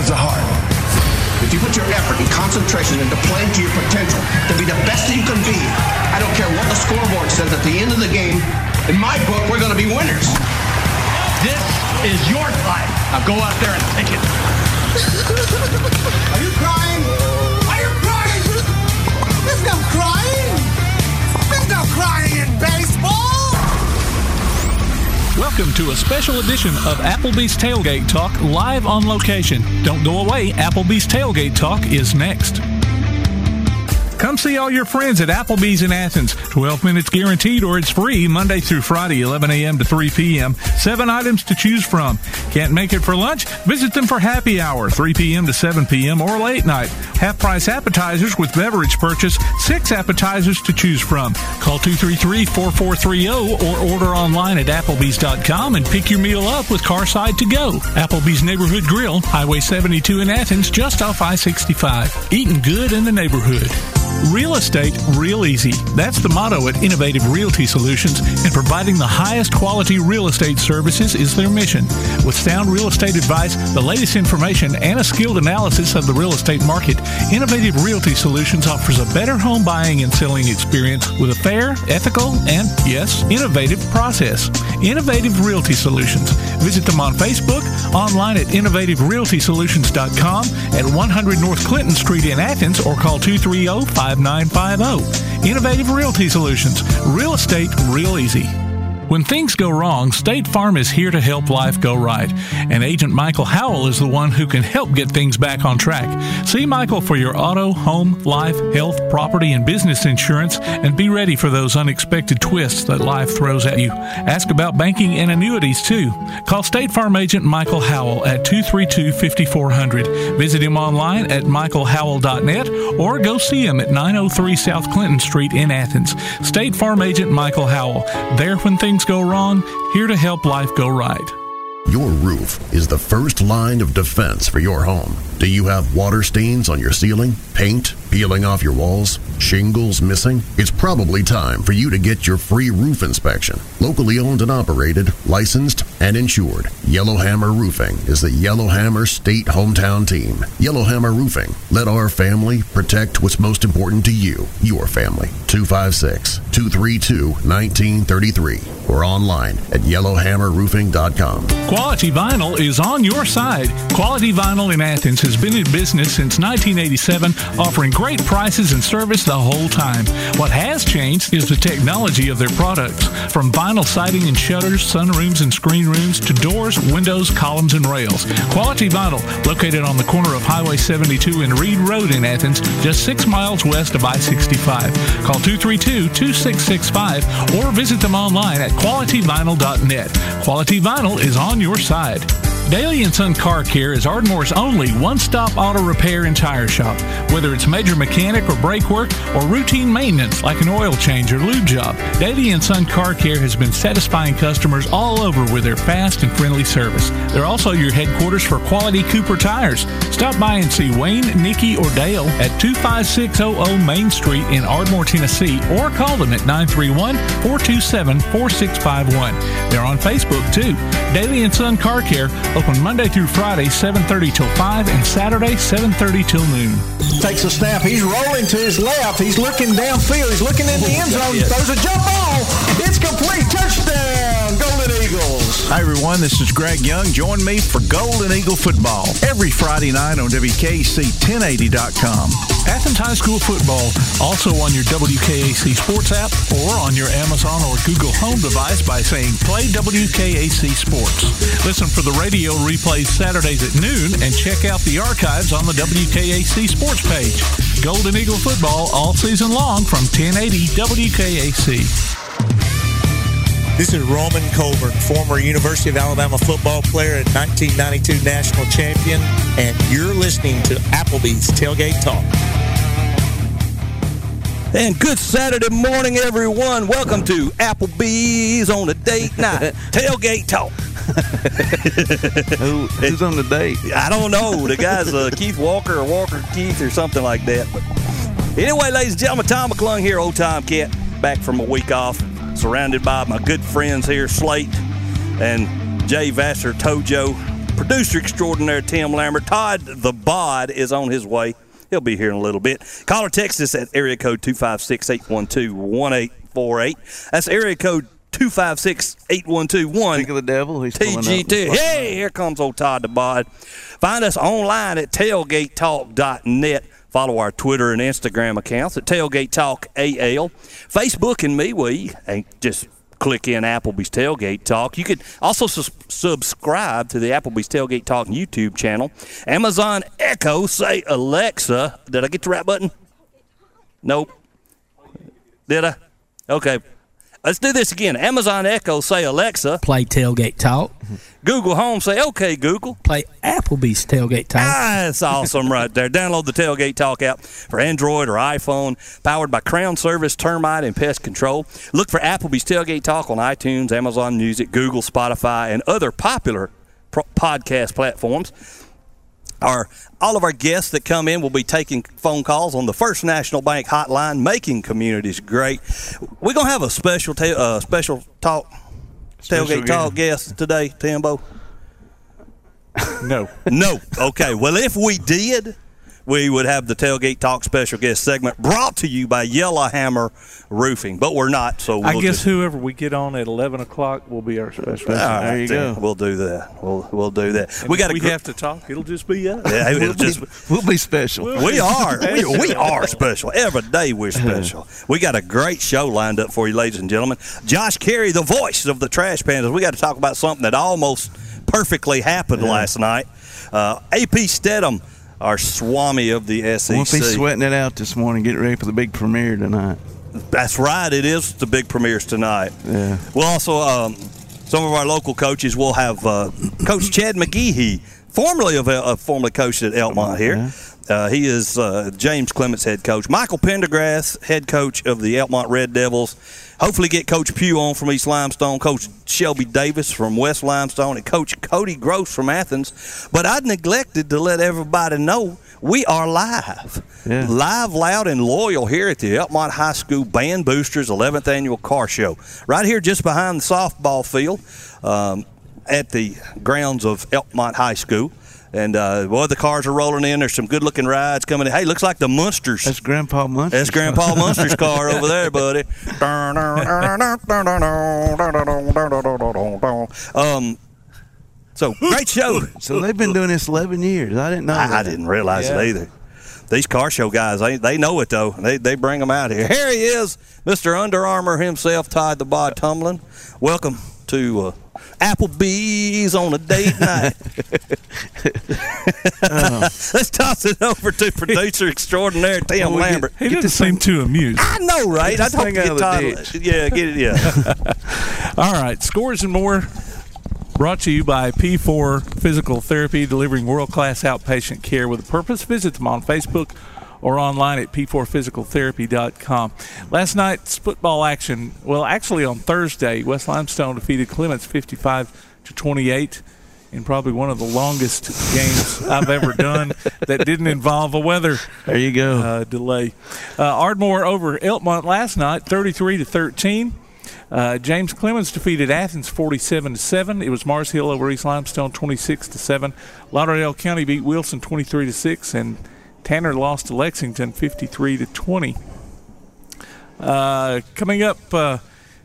has the heart. If you put your effort and concentration into playing to your potential to be the best that you can be, I don't care what the scoreboard says at the end of the game, in my book, we're going to be winners. This is your fight. Now go out there and take it. Are you crying? Are you crying? There's no crying. There's no crying Welcome to a special edition of Applebee's Tailgate Talk live on location. Don't go away, Applebee's Tailgate Talk is next. Come see all your friends at Applebee's in Athens. 12 minutes guaranteed or it's free Monday through Friday, 11 a.m. to 3 p.m. Seven items to choose from. Can't make it for lunch? Visit them for happy hour, 3 p.m. to 7 p.m. or late night. Half price appetizers with beverage purchase. Six appetizers to choose from. Call 233-4430 or order online at applebees.com and pick your meal up with Carside to go. Applebee's Neighborhood Grill, Highway 72 in Athens, just off I-65. Eating good in the neighborhood. Real estate real easy. That's the motto at Innovative Realty Solutions, and providing the highest quality real estate services is their mission. With sound real estate advice, the latest information, and a skilled analysis of the real estate market, Innovative Realty Solutions offers a better home buying and selling experience with a fair, ethical, and yes, innovative process. Innovative Realty Solutions. Visit them on Facebook, online at innovativerealtysolutions.com, at 100 North Clinton Street in Athens, or call 230 5950. Innovative Realty Solutions. Real estate real easy. When things go wrong, State Farm is here to help life go right. And Agent Michael Howell is the one who can help get things back on track. See Michael for your auto, home, life, health, property, and business insurance and be ready for those unexpected twists that life throws at you. Ask about banking and annuities too. Call State Farm Agent Michael Howell at 232 5400. Visit him online at michaelhowell.net or go see him at 903 South Clinton Street in Athens. State Farm Agent Michael Howell. There when things go wrong, here to help life go right. Your roof is the first line of defense for your home. Do you have water stains on your ceiling, paint peeling off your walls, shingles missing? It's probably time for you to get your free roof inspection. Locally owned and operated, licensed, and insured, Yellowhammer Roofing is the Yellowhammer State hometown team. Yellowhammer Roofing. Let our family protect what's most important to you, your family. 256 232 1933 or online at yellowhammerroofing.com. Quality Vinyl is on your side. Quality Vinyl in Athens has been in business since 1987, offering great prices and service the whole time. What has changed is the technology of their products. From vinyl siding and shutters, sunrooms and screen rooms, to doors, windows, columns, and rails. Quality Vinyl, located on the corner of Highway 72 and Reed Road in Athens, just six miles west of I-65. Call 232-2665 or visit them online at qualityvinyl.net. Quality Vinyl is on your side. Daly & Son Car Care is Ardmore's only one-stop auto repair and tire shop. Whether it's major mechanic or brake work or routine maintenance like an oil change or lube job, Daly & Son Car Care has been satisfying customers all over with their fast and friendly service. They're also your headquarters for quality Cooper tires. Stop by and see Wayne, Nikki, or Dale at 25600 Main Street in Ardmore, Tennessee, or call them at 931-427-4651. They're on Facebook too. Daly & Son Car Care Open Monday through Friday, 7.30 till 5, and Saturday, 7.30 till noon. Takes a snap. He's rolling to his left. He's looking downfield. He's looking in the end zone. Throws a jump ball. It's complete. Touchdown. Golden Eagles. Hi, everyone. This is Greg Young. Join me for Golden Eagle football every Friday night on WKAC1080.com. Athens High School football, also on your WKAC Sports app or on your Amazon or Google Home device by saying Play WKAC Sports. Listen for the radio replays Saturdays at noon and check out the archives on the WKAC Sports page. Golden Eagle football all season long from 1080 WKAC. This is Roman Colburn, former University of Alabama football player and 1992 national champion, and you're listening to Applebee's Tailgate Talk. And good Saturday morning, everyone. Welcome to Applebee's on a date night tailgate talk. Who, who's on the date? I don't know. The guy's uh, Keith Walker or Walker Keith or something like that. But anyway, ladies and gentlemen, Tom McClung here, old time cat, back from a week off, surrounded by my good friends here, Slate and Jay Vassar Tojo. producer extraordinaire Tim Lambert. Todd the Bod is on his way. He'll be here in a little bit. Call or text us at area code 256 812 1848. That's area code 256 812 Think of the devil. He's. TGT. Hey, here comes old Todd the Bod. Find us online at tailgatetalk.net. Follow our Twitter and Instagram accounts at Tailgate Talk AL. Facebook and me, we and eh, just click in Applebee's Tailgate Talk. You could also sus- subscribe to the Applebee's Tailgate Talk YouTube channel. Amazon Echo, say Alexa. Did I get the right button? Nope. Did I? Okay. Let's do this again. Amazon Echo, say Alexa. Play Tailgate Talk. Google Home, say, okay, Google. Play Applebee's Tailgate Talk. Ah, that's awesome right there. Download the Tailgate Talk app for Android or iPhone, powered by Crown Service, Termite, and Pest Control. Look for Applebee's Tailgate Talk on iTunes, Amazon Music, Google, Spotify, and other popular pro- podcast platforms. Our all of our guests that come in will be taking phone calls on the First National Bank hotline, making communities great. We're gonna have a special ta- uh, special talk Special tailgate talk guest today, Timbo. No. No. Okay. Well, if we did, we would have the Tailgate Talk special guest segment brought to you by Yellowhammer Roofing, but we're not. So we'll I guess just, whoever we get on at 11 o'clock will be our special. All right, There you then. go. We'll do that. We'll we'll do that. And we got if to have to talk. It'll just be us. Yeah, it'll We'll be, just we'll be special. we are. We, we are special. Every day we're special. We got a great show lined up for you, ladies and gentlemen. Josh Caray, the voice of the Trash Pandas. We got to talk about something that almost perfectly happened last night. Uh, AP Steadham, our Swami of the SEC. Won't be sweating it out this morning. Get ready for the big premiere tonight. That's right. It is the big premieres tonight. Yeah. We'll also um, some of our local coaches. We'll have uh, Coach Chad McGehee, formerly of uh, formerly coached at Elkmont here. Uh, he is uh, James Clemens head coach. Michael Pendergrast, head coach of the Elkmont Red Devils. Hopefully, get Coach Pugh on from East Limestone, Coach Shelby Davis from West Limestone, and Coach Cody Gross from Athens. But I neglected to let everybody know we are live, Yeah. live, loud, and loyal here at the Elkmont High School Band Boosters 11th Annual Car Show, right here just behind the softball field um, at the grounds of Elkmont High School. And uh, boy, the cars are rolling in. There's some good-looking rides coming in. Hey, looks like the Munsters. That's Grandpa Munster. That's Grandpa Munster's car over there, buddy. Um, so great show. So they've been doing this 11 years. I didn't know. I, I didn't realize it either. These car show guys, they, they know it though. They, they bring them out here. Here he is, Mr. Under Armour himself, Todd the Bod Tomlin. Welcome to uh, Applebee's on a date night. Uh. Let's toss it over to producer extraordinaire Tim Well, we get- Lambert. He doesn't seem too amused. I know, right? Get I'd hope thing out get of the ditch. Yeah, get it. Yeah. All right, scores and more. Brought to you by P4 Physical Therapy, delivering world class outpatient care with a purpose. Visit them on Facebook or online at p4physicaltherapy.com. Last night's football action, well, actually on Thursday, West Limestone defeated Clements 55 to 28 in probably one of the longest games I've ever done that didn't involve a weather There you go. uh, delay. Uh, Ardmore over Elkmont last night, 33 to 13. Uh, James Clemens defeated Athens 47 to 7. It was Mars Hill over East Limestone 26 to 7. Lauderdale County beat Wilson 23 to 6 and Tanner lost to Lexington 53 to 20. Uh, coming up uh,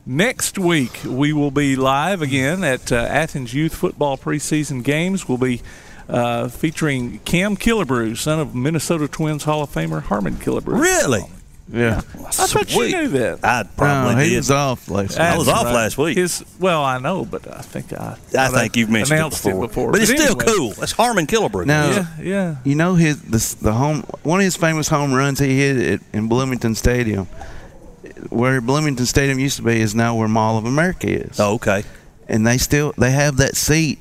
next week, we will be live again at uh, Athens Youth Football preseason games. We'll be uh, featuring Cam Killebrew, son of Minnesota Twins Hall of Famer Harmon Killebrew. Really? Yeah. I thought you Sweet. knew that. I probably no, he did. was off last I night. was off last week. His, well, I know, but I think I. I think you've mentioned announced it before. it But it's still anyway. cool. It's Harmon Killebrew. Now, Yeah, yeah. you know his the, the home one of his famous home runs he hit at, in Bloomington Stadium, where Bloomington Stadium used to be, is now where Mall of America is. Oh, okay. and they still they have that seat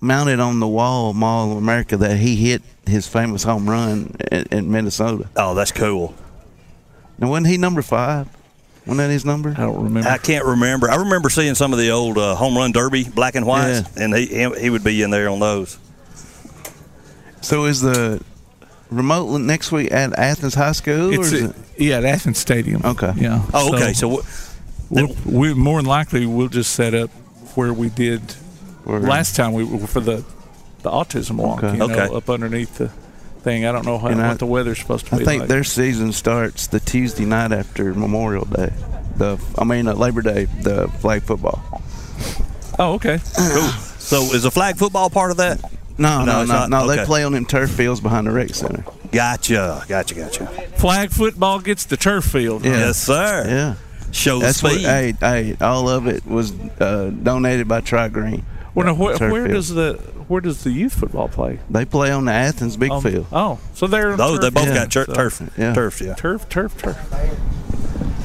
mounted on the wall of Mall of America that he hit his famous home run in, in Minnesota. Oh, that's cool. Now, wasn't he number five? Wasn't that his number? I don't remember. I can't remember. I remember seeing some of the old uh, home run derby, black and white, Yeah. and he, he he would be in there on those. So is the remote next week at Athens High School? It's or is a- it? yeah, at Athens Stadium. Okay. Yeah. Oh, okay. So, w- we'll, we more than likely we'll just set up where we did Where- last time we for the the autism walk. Okay. You know, Okay. up underneath the thing. I don't know how, And what I- the weather's supposed to I be I think like. their season starts the Tuesday night after Memorial Day. The I mean uh, Labor Day, the flag football. Oh, okay. Cool. So is the flag football part of that? No, No, no, no, no. Okay. They play on them turf fields behind the rec center. Gotcha, gotcha, gotcha. Flag football gets the turf field. Yeah. Yes, sir. Yeah, Show the that's what. Hey, hey, all of it was uh, donated by Tri Green. Well, now, where, where field. does the where does the youth football play? They play on the Athens big Um, field. Oh, so they're Those they both Yeah. got tur- So- turf, Yeah. turf, yeah. turf, turf, turf.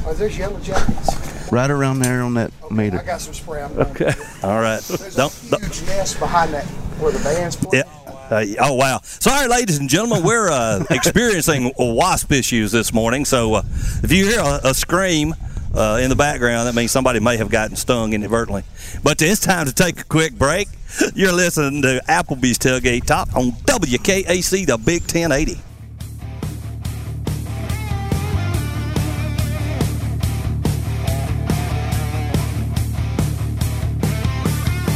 Oh, there's yellow jackets. Right around there on that I meter. I got some spray. I'm. Okay. All right. There's Don't, a don't, huge nest behind that where the band's playing. yeah. Uh, oh wow! Sorry, ladies and gentlemen, we're uh, experiencing wasp issues this morning. So uh, if you hear a, a scream uh, in the background, that means somebody may have gotten stung inadvertently. But it's time to take a quick break. You're listening to Applebee's Tailgate Talk on WKAC, the Big 1080.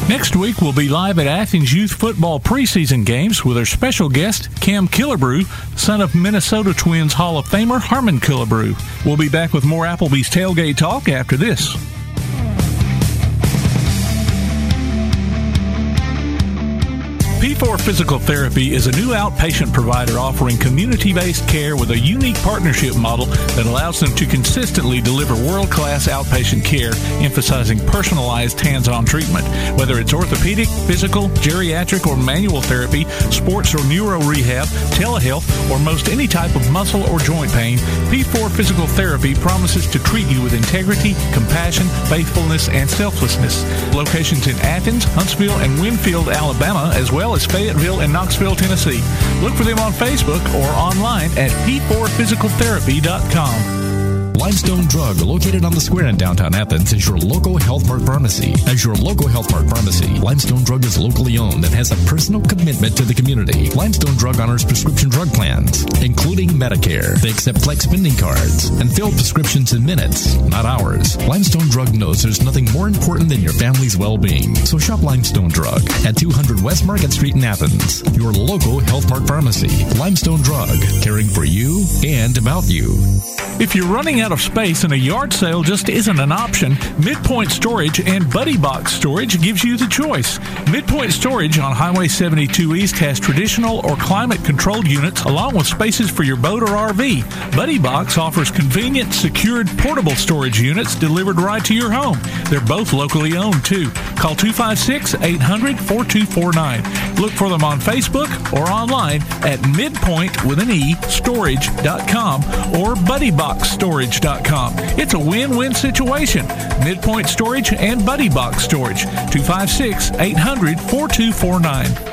Next week, we'll be live at Athens Youth Football preseason games with our special guest, Cam Killebrew, son of Minnesota Twins Hall of Famer Harmon Killebrew. We'll be back with more Applebee's Tailgate Talk after this. P4 Physical Therapy is a new outpatient provider offering community based care with a unique partnership model that allows them to consistently deliver world class outpatient care, emphasizing personalized hands on treatment. Whether it's orthopedic, physical, geriatric, or manual therapy, sports or neuro rehab, telehealth, or most any type of muscle or joint pain, P4 Physical Therapy promises to treat you with integrity, compassion, faithfulness, and selflessness. Locations in Athens, Huntsville, and Winfield, Alabama, as well as Fayetteville and Knoxville, Tennessee. Look for them on Facebook or online at p4physicaltherapy.com. Limestone Drug, located on the square in downtown Athens, is your local Health Mart pharmacy. As your local Health Mart pharmacy, Limestone Drug is locally owned and has a personal commitment to the community. Limestone Drug honors prescription drug plans, including Medicare. They accept flex spending cards and fill prescriptions in minutes, not hours. Limestone Drug knows there's nothing more important than your family's well-being. So shop Limestone Drug at 200 West Market Street in Athens, your local Health Mart pharmacy. Limestone Drug, caring for you and about you. If you're running out of space and a yard sale just isn't an option, Midpoint Storage and Buddy Box Storage gives you the choice. Midpoint Storage on Highway 72 East has traditional or climate controlled units along with spaces for your boat or RV. Buddy Box offers convenient, secured, portable storage units delivered right to your home. They're both locally owned too. Call 256 800 4249. Look for them on Facebook or online at midpoint with an E storage.com or It's a win-win situation. Midpoint Storage and Buddy Box Storage. 256 800 4249.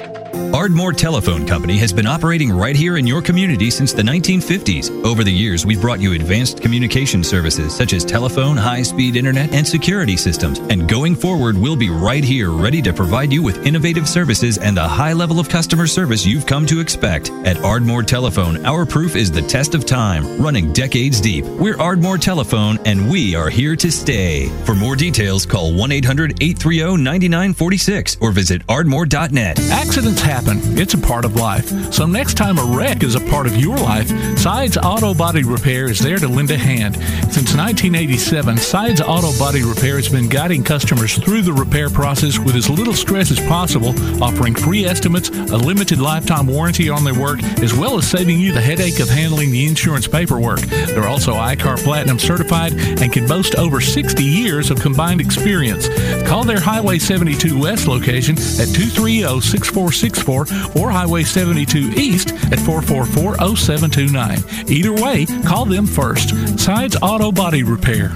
Ardmore Telephone Company has been operating right here in your community since the 1950s. Over the years, we've brought you advanced communication services such as telephone, high speed internet, and security systems. And going forward, we'll be right here ready to provide you with innovative services and the high level of customer service you've come to expect. At Ardmore Telephone, our proof is the test of time, running decades deep. We're Ardmore Telephone, and we are here to stay. For more details, call 1 800 830 9946 or visit ardmore.net. Accidents happen. It's a part of life. So next time a wreck is a part of your life, Sides Auto Body Repair is there to lend a hand. Since 1987, Sides Auto Body Repair has been guiding customers through the repair process with as little stress as possible, offering free estimates, a limited lifetime warranty on their work, as well as saving you the headache of handling the insurance paperwork. They're also ICAR Platinum certified and can boast over 60 years of combined experience. Call their Highway 72 West location at 230 6464 or Highway 72 East at 444 0729. Either way, call them first. Sides Auto Body Repair.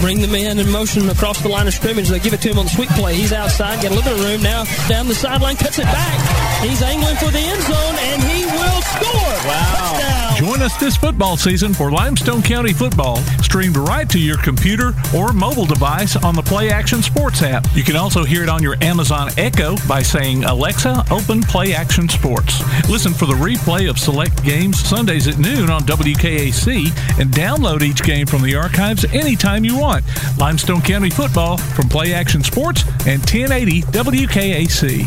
Bring the man in motion across the line of scrimmage. They give it to him on the sweep play. He's outside, got a little bit of room now. Down the sideline, cuts it back. He's angling for the end zone, and he will score. Touchdown. Join us this football season for Limestone County football, streamed right to your computer or mobile device on the Play Action Sports app. You can also hear it on your Amazon Echo by saying, Alexa, open Play Action Sports. Listen for the replay of select games Sundays at noon on WKAC and download each game from the archives anytime you want. Limestone County football from Play Action Sports and 1080 WKAC.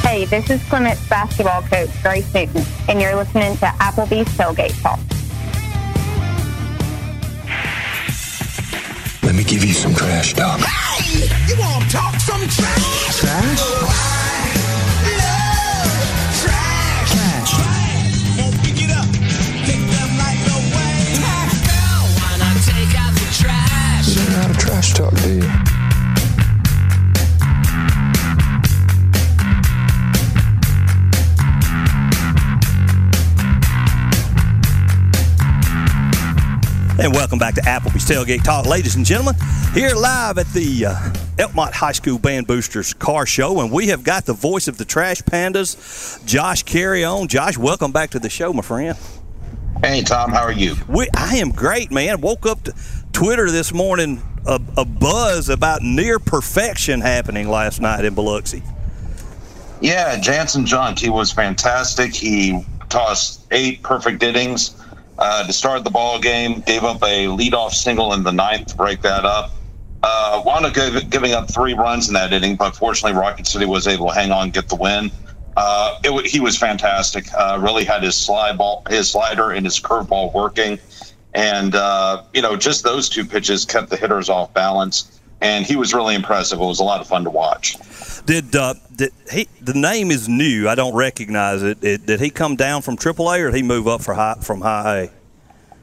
Hey, Hey, this is Clement's basketball coach, Grace Newton, and you're listening to Applebee's Tailgate Talk. Let me give you some trash talk. Hey, you want to talk some trash? Trash? And welcome back to Applebee's Tailgate Talk, ladies and gentlemen. Here live at the uh, Elkmont High School Band Boosters Car Show, and we have got the voice of the Trash Pandas, Josh Caray on. Josh, welcome back to the show, my friend. Hey, Tom, how are you? We, I am great, man. Woke up to Twitter this morning, a, a buzz about near perfection happening last night in Biloxi. Yeah, Janson Junk, he was fantastic. He tossed eight perfect innings uh, to start the ball game, gave up a leadoff single in the ninth to break that up. Uh, wound up giving up three runs in that inning, but fortunately, Rocket City was able to hang on, get the win. Uh, it, he was fantastic. Uh, really had his slide ball, his slider, and his curveball working, and uh, you know, just those two pitches kept the hitters off balance. And he was really impressive. It was a lot of fun to watch. Did, uh, did he? The name is new. I don't recognize it. it. Did he come down from AAA or did he move up for high, from High A?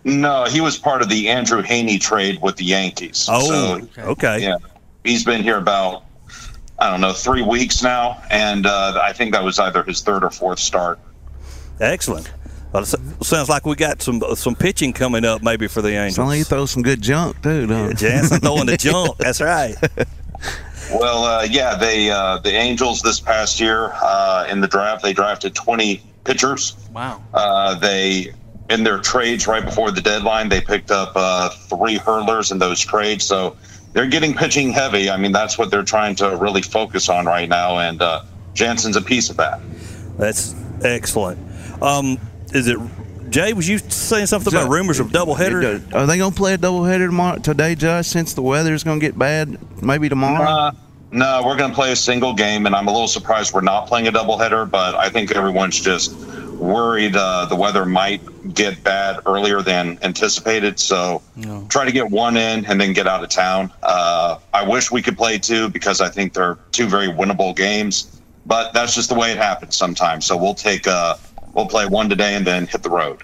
No, he was part of the Andrew Heaney trade with the Yankees. Oh, So, okay. Yeah, he's been here about I don't know three weeks now, and uh, I think that was either his third or fourth start. Excellent. Well, it sounds like we got some some pitching coming up maybe for the Angels. It's only you throw some good junk too, don't it? Janson throwing the junk. That's right. Well, uh, yeah, they uh, the Angels this past year uh, in the draft they drafted 20 pitchers. Wow. Uh, they in their trades right before the deadline they picked up uh, three hurlers in those trades, so they're getting pitching heavy. I mean, that's what they're trying to really focus on right now, and uh, Janson's a piece of that. That's excellent. Um, is it Jay? Was you saying something about rumors of doubleheader? Are they gonna play a doubleheader tomorrow today, Josh? Since the weather is gonna get bad, maybe tomorrow. Uh, no, we're going to play a single game, and I'm a little surprised we're not playing a doubleheader. But I think everyone's just worried uh, the weather might get bad earlier than anticipated. So try to get one in and then get out of town. Uh, I wish we could play two because I think they're two very winnable games. But that's just the way it happens sometimes. So we'll take uh, we'll play one today and then hit the road.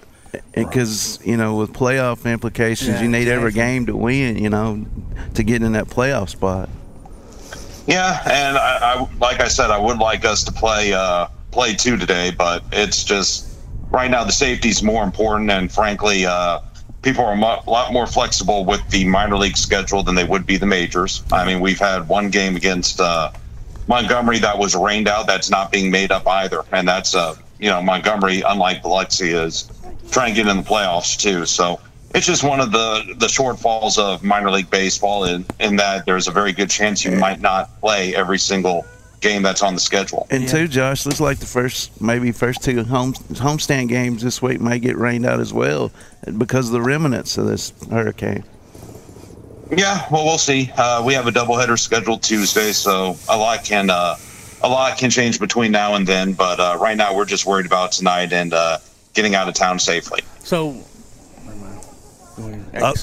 Because you know, with playoff implications, Yeah, you need every game to win. You know, to get in that playoff spot. Yeah, and I, I like I said, I would like us to play uh, play two today, but it's just right now the safety's more important, and frankly, uh, people are a mo- lot more flexible with the minor league schedule than they would be the majors. I mean, we've had one game against uh, Montgomery that was rained out. That's not being made up either, and that's uh, you know Montgomery, unlike Biloxi, is trying to get in the playoffs too. So it's just one of the the shortfalls of minor league baseball in in that there's a very good chance you might not play every single game that's on the schedule. And two, Josh, looks like the first maybe first two home homestand games this week may get rained out as well because of the remnants of this hurricane. Yeah, well, we'll see. Uh, we have a doubleheader scheduled Tuesday, so a lot can uh, a lot can change between now and then. But uh, right now, we're just worried about tonight and uh, getting out of town safely. So, Uh,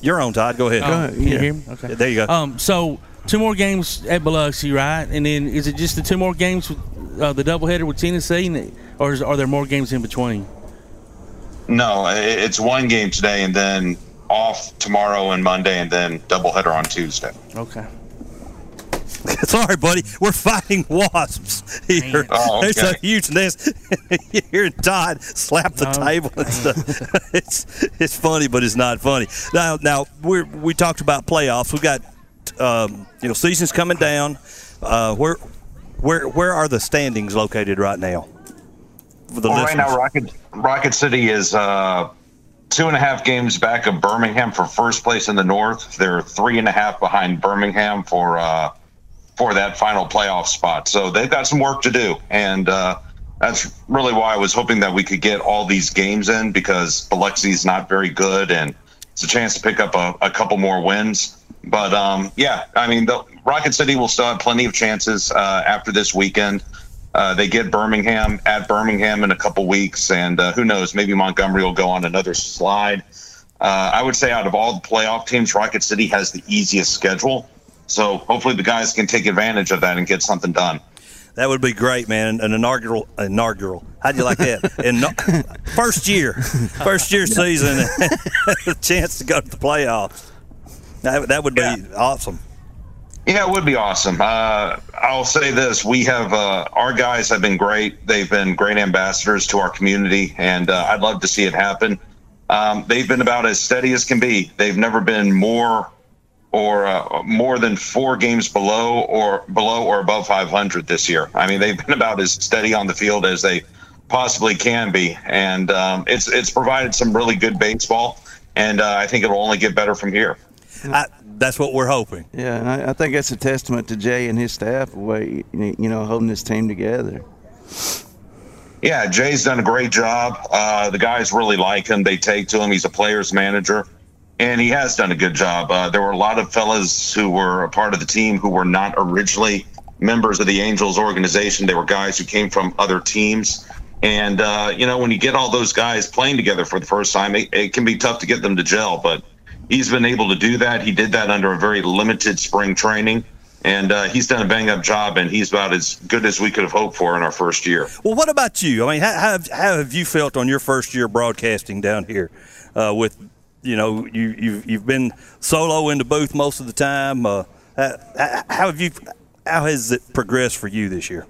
you're on, Todd. Go ahead. Oh, Can you hear me? Okay. There you go. Um, so two more games at Biloxi, right? And then is it just the two more games with uh, the doubleheader with Tennessee, or is, are there more games in between? No, it's one game today, and then off tomorrow and Monday, and then doubleheader on Tuesday. Okay. Sorry, buddy. We're fighting wasps here. Oh, There's a huge nest. you hear Todd slap the Oh, table and stuff. it's it's funny, but it's not funny. Now, now we we talked about playoffs. We've got um, you know seasons coming down. Uh, where where where are the standings located right now? For the well, right now, Rocket Rocket City is uh, two and a half games back of Birmingham for first place in the North. They're three and a half behind Birmingham for uh, for that final playoff spot. So they've got some work to do, and uh, that's really why I was hoping that we could get all these games in because Biloxi's not very good, and it's a chance to pick up a, a couple more wins. But um, yeah, I mean, the, Rocket City will still have plenty of chances uh, after this weekend. Uh, they get Birmingham at Birmingham in a couple weeks, and uh, who knows? Maybe Montgomery will go on another slide. Uh, I would say out of all the playoff teams, Rocket City has the easiest schedule. So hopefully the guys can take advantage of that and get something done. That would be great, man. An inaugural, inaugural. How'd you like that? In, first year, first year season, a chance to go to the playoffs. That, that would be awesome. Yeah, it would be awesome. Uh, I'll say this: we have uh, our guys have been great. They've been great ambassadors to our community, and uh, I'd love to see it happen. Um, they've been about as steady as can be. They've never been more or uh, more than four games below or below or above 500 this year. I mean, they've been about as steady on the field as they possibly can be, and um, it's it's provided some really good baseball, and uh, I think it'll only get better from here. I, that's what we're hoping. Yeah, and I, I think that's a testament to Jay and his staff, the way you know holding this team together. Yeah, Jay's done a great job. Uh, the guys really like him. They take to him. He's a player's manager, and he has done a good job. Uh, there were a lot of fellas who were a part of the team who were not originally members of the Angels organization. They were guys who came from other teams. And, uh, you know, when you get all those guys playing together for the first time, it, it can be tough to get them to gel. But he's been able to do that. He did that under a very limited spring training. And uh, he's done a bang up job, and he's about as good as we could have hoped for in our first year. Well, what about you? I mean, how, how, have, how have you felt on your first year broadcasting down here? Uh, with, you know, you, you've, you've been solo in the booth most of the time. Uh, how, how have you? How has it progressed for you this year?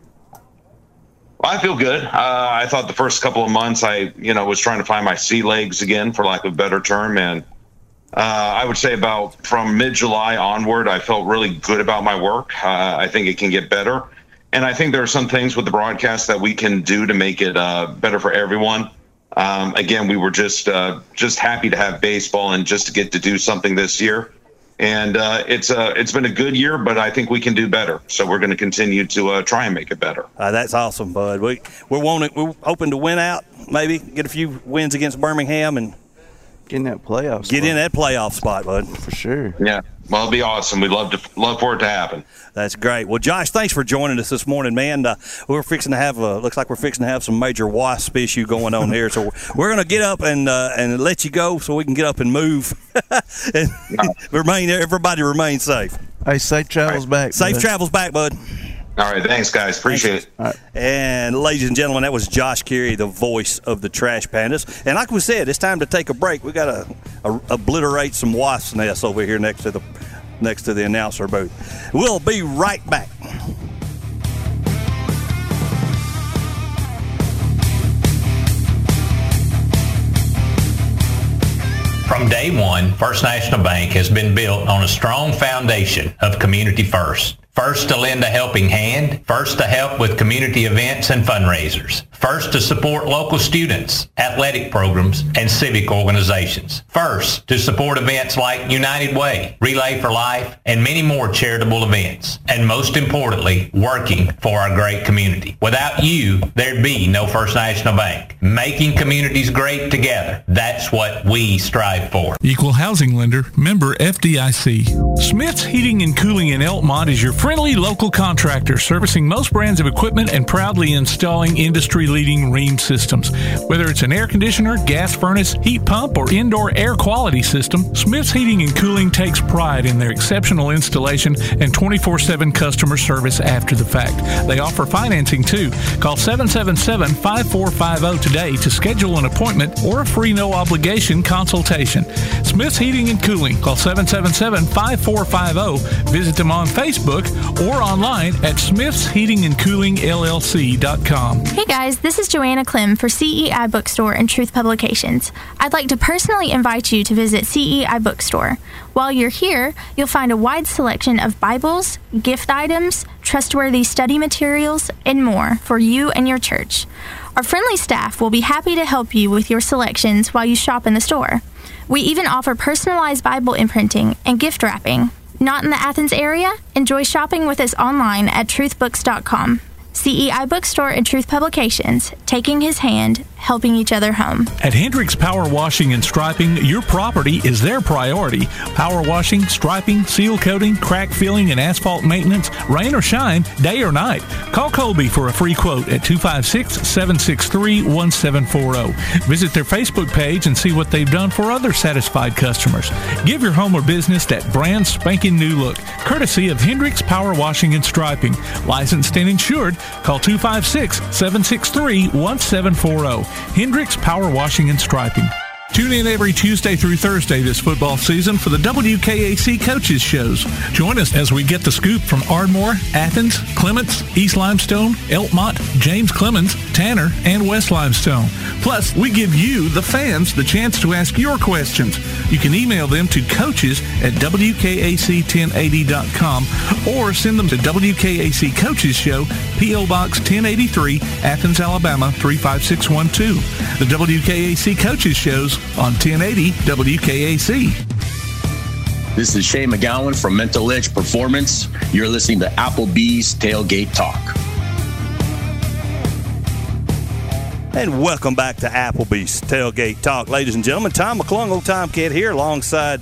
Well, I feel good. Uh, I thought the first couple of months, I you know was trying to find my sea legs again, for lack of a better term, and uh, I would say about from mid July onward, I felt really good about my work. Uh, I think it can get better, and I think there are some things with the broadcast that we can do to make it uh, better for everyone. Um, again, we were just uh, just happy to have baseball and just to get to do something this year. And uh, it's uh, it's been a good year, but I think we can do better. So we're going to continue to uh, try and make it better. Uh, that's awesome, Bud. We we're wanting we're hoping to win out, maybe get a few wins against Birmingham and get in that playoff. Get in that playoff spot, Bud. For sure. Yeah. Well, it'll be awesome. We'd love to love for it to happen. That's great. Well, Josh, thanks for joining us this morning, man. Uh, we're fixing to have uh, looks like we're fixing to have some major wasp issue going on here, so we're going to get up and uh, and let you go so we can get up and move and remain everybody remain safe. Hey, safe travels back. Safe bud. travels back, bud. All right, thanks, guys. Appreciate it. And ladies and gentlemen, that was Josh Caray, the voice of the Trash Pandas. And like we said, it's time to take a break. We got to uh, obliterate some wasp nests over here next to the next to the announcer booth. We'll be right back. From day one, First National Bank has been built on a strong foundation of community first. First to lend a helping hand, first to help with community events and fundraisers, first to support local students, athletic programs, and civic organizations, first to support events like United Way, Relay for Life, and many more charitable events, and most importantly, working for our great community. Without you, there'd be no First National Bank. Making communities great together, that's what we strive for. Equal housing lender, member FDIC. Smith's Heating and Cooling in Elkmont is your friendly local contractor servicing most brands of equipment and proudly installing industry leading Rheem systems. Whether it's an air conditioner, gas furnace, heat pump, or indoor air quality system, Smith's Heating and Cooling takes pride in their exceptional installation and 24 7 customer service after the fact. They offer financing too. Call 777 5450 today to schedule an appointment or a free no obligation consultation. Smith's Heating and Cooling. Call 777 5450. Visit them on Facebook or online at smithsheatingandcoolingllc.com. Hey guys, this is Joanna Clem for CEI Bookstore and Truth Publications. I'd like to personally invite you to visit CEI Bookstore. While you're here, you'll find a wide selection of Bibles, gift items, trustworthy study materials, and more for you and your church. Our friendly staff will be happy to help you with your selections while you shop in the store. We even offer personalized Bible imprinting and gift wrapping. Not in the Athens area? Enjoy shopping with us online at truthbooks.com. CEI Bookstore and Truth Publications, taking his hand, helping each other home. At Hendricks Power Washing and Striping, your property is their priority. Power washing, striping, seal coating, crack filling, and asphalt maintenance, rain or shine, day or night. Call Colby for a free quote at 256 763 1740. Visit their Facebook page and see what they've done for other satisfied customers. Give your home or business that brand spanking new look, courtesy of Hendricks Power Washing and Striping. Licensed and insured, call 256 763 1740. Hendricks Power Washing and Striping. Tune in every Tuesday through Thursday this football season for the WKAC Coaches Shows. Join us as we get the scoop from Ardmore, Athens, Clements, East Limestone, Elkmont, James Clemens, Tanner, and West Limestone. Plus, we give you, the fans, the chance to ask your questions. You can email them to coaches at WKAC1080.com or send them to WKAC Coaches Show, P.O. Box 1083, Athens, Alabama 35612. The WKAC Coaches Shows on 1080 WKAC. This is Shay McGowan from Mental Edge Performance. You're listening to Applebee's Tailgate Talk. And welcome back to Applebee's Tailgate Talk, ladies and gentlemen. Tom McClung, old Tom Kid here, alongside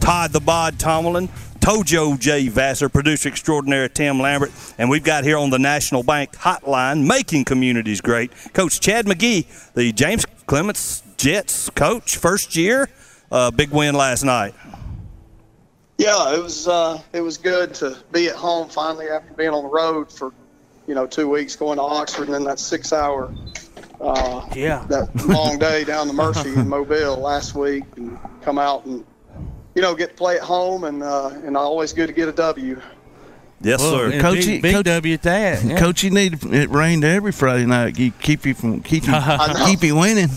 Todd the Bod Tomlin, Tojo J. Vassar, producer extraordinaire Tim Lambert, and we've got here on the National Bank Hotline, making communities great, Coach Chad McGehee, the James Clemens Jets coach, first year. Uh, big win last night. Yeah, it was uh, it was good to be at home finally after being on the road for you know two weeks going to Oxford and then that six hour uh, yeah that long day down to Murphy in Mobile last week and come out and you know get to play at home and uh, and always good to get a W. Yes, Well, sir. and Coach, big, big W at that. yeah. Coach, you need it rained every Friday night. You keep you from keep you keep you winning.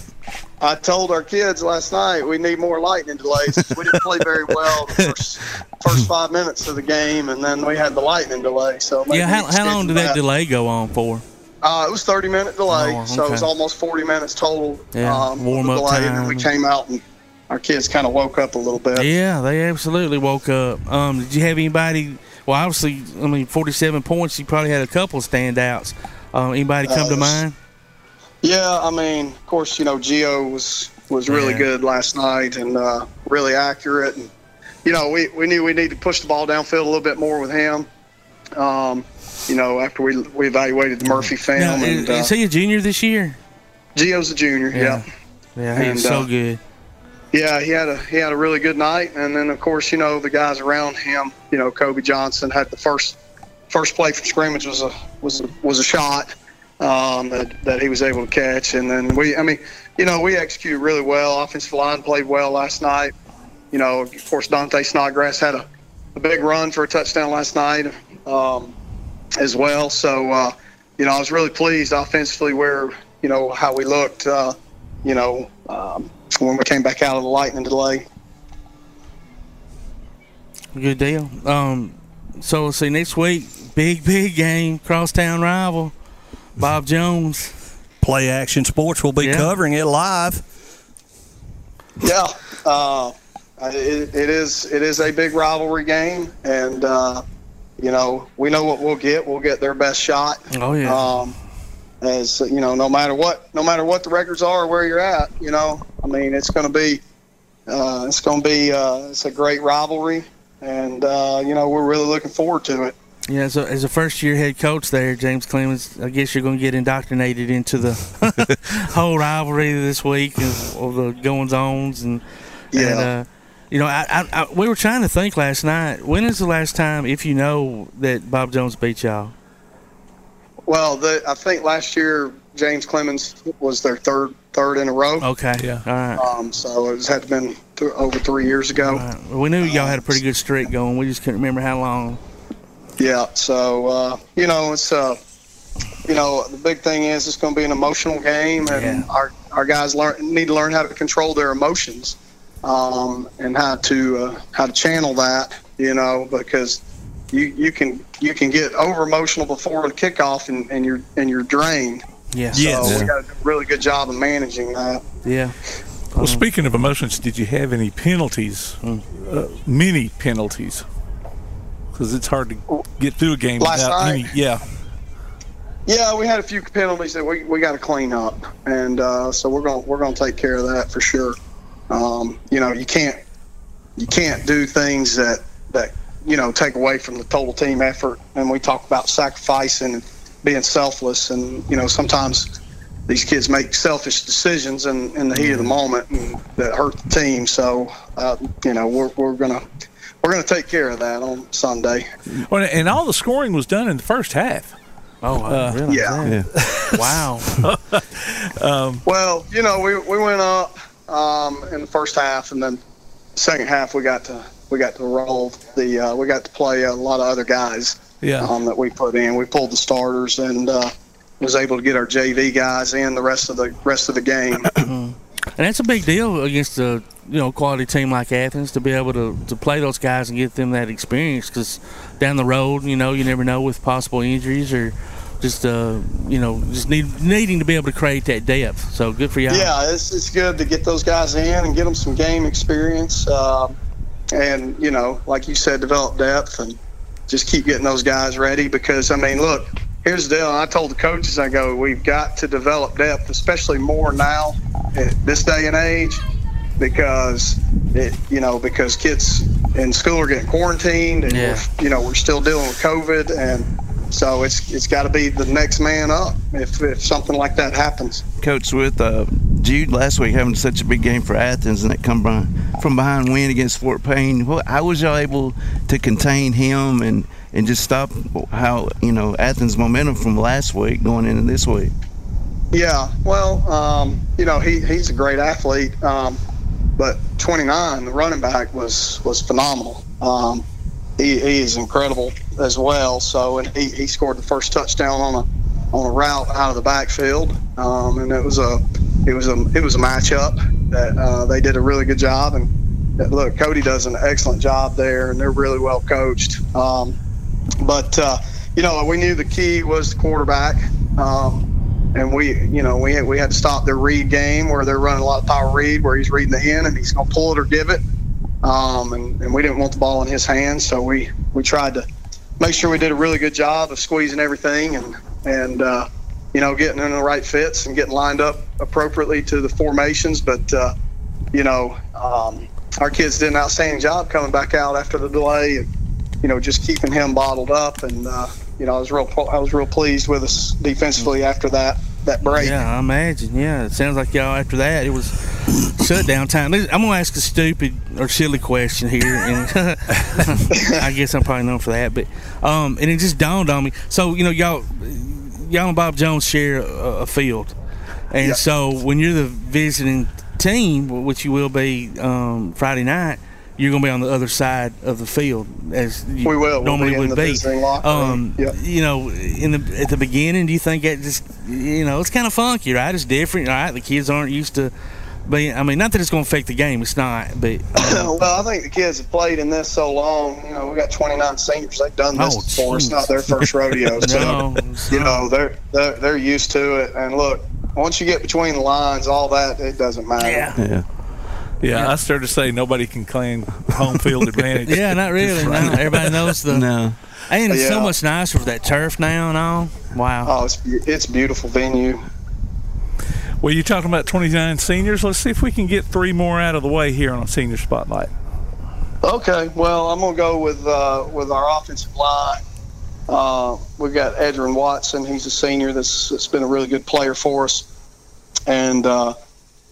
I told our kids last night we need more lightning delays. we didn't play very well the first, first five minutes of the game, and then we had the lightning delay. So yeah, how, how long did that delay go on for? Uh, it was 30 minute delay, Oh, so it was almost 40 minutes total. Yeah, um, warm up delay, and then we came out and our kids kind of woke up a little bit. Yeah, they absolutely woke up. Um, did you have anybody? Well, obviously, I mean, 47 points. You probably had a couple standouts. Um, anybody come to Uh, mind? Yeah, I mean, of course, you know, Gio was was really Yeah. good last night and uh, really accurate. And you know, we, we knew we needed to push the ball downfield a little bit more with him. Um, you know, after we we evaluated the Murphy film, Now, and is, uh, is he a junior this year? Gio's a junior. Yeah. Yeah, he's And, so uh, good. Yeah, he had a he had a really good night, and then of course you know the guys around him. You know, Kobe Johnson had the first first play from scrimmage was a was a, was a shot um, that that he was able to catch, and then we I mean you know we executed really well. Offensive line played well last night. You know, of course Dante Snodgrass had a, a big run for a touchdown last night um, as well. So uh, you know I was really pleased offensively where you know how we looked. Uh, you know. Um, when we came back out of the lightning delay. Good deal. Um, so see next week, big big game, crosstown rival, Bob Jones. Play Action Sports will be Yeah. covering it live. Yeah, uh, it, it is it is a big rivalry game, and uh, you know we know what we'll get. We'll get their best shot. Oh yeah. Um, as you know, no matter what, no matter what the records are, or where you're at, you know, I mean, it's going to be, uh, it's going to be, uh, it's a great rivalry, and uh, you know, we're really looking forward to it. Yeah, so as a first year head coach there, James Clemens, I guess you're going to get indoctrinated into the whole rivalry this week of, of the goings ons and Yeah. and, uh, you know, I, I, I, we were trying to think last night. When is the last time, if you know, that Bob Jones beat y'all? Well, the, I think last year James Clemens was their third third in a row. Okay, yeah, all right. Um, so it had been th- over three years ago. Well, we knew y'all had a pretty good streak going. We just couldn't remember how long. Yeah. So uh, you know, it's uh, you know, the big thing is it's going to be an emotional game, and our our guys learn need to learn how to control their emotions, um, and how to uh, how to channel that. You know, because you you can you can get over emotional before the kickoff, and, and you're and you're drained. Yeah. So Yes. we got a really good job of managing that. Yeah. Well, speaking of emotions, did you have any penalties? Uh, many penalties? Because it's hard to get through a game Last without night? any. Yeah. Yeah, we had a few penalties that we, we got to clean up, and uh, so we're going to we're going to take care of that for sure. Um, you know, you can't you can't do things that that you know take away from the total team effort. And we talk about sacrificing and being selfless, and you know sometimes these kids make selfish decisions in, in the heat of the moment and that hurt the team. So uh, you know we're we're gonna we're gonna take care of that on Sunday. Well, and all the scoring was done in the first half. Oh, Uh, really? Yeah. wow. um, Well, you know, we, we went up um, in the first half, and then second half we got to we got to roll the uh, we got to play a lot of other guys Yeah. um, that we put in. We pulled the starters and uh, was able to get our JV guys in the rest of the rest of the game. and that's a big deal against a you know quality team like Athens to be able to, to play those guys and get them that experience because down the road you know you never know with possible injuries or just uh you know just need needing to be able to create that depth. So good for y'all. Yeah, it's, it's good to get those guys in and get them some game experience. Um, and, you know, like you said, develop depth and just keep getting those guys ready because, I mean, look, here's the deal. I told the coaches, I go, we've got to develop depth, especially more now at this day and age because, it, you know, because kids in school are getting quarantined and, Yeah. we're, you know, we're still dealing with COVID. And so it's, it's got to be the next man up if, if something like that happens. Coach, with uh, Jude last week having such a big game for Athens and that come by, from behind win against Fort Payne, what, how was y'all able to contain him and, and just stop how you know Athens' momentum from last week going into this week? Yeah, well, um, you know, he, he's a great athlete, um, but 29, the running back, was was phenomenal. Um, he, he is incredible as well. So, and he, he scored the first touchdown on a on a route out of the backfield, um, and it was a it was a it was a matchup that uh, they did a really good job. And look, Cody does an excellent job there, and they're really well coached. Um, but uh, you know, we knew the key was the quarterback. Um, and we, you know, we had, we had to stop their read game where they're running a lot of power read, where he's reading the end and he's going to pull it or give it. Um, and, and we didn't want the ball in his hands, so we we tried to make sure we did a really good job of squeezing everything and and uh, you know getting in the right fits and getting lined up appropriately to the formations. But uh, you know, um, our kids did an outstanding job coming back out after the delay and you know just keeping him bottled up and. Uh, you know, I was real, I was real pleased with us defensively after that that break. Yeah, I imagine. Yeah, it sounds like y'all after that it was shutdown time. I'm gonna ask a stupid or silly question here, and I guess I'm probably known for that. But um, and it just dawned on me. So you know, y'all, y'all and Bob Jones share a, a field, and Yeah. so when you're the visiting team, which you will be um, Friday night. You're gonna be on the other side of the field, as you We will. We'll normally be in would the be. locker room. Um, Yep. you know, in the at the beginning, do you think it just you know it's kind of funky, right? It's different, right? The kids aren't used to being. I mean, not that it's going to affect the game. It's not, but well, I think the kids have played in this so long. You know, we got 29 seniors. They've done this Oh, before. It's not their first rodeo. So, No, you know, they're, they're they're used to it. And look, once you get between the lines, all that it doesn't matter. Yeah. Yeah, I started to say nobody can claim home field advantage. yeah, not really. No, everybody knows the. No. And it's so much nicer with that turf now and all. Wow. Oh, it's it's beautiful venue. Well, you're talking about 29 seniors. Let's see if we can get three more out of the way here on a senior spotlight. Okay, well, I'm gonna go with uh, with our offensive line. Uh, we've got Edrin Watson. He's a senior that's, that's been a really good player for us, and uh,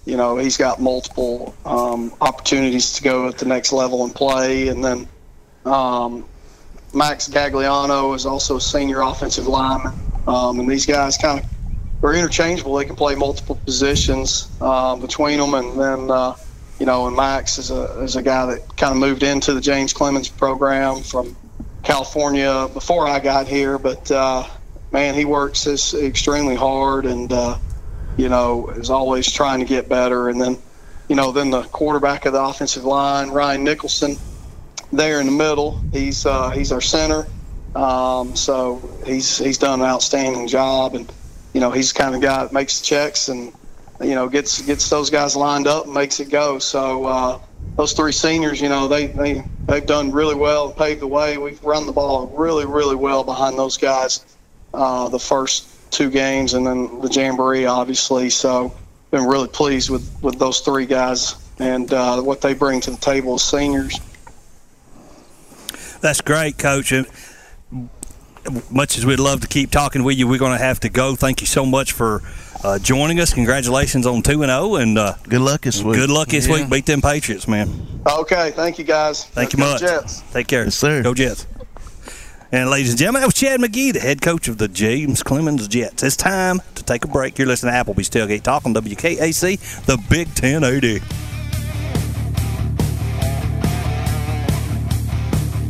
you know he's got multiple um, opportunities to go at the next level and play. And then um, Max Gagliano is also a senior offensive lineman, um, and these guys kind of are interchangeable. They can play multiple positions uh, between them, and then. Uh, you know, and Max is a is a guy that kind of moved into the James Clemens program from California before I got here. But uh, man, he works this extremely hard, and uh, you know, is always trying to get better. And then, you know, then the quarterback of the offensive line, Ryan Nicholson, there in the middle. He's uh, he's our center. Um, so he's he's done an outstanding job, and you know, he's the kind of guy that makes checks and you know gets gets those guys lined up and makes it go. So uh, those three seniors, you know, they they they've done really well and paved the way. We've run the ball really really well behind those guys. Uh, the first two games, and then the jamboree, obviously. So, been really pleased with with those three guys and uh, what they bring to the table as seniors. That's great, Coach. And much as we'd love to keep talking with you, we're going to have to go. Thank you so much for uh, joining us. Congratulations on two and zero, and uh, good luck this week. Good luck this Yeah. week. Beat them Patriots, man. Okay, thank you guys. Thank you Let's much. Jets. Take care. Yes, sir. Go Jets. And ladies and gentlemen, that was Chad McGehee, the head coach of the James Clemens Jets. It's time to take a break. You're listening to Applebee's Tailgate Talk on WKAC, the Big 1080.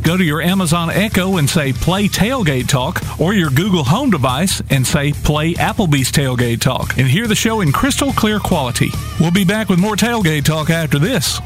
Go to your Amazon Echo and say play tailgate talk, or your Google Home device and say play Applebee's tailgate talk, and hear the show in crystal clear quality. We'll be back with more tailgate talk after this.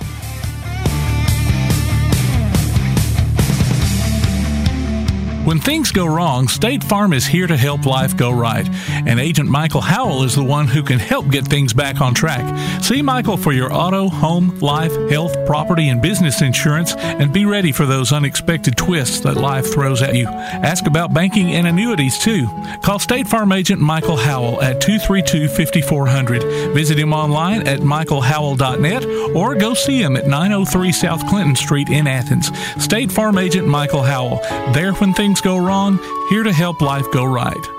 When things go wrong, State Farm is here to help life go right. And Agent Michael Howell is the one who can help get things back on track. See Michael for your auto, home, life, health, property, and business insurance and be ready for those unexpected twists that life throws at you. Ask about banking and annuities too. Call State Farm Agent Michael Howell at 232 5400. Visit him online at michaelhowell.net or go see him at 903 South Clinton Street in Athens. State Farm Agent Michael Howell. There when things go wrong, here to help life go right.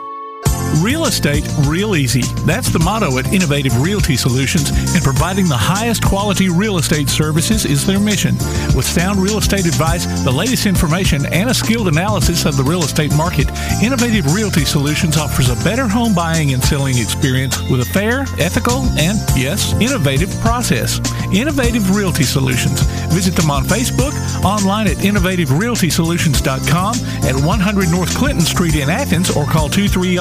Real estate real easy. That's the motto at Innovative Realty Solutions, and providing the highest quality real estate services is their mission. With sound real estate advice, the latest information, and a skilled analysis of the real estate market, Innovative Realty Solutions offers a better home buying and selling experience with a fair, ethical, and yes, innovative process. Innovative Realty Solutions. Visit them on Facebook, online at innovativerealtysolutions.com at 100 North Clinton Street in Athens, or call 230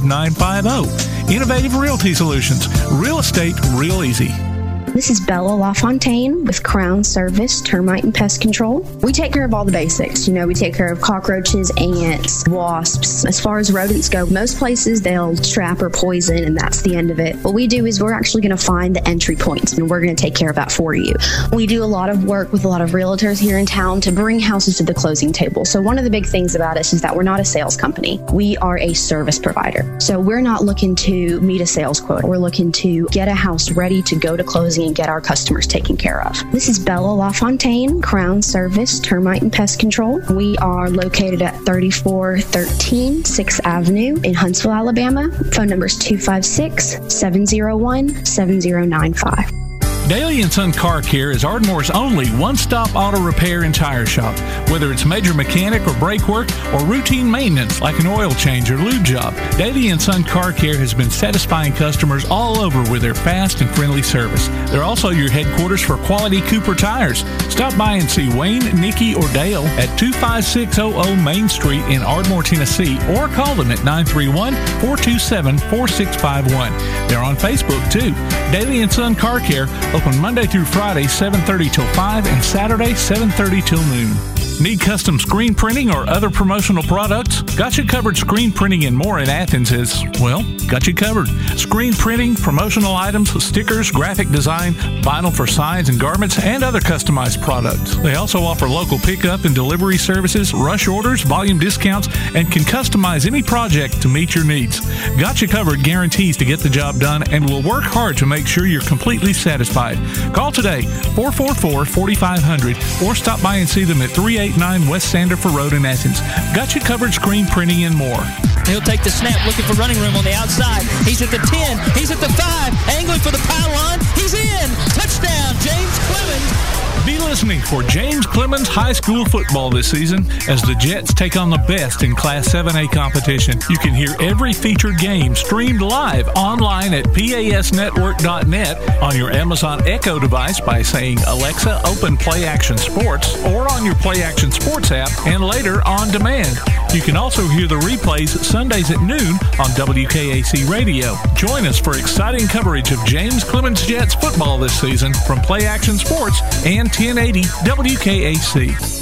5950. Innovative Realty Solutions. Real estate real easy. This is Bella LaFontaine with Crown Service Termite and Pest Control. We take care of all the basics. You know, we take care of cockroaches, ants, wasps. As far as rodents go, most places they'll trap or poison, and that's the end of it. What we do is we're actually going to find the entry points, and we're going to take care of that for you. We do a lot of work with a lot of realtors here in town to bring houses to the closing table. So, one of the big things about us is that we're not a sales company, we are a service provider. So, we're not looking to meet a sales quota. We're looking to get a house ready to go to closing and get our customers taken care of. This is Bella LaFontaine, Crown Service Termite and Pest Control. We are located at 3413 6th Avenue in Huntsville, Alabama. Phone number is 256 701 7095. Daly and Son Car Care is Ardmore's only one-stop auto repair and tire shop. Whether it's major mechanic or brake work or routine maintenance like an oil change or lube job, Daly and Son Car Care has been satisfying customers all over with their fast and friendly service. They're also your headquarters for quality Cooper tires. Stop by and see Wayne, Nikki, or Dale at 25600 Main Street in Ardmore, Tennessee, or call them at 931-427-4651. They're on Facebook too. Daly and Son Car Care open Monday through Friday 7:30 till 5 and Saturday 7:30 till noon. Need custom screen printing or other promotional products? Got you covered screen printing and more in Athens is, well, got you covered. Screen printing, promotional items, stickers, graphic design, vinyl for signs and garments, and other customized products. They also offer local pickup and delivery services, rush orders, volume discounts, and can customize any project to meet your needs. Got you covered guarantees to get the job done and will work hard to make sure you're completely satisfied. Call today 444 4500 or stop by and see them at 389 West Sandifer Road in Athens. Got you covered screen printing and more. He'll take the snap, looking for running room on the outside. He's at the 10. He's at the 5. Angling for the pylon. He's in. Touchdown, James Clemens. Be listening for James Clemens High School football this season as the Jets take on the best in Class 7A competition. You can hear every featured game streamed live online at PASnetwork.net on your Amazon Echo device by saying, Alexa, open Play Action Sports, or on your Play Action Sports app, and later on demand. You can also hear the replays Sundays at noon on WKAC Radio. Join us for exciting coverage of James Clemens Jets football this season from Play Action Sports and 1080 WKAC.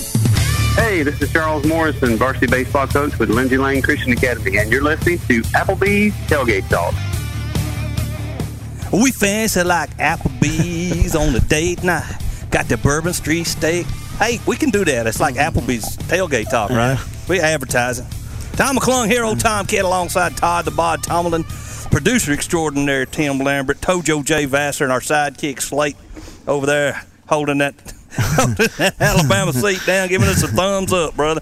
Hey, this is Charles Morrison, varsity baseball coach with Lindsay Lane Christian Academy, and you're listening to Applebee's Tailgate Talk. We fancy like Applebee's on a date night. Got the Bourbon Street steak. Hey, we can do that. It's like Applebee's tailgate talk, right? We advertising. Tom McClung here, old Tom Kid, alongside Todd the Bod Tomlin, producer extraordinaire Tim Lambert, Tojo J. Vassar, and our sidekick Slate over there holding that, holding that Alabama seat down, giving us a thumbs up, brother.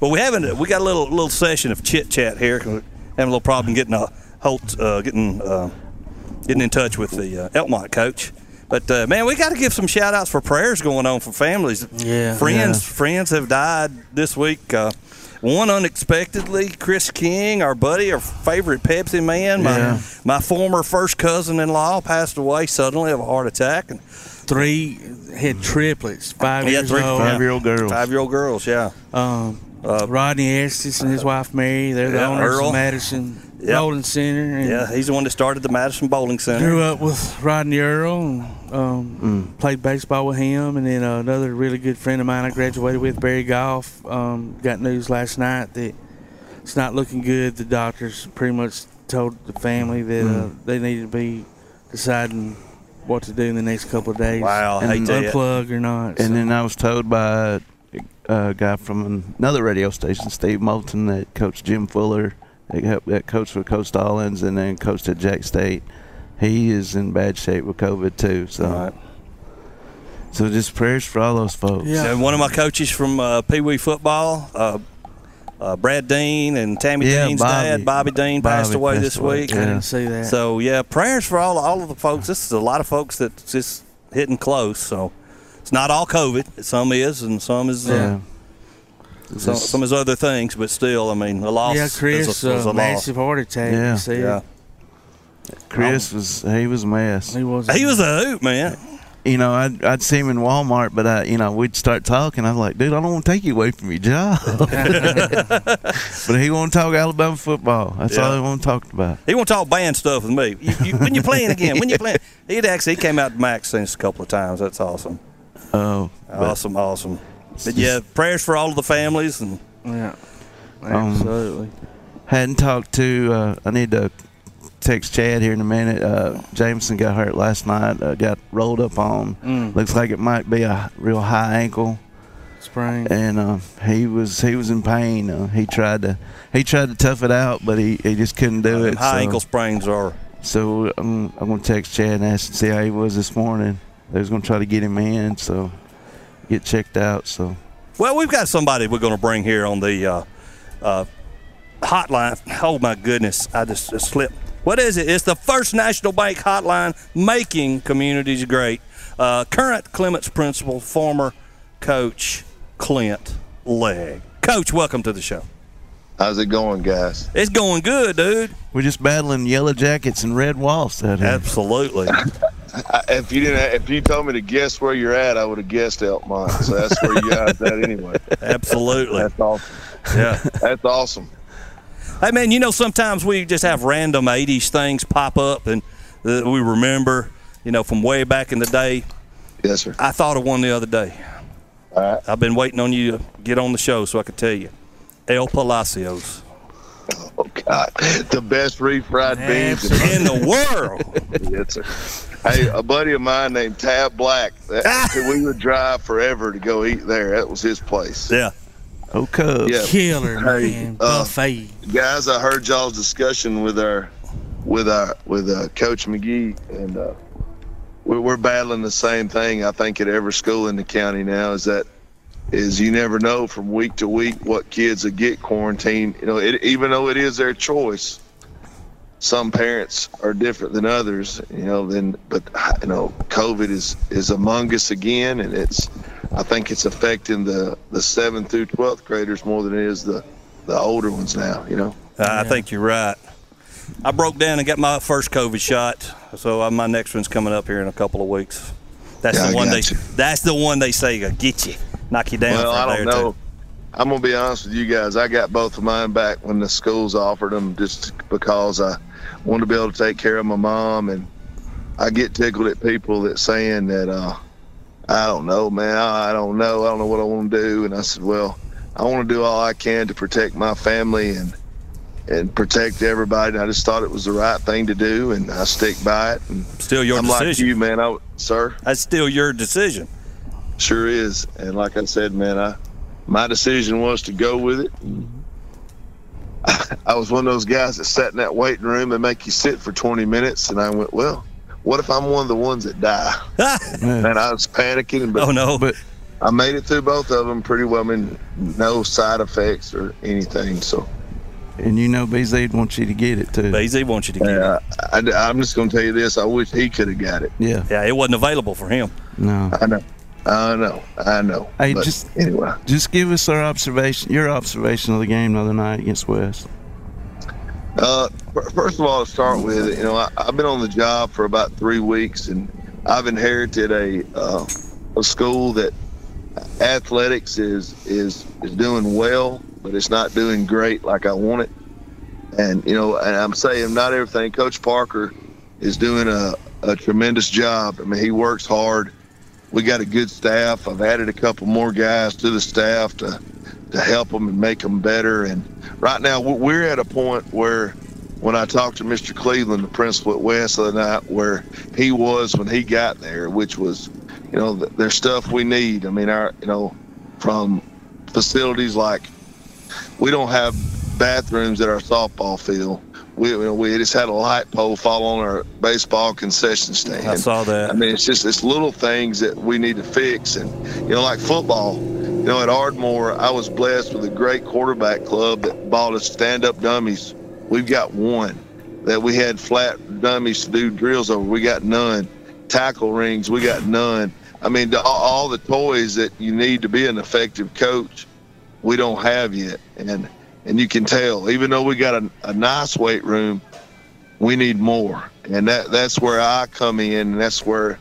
Well, we haven't. We got a little little session of chit chat here. we're Having a little problem getting a Holt, uh, getting uh, getting in touch with the uh, Elkmont coach. But uh, man, we got to give some shout outs for prayers going on for families. Yeah. friends friends have died this week. Uh, one unexpectedly, Chris King, our buddy, our favorite Pepsi man, my Yeah. my former first cousin-in-law, passed away suddenly of a heart attack. And Three had triplets, five yeah, years three old. five-year-old girls. Five-year-old girls, yeah. Um, Rodney Estes and his wife Mary, they're the Yeah, owners Earl. of Madison Yep. Bowling Center. And Yeah, he's the one that started the Madison Bowling Center. Grew up with Rodney Earl and um, played baseball with him. And then uh, another really good friend of mine I graduated with, Barry Goff, um, got news last night that it's not looking good. The doctors pretty much told the family that uh, Mm. they needed to be deciding what to do in the next couple of days. Wow, I hate and that. unplug or not. And so. then I was told by a guy from another radio station, Steve Moulton, that Coach Jim Fuller, that, helped, that coached with Coach Stallings and then coached at Jack State, he is in bad shape with COVID too. So, so just prayers for all those folks. And one of my coaches from uh, Pee Wee football, uh, uh, Brad Dean and Tammy Yeah, Dean's Bobby. dad, Bobby Dean, passed away passed this away, week. yeah. I didn't see that. So yeah, prayers for all all of the folks. This is a lot of folks that's just hitting close. So it's not all COVID. Some is, and some is. Uh, Yeah. Some, Just- some is other things, but still, I mean, a loss. yeah, is Chris, a, is a uh, loss. massive heart attack. Yeah. he. Yeah. Chris was he was a mess. He was. He was a hoot, man. You know, I'd, I'd see him in Walmart, but I, you know, we'd start talking. I was like, dude, I don't want to take you away from your job. but he want to talk Alabama football. That's all he want to talk about. He won't talk band stuff with me. You, you, when you playing again? When you playing? He'd actually he came out to Max since a couple of times. That's awesome. Oh, but- Awesome, awesome. But yeah, prayers for all of the families and Yeah. Um, Absolutely. Hadn't talked to. Uh, I need to text Chad here in a minute. Uh, Jameson got hurt last night. Uh, got rolled up on. Mm. Looks like it might be a real high ankle sprain. And uh, he was he was in pain. Uh, he tried to he tried to tough it out, but he, he just couldn't do it. high so- ankle sprains are. So I'm I'm gonna text Chad and ask and see how he was this morning. They was gonna try to get him in, so get checked out. So Well, we've got somebody we're going to bring here on the uh, uh, hotline. Oh my goodness, I just, just slipped. What is it? It's the First National Bank hotline, making communities great. Uh, current Clements principal, former coach Clint Legg. Coach, welcome to the show. How's it going, guys? It's going good, dude. we're just battling yellow jackets and red walls out here. Absolutely. I, if you didn't, if you told me to guess where you're at, I would have guessed Elkmont. So that's where you guys at anyway. Absolutely. That's awesome. Yeah. That's awesome. Hey man, you know sometimes we just have random '80s things pop up, and uh, we remember, you know, from way back in the day. Yes, sir. I thought of one the other day. All right. I've been waiting on you to get on the show so I could tell you. El Palacios. Oh God, the best refried beans in the world. yes, sir. Hey, a buddy of mine named Tab Black. That, we would drive forever to go eat there. That was his place. Yeah. Oh, Cubs. Yeah. Killer, Hey, man. uh, Buffet. guys, I heard y'all's discussion with our with our with uh, Coach McGehee, and uh, we're, we're battling the same thing. I think at every school in the county now is that is you never know from week to week what kids will get quarantined. You know, it, even though it is their choice, some parents are different than others. You know, then but you know, COVID is is among us again, and it's I think it's affecting the the seventh through twelfth graders more than it is the the older ones now. You know. I think you're right. I broke down and got my first COVID shot, so uh, my next one's coming up here in a couple of weeks. That's Yeah, the I one they. you. That's the one they say uh, get you, knock you down. Well, I don't know. I'm gonna be honest with you guys. I got both of mine back when the schools offered them, just because I wanted to be able to take care of my mom, and I get tickled at people that saying that uh, I don't know, man. I don't know. I don't know what I want to do. And I said, well, I want to do all I can to protect my family and and protect everybody. And I just thought it was the right thing to do, and I stick by it. And Still your decision. I'm like you, man. I, sir. That's still your decision. Sure is. And like I said, man, I my decision was to go with it. I was one of those guys that sat in that waiting room and make you sit for 20 minutes. And I went, well, what if I'm one of the ones that die? and I was panicking. But, oh, no. But I made it through both of them pretty well. I mean, no side effects or anything. So, And you know BZ wants you to get it too. BZ wants you to get it. yeah, I, am just going to tell you this. I wish he could have got it. Yeah. Yeah, it wasn't available for him. No. I know. I know. I know. Hey, But just anyway. just give us our observation, your observation of the game the other night against West. Uh, first of all, to start with, you know, I, I've been on the job for about three weeks, and I've inherited a uh, a school that athletics is is is doing well, but it's not doing great like I want it. And you know, and I'm saying not everything. Coach Parker is doing a, a tremendous job. I mean, he works hard. We got a good staff. I've added a couple more guys to the staff to to help them and make them better. And right now, we- we're at a point where, when I talked to Mr. Cleveland, the principal at West the night, where he was when he got there, which was, you know, there's stuff we need. I mean, our, you know, from facilities like we don't have bathrooms at our softball field. We, you know, we just had a light pole fall on our baseball concession stand. I saw that. I mean, it's just it's little things that we need to fix, and you know, like football. You know, at Ardmore, I was blessed with a great quarterback club that bought us stand-up dummies. We've got one that we had flat dummies to do drills over. We got none. Tackle rings, we got none. I mean, all the toys that you need to be an effective coach, we don't have yet, and and you can tell. Even though we got a, a nice weight room, we need more, and that that's where I come in, and that's where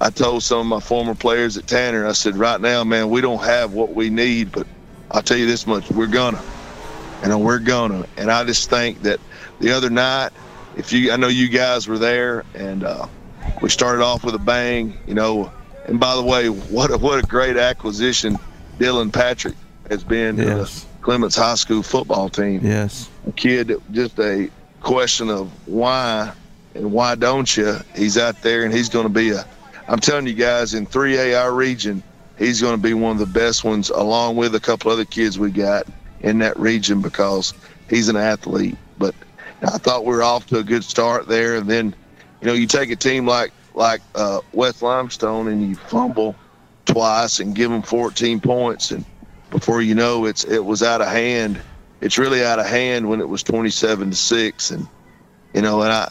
I told some of my former players at Tanner. I said, right now, man, we don't have what we need, but I'll tell you this much: we're gonna, and we're gonna. And I just think that the other night, if you, I know you guys were there, and uh, we started off with a bang, you know. And by the way, what a, what a great acquisition Dylan Patrick has been Yes. Clements High School football team. Yes. a kid just a question of why and why don't you he's out there and he's going to be a i'm telling you guys in 3a our region he's going to be one of the best ones along with a couple other kids we got in that region because he's an athlete. But i thought we were off to a good start there. And then you know you take a team like like uh, west limestone and you fumble twice and give them 14 points and before you know it's it was out of hand. It's really out of hand when it was 27 to 6 and you know and i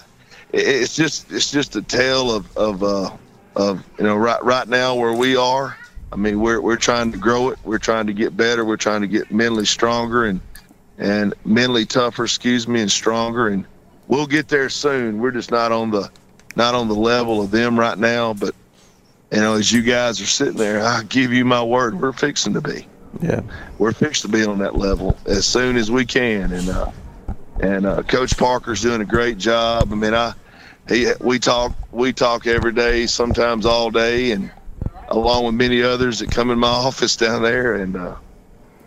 it's just it's just a tale of of uh of you know right right now where we are. I mean we're we're trying to grow it. We're trying to get better. We're trying to get mentally stronger and and mentally tougher excuse me and stronger. And we'll get there soon. We're just not on the not on the level of them right now. But you know as you guys are sitting there i give you my word we're fixing to be Yeah. we're fixed to be on that level as soon as we can. And uh, and uh, Coach Parker's doing a great job. I mean, I he we talk we talk every day, sometimes all day, and along with many others that come in my office down there. And uh,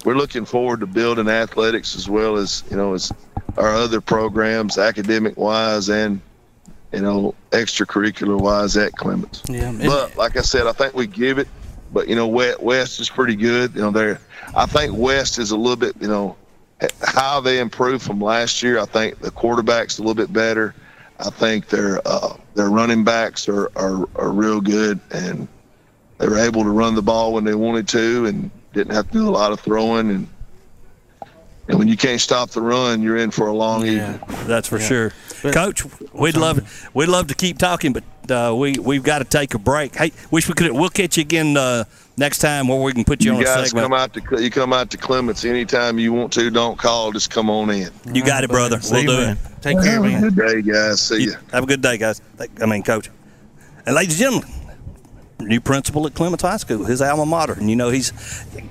we're looking forward to building athletics as well as you know as our other programs, academic wise and you know extracurricular wise at Clements. Yeah, But like I said, I think we give it. But you know, We- West is pretty good. You know, they're. I think West is a little bit. You know, how they improved from last year. I think the quarterback's a little bit better. I think their uh, their running backs are, are are real good, and they were able to run the ball when they wanted to, and didn't have to do a lot of throwing. And and when you can't stop the run, you're in for a long evening. That's for Yeah. sure, Coach. We'd love we'd love to keep talking, but uh, we we've got to take a break. Hey, wish we could. We'll catch you again uh, next time where we can put you, You on a guys segment. come out to you come out to Clements anytime you want to. Don't call, just come on in. You got it, brother. we'll do it. Take care, Have a good day, guys. See you. Have a good day, guys. Thank- I mean, coach. And ladies and gentlemen, new principal at Clements High School, his alma mater, and you know he's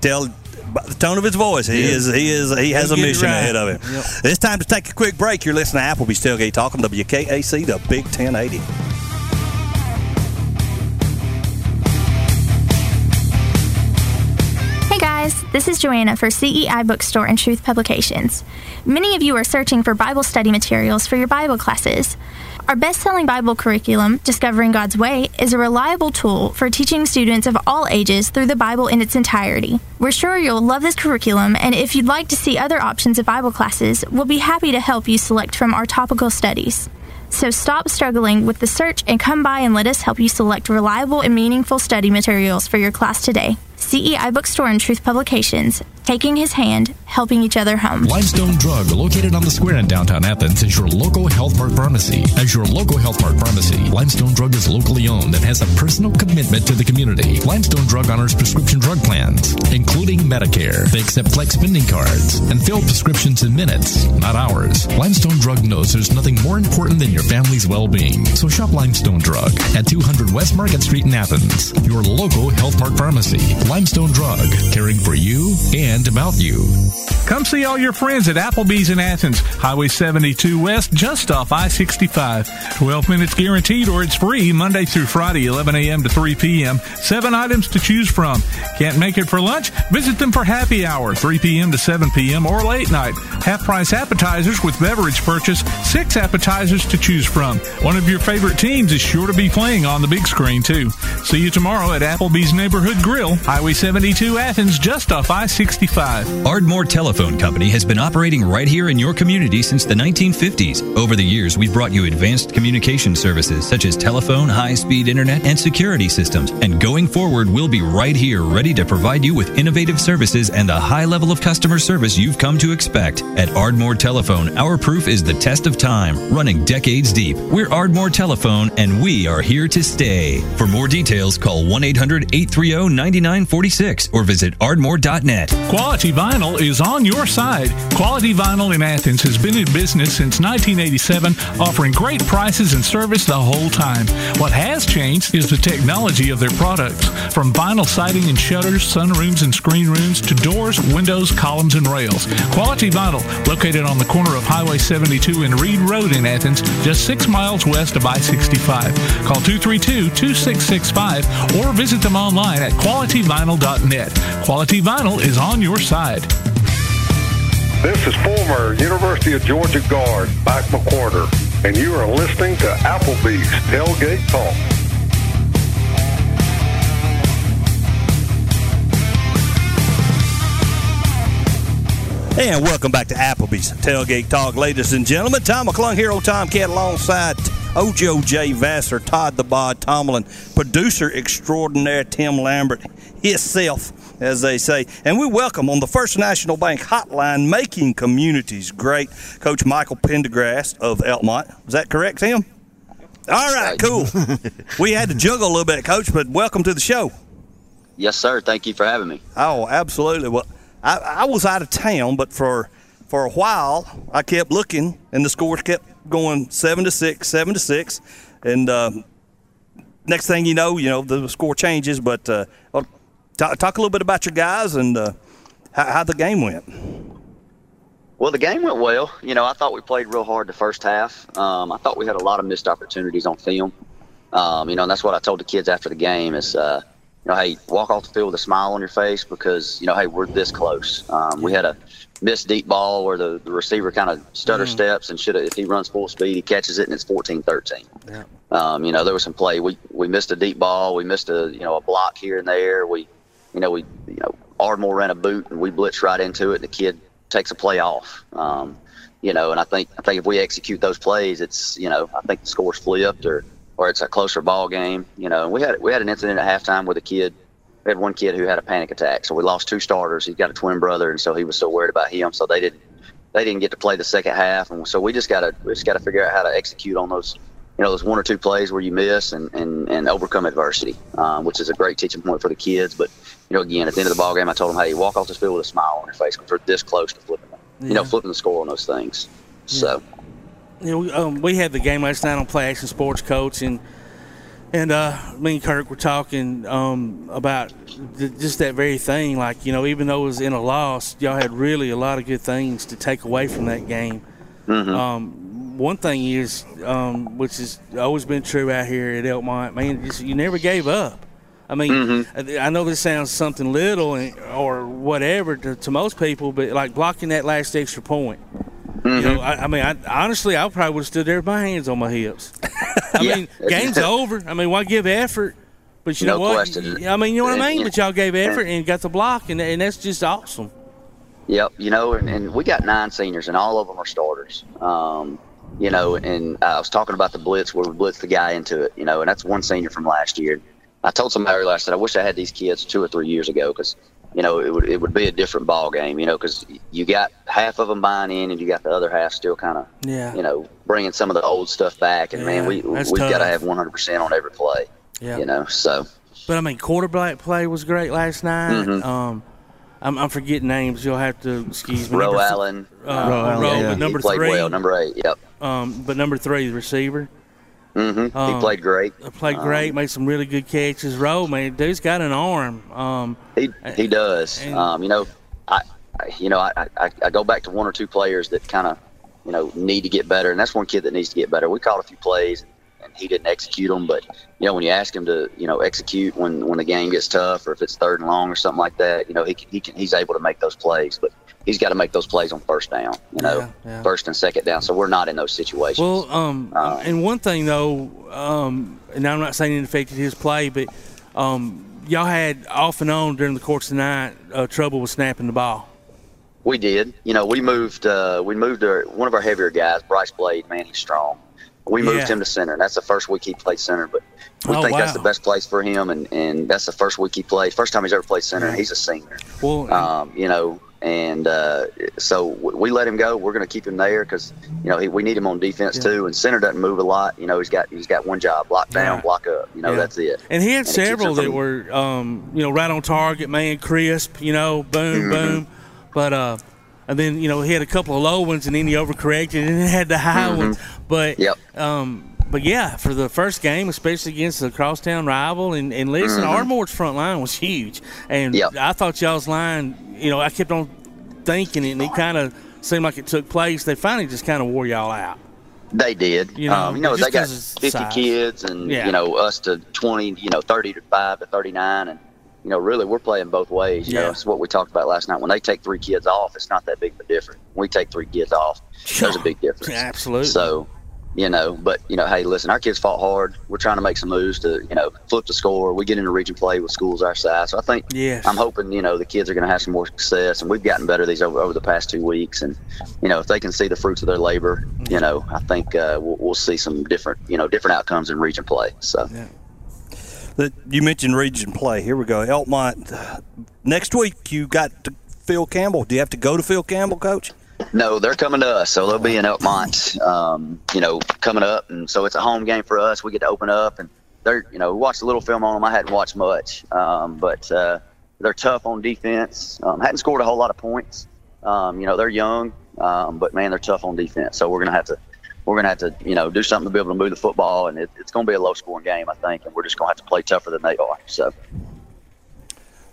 tell by the tone of his voice, he Yeah. is he is he has He'll a mission right. ahead of him. Yep. It's time to take a quick break. You're listening to Applebee's Tailgate Talk on WKAC, the Big 1080. Hey guys, this is Joanna for CEI Bookstore and Truth Publications. Many of you are searching for Bible study materials for your Bible classes. Our best selling Bible curriculum, Discovering God's Way, is a reliable tool for teaching students of all ages through the Bible in its entirety. We're sure you'll love this curriculum, and if you'd like to see other options of Bible classes, we'll be happy to help you select from our topical studies. So stop struggling with the search and come by and let us help you select reliable and meaningful study materials for your class today. CEI Bookstore and Truth Publications, taking his hand, helping each other home. Limestone Drug, located on the square in downtown Athens, is your local Health Mart pharmacy. As your local Health Mart pharmacy, Limestone Drug is locally owned and has a personal commitment to the community. Limestone Drug honors prescription drug plans, including Medicare. They accept flex spending cards and fill prescriptions in minutes, not hours. Limestone Drug knows there's nothing more important than your family's well-being. So shop Limestone Drug at 200 West Market Street in Athens, your local Health Mart pharmacy. Limestone Drug, caring for you and about you. Come see all your friends at Applebee's in Athens, Highway 72 West, just off I 65. 12 minutes guaranteed or it's free Monday through Friday, 11 a.m. to 3 p.m. Seven items to choose from. Can't make it for lunch? Visit them for happy hour, 3 p.m. to 7 p.m. or late night. Half price appetizers with beverage purchase, six appetizers to choose from. One of your favorite teams is sure to be playing on the big screen, too. See you tomorrow at Applebee's Neighborhood Grill, 72 Athens, just off I 65. Ardmore Telephone Company has been operating right here in your community since the 1950s. Over the years, we've brought you advanced communication services such as telephone, high speed internet, and security systems. And going forward, we'll be right here ready to provide you with innovative services and the high level of customer service you've come to expect. At Ardmore Telephone, our proof is the test of time, running decades deep. We're Ardmore Telephone, and we are here to stay. For more details, call 1 800 830 9946 or visit ardmore.net. Quality Vinyl is on your side. Quality Vinyl in Athens has been in business since 1987, offering great prices and service the whole time. What has changed is the technology of their products. From vinyl siding and shutters, sunrooms and screen rooms, to doors, windows, columns, and rails. Quality Vinyl, located on the corner of Highway 72 and Reed Road in Athens, just six miles west of I 65. Call 232 2665 or visit them online at qualityvinyl.net. Quality Vinyl is on your side. This is former University of Georgia guard Mike McWhorter, and you are listening to Applebee's Tailgate Talk. And welcome back to Applebee's Tailgate Talk, ladies and gentlemen. Tom McClung here on Tomcat alongside Ojo J. Vassar, Todd the Bod Tomlin, producer extraordinaire Tim Lambert, himself, as they say. And we welcome on the First National Bank hotline, making communities great, Coach Michael Pendergrast of Elkmont. Is that correct, Tim? All right, cool. we had to juggle a little bit, Coach, but welcome to the show. Yes, sir. Thank you for having me. Oh, absolutely. Well, I, I was out of town, but for for a while, I kept looking, and the scores kept going seven to six, seven to six, and uh, next thing you know, you know the score changes. But uh, talk, talk a little bit about your guys and uh, how, how the game went. Well, the game went well. You know, I thought we played real hard the first half. Um, I thought we had a lot of missed opportunities on film. Um, you know, and that's what I told the kids after the game is, uh, you know, hey, walk off the field with a smile on your face because, you know, hey, we're this close. Um, we had a missed deep ball where the, the receiver kind of stutter steps and should have, if he runs full speed, he catches it and it's 14 13. Yeah. Um, you know, there was some play. We we missed a deep ball. We missed a you know a block here and there. We, you know, we you know Ardmore ran a boot and we blitzed right into it. And the kid takes a play off. Um, you know, and I think I think if we execute those plays, it's you know I think the score's flipped or or it's a closer ball game. You know, we had we had an incident at halftime with a kid. We had one kid who had a panic attack, so we lost two starters. He's got a twin brother, and so he was so worried about him, so they didn't they didn't get to play the second half, and so we just got to we just got to figure out how to execute on those you know those one or two plays where you miss and and, and overcome adversity, um, which is a great teaching point for the kids. But you know, again, at the end of the ball game, I told them, hey, walk off this field with a smile on your face because we're this close to flipping, you know, flipping the score on those things. So. You know, we, um, we had the game last night on Play Action Sports Coach, and and uh, me and Kirk were talking um, about th- just that very thing. Like, you know, even though it was in a loss, y'all had really a lot of good things to take away from that game. Um, one thing is, um, which has always been true out here at Elkmont, man, just, you never gave up. I mean, I I know this sounds something little and, or whatever to, to most people, but like blocking that last extra point. You know, I, I mean, I, honestly, I probably would have stood there with my hands on my hips. I Yeah. mean, game's over. I mean, why give effort? But you No know what? question. I mean, you know what I mean. Yeah. But y'all gave effort and got the block, and, and that's just awesome. Yep, you know, and, and we got nine seniors, and all of them are starters. Um, you know, and I was talking about the blitz where we blitzed the guy into it, you know, and that's one senior from last year. I told somebody earlier, I said, I wish I had these kids two or three years ago because, you know, it would it would be a different ball game, you know, because you got half of them buying in and you got the other half still kind of, Yeah. you know, bringing some of the old stuff back. And man, we we've got to have 100% on every play, Yeah. you know. So But I mean, quarterback play was great last night. Mhm. Um, I'm, I'm forgetting names. You'll have to excuse me. Roe Number Allen, uh, Roe Allen, Roe, yeah. number He played three, well, number eight, yep. Um, but number three, the receiver. Hmm he Um, played great. Played great, Um, made some really good catches. Roe, man, dude's got an arm. Um, He he does. And- Um, you know, I, I you know I, I, I go back to one or two players that kind of you know need to get better, and that's one kid that needs to get better. We called a few plays, and he didn't execute them. But you know, when you ask him to you know execute when when the game gets tough or if it's third and long or something like that, you know he can, he can he's able to make those plays, but. He's got to make those plays on first down, you know, Yeah, yeah. first and second down. So we're not in those situations. well, um, and one thing though, um, and I'm not saying it affected his play, but um, y'all had off and on during the course of the night uh, trouble with snapping the ball. We did. You know, we moved. Uh, we moved our, one of our heavier guys, Bryce Blade. Man, he's strong. We moved Yeah. him to center. and That's the first week he played center, but we Oh, think that's the best place for him, and, and that's the first week he played. First time he's ever played center, he's a senior. Well, Um, you know, and uh, so we let him go. We're going to keep him there because you know he, we need him on defense Yeah. too. And center doesn't move a lot. You know, he's got he's got one job: block down, Right. block up. You know, Yeah. that's it. And he had him several that from- were, um, you know, right on target, man, crisp, you know, boom, Mhm. boom. But, uh, and then, you know, he had a couple of low ones and then he overcorrected and then had the high Mhm. ones. But, Yep. um, but yeah, for the first game, especially against the crosstown rival, and, and listen, Mhm. Ardmore's front line was huge. And Yep. I thought y'all's line, you know, I kept on thinking it, and it kind of seemed like it took place. They finally just kind of wore y'all out. They did. You know, um, you know they got 'cause it's 50 size. kids and, Yeah. you know, us to 20, you know, 30 to 5 to 39. And, you know, really we're playing both ways. You Yeah. know, it's what we talked about last night. When they take three kids off, it's not that big of a difference. When we take three kids off, there's a big difference. Absolutely. So, you know, but, you know, hey, listen, our kids fought hard. We're trying to make some moves to, you know, flip the score. We get into region play with schools our size. So I think Yes. I'm hoping, you know, the kids are going to have some more success. And we've gotten better these over, over the past two weeks. And, you know, if they can see the fruits of their labor, you know, I think uh, we'll, we'll see some different, you know, different outcomes in region play. So, That you mentioned region play. Here we go. Elkmont. uh, Next week you got to Phil Campbell. Do you have to go to Phil Campbell, Coach? No, they're coming to us. So they'll be in Elkmont, um, you know, coming up. And so it's a home game for us. We get to open up and they're, you know, we watched a little film on them. I hadn't watched much, um, but uh, they're tough on defense. Um, hadn't scored a whole lot of points. Um, you know, they're young, um, but man, they're tough on defense. So we're gonna have to, we're gonna have to, you know, do something to be able to move the football, and it, it's gonna be a low scoring game, I think, and we're just gonna have to play tougher than they are. So.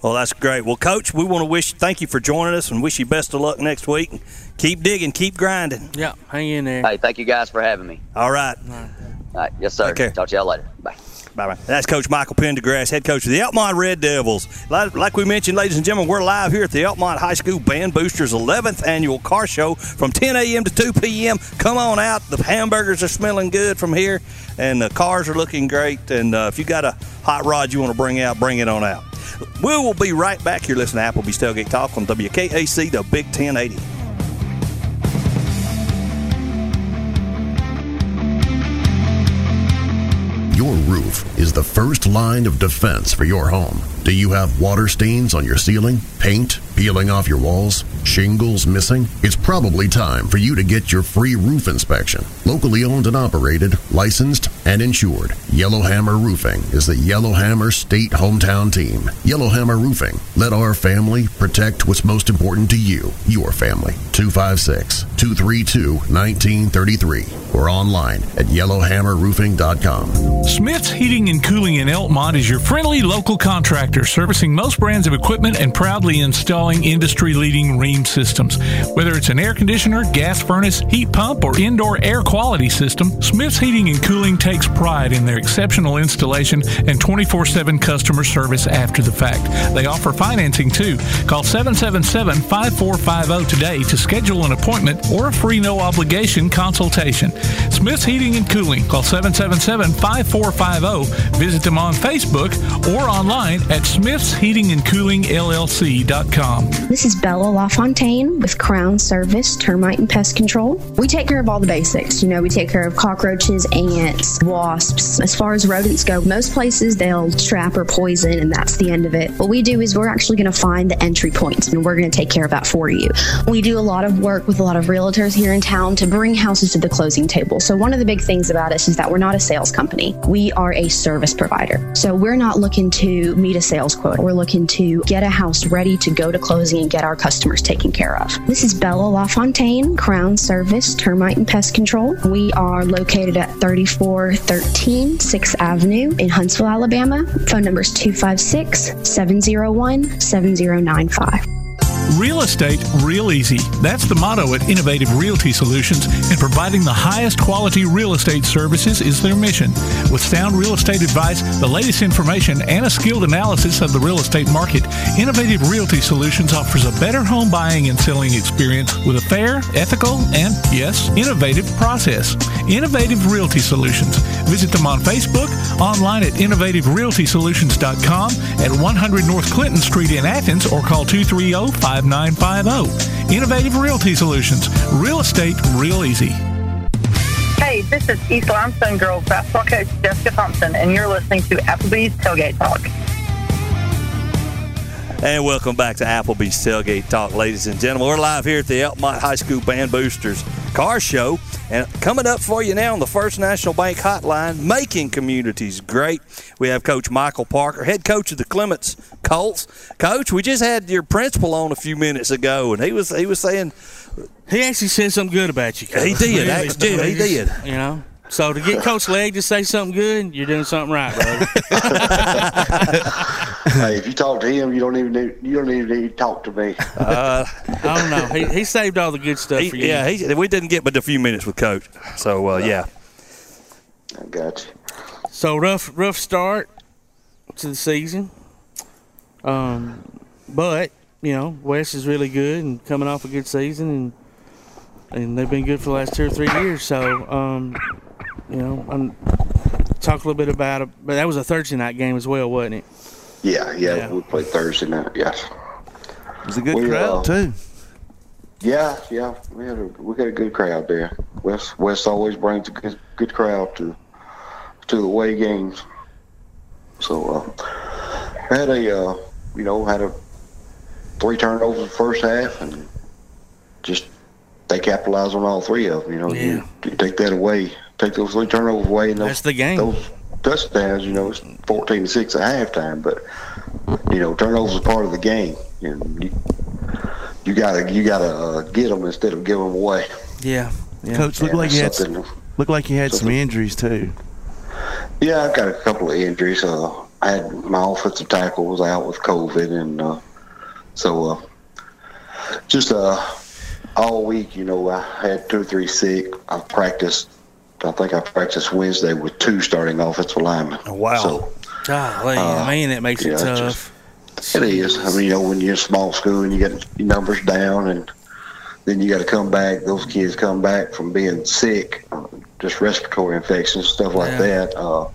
Well, that's great. Well, Coach, we want to wish thank you for joining us and wish you best of luck next week. Keep digging, keep grinding. Yeah, hang in there. Hey, thank you guys for having me. All right. All right, yes, sir. Talk to y'all later. Bye. Bye bye. That's Coach Michael Pendergrast, head coach of the Elkmont Red Devils. Like, like we mentioned, ladies and gentlemen, we're live here at the Elkmont High School Band Boosters 11th annual car show from 10 a.m. to 2 p.m. Come on out. The hamburgers are smelling good from here, and the cars are looking great. And uh, if you got a hot rod you want to bring out, bring it on out. We will be right back here listening to Applebee's Tailgate Talk on WKAC, the Big 1080. Your roof is the first line of defense for your home. Do you have water stains on your ceiling, paint peeling off your walls, shingles missing? It's probably time for you to get your free roof inspection. Locally owned and operated, licensed, and insured, Yellowhammer Roofing is the Yellowhammer State hometown team. Yellowhammer Roofing. Let our family protect what's most important to you, your family. 256 232 1933 or online at yellowhammerroofing.com. Smith's Heating and Cooling in Elkmont is your friendly local contractor servicing most brands of equipment and proudly installing industry leading Rheem systems. Whether it's an air conditioner, gas furnace, heat pump, or indoor air quality system, Smith's Heating and Cooling takes pride in their exceptional installation and 24 7 customer service after the fact. They offer financing too. Call 777 5450 today to schedule an appointment or a free no obligation consultation. Smith's Heating and Cooling. Call 777 5450. Visit them on Facebook or online at smithsheatingandcoolingllc.com. This is Bella LaFontaine with Crown Service Termite and Pest Control. We take care of all the basics. You know, we take care of cockroaches, ants, wasps. As far as rodents go, most places they'll trap or poison, and that's the end of it. What we do is we're actually going to find the entry points, and we're going to take care of that for you. We do a lot of work with a lot of realtors here in town to bring houses to the closing table. So, one of the big things about us is that we're not a sales company, we are a service provider. So, we're not looking to meet a sales quota. We're looking to get a house ready to go to closing and get our customers taken care of. This is Bella LaFontaine, Crown Service Termite and Pest Control. We are located at 3413 6th Avenue in Huntsville, Alabama. Phone number is 256 701 7095. Real estate real easy. That's the motto at Innovative Realty Solutions, and providing the highest quality real estate services is their mission. With sound real estate advice, the latest information, and a skilled analysis of the real estate market, Innovative Realty Solutions offers a better home buying and selling experience with a fair, ethical, and yes, innovative process. Innovative Realty Solutions. Visit them on Facebook, online at innovativerealtysolutions.com at 100 North Clinton Street in Athens, or call 230 5950. Innovative Realty Solutions. Real estate real easy. Hey, this is East Limestone Girls basketball coach Jessica Thompson, and you're listening to Applebee's Tailgate Talk. And welcome back to Applebee's Tailgate Talk, ladies and gentlemen. We're live here at the Elkmont High School Band Boosters Car Show. And coming up for you now on the First National Bank Hotline, making communities great. We have Coach Michael Parker, head coach of the Clements Colts. Coach, we just had your principal on a few minutes ago, and he was he was saying he actually said something good about you. Coach. He did, actually, he did. You know. So to get Coach Legg to say something good, you're doing something right, brother. hey, if you talk to him, you don't even need, you don't even need to talk to me. Uh, I don't know. He, he saved all the good stuff He- for you. yeah, he, we didn't get but a few minutes with Coach. So, uh, yeah. I got you. So rough, rough start to the season. Um, but you know, West is really good and coming off a good season, and and they've been good for the last two or three years. So, um, you know, I'm talk a little bit about it. But that was a Thursday night game as well, wasn't it? Yeah, yeah, we played Thursday night. Yes, it was a good We, crowd uh, too. Yeah, yeah, we had a we got a good crowd there. West West always brings a good good crowd to to the away games. So uh, had a uh, you know had a three turnovers in the first half and just they capitalized on all three of them. You know, you, you take that away, take those three turnovers away, and those, That's the game. Those touchdowns, you know, it's fourteen to six at halftime, but you know, turnovers are part of the game. And you, you gotta you gotta uh, get them instead of give them away. Yeah. yeah. Coach, looked Yeah, like you had something- looked like you had some injuries too. Yeah, I've got a couple of injuries. Uh, I had my offensive tackle was out with COVID, and uh, so uh, just uh, all week, you know, I had two or three sick. I practiced. I think I practiced Wednesday with two starting offensive linemen. wow. So Golly, Uh, man, that makes it yeah, it's tough. it is. I mean, you know, when you're in small school and you get your numbers down, and then you got to come back. Those kids come back from being sick, uh, just respiratory infections, stuff like Yeah. that. Uh,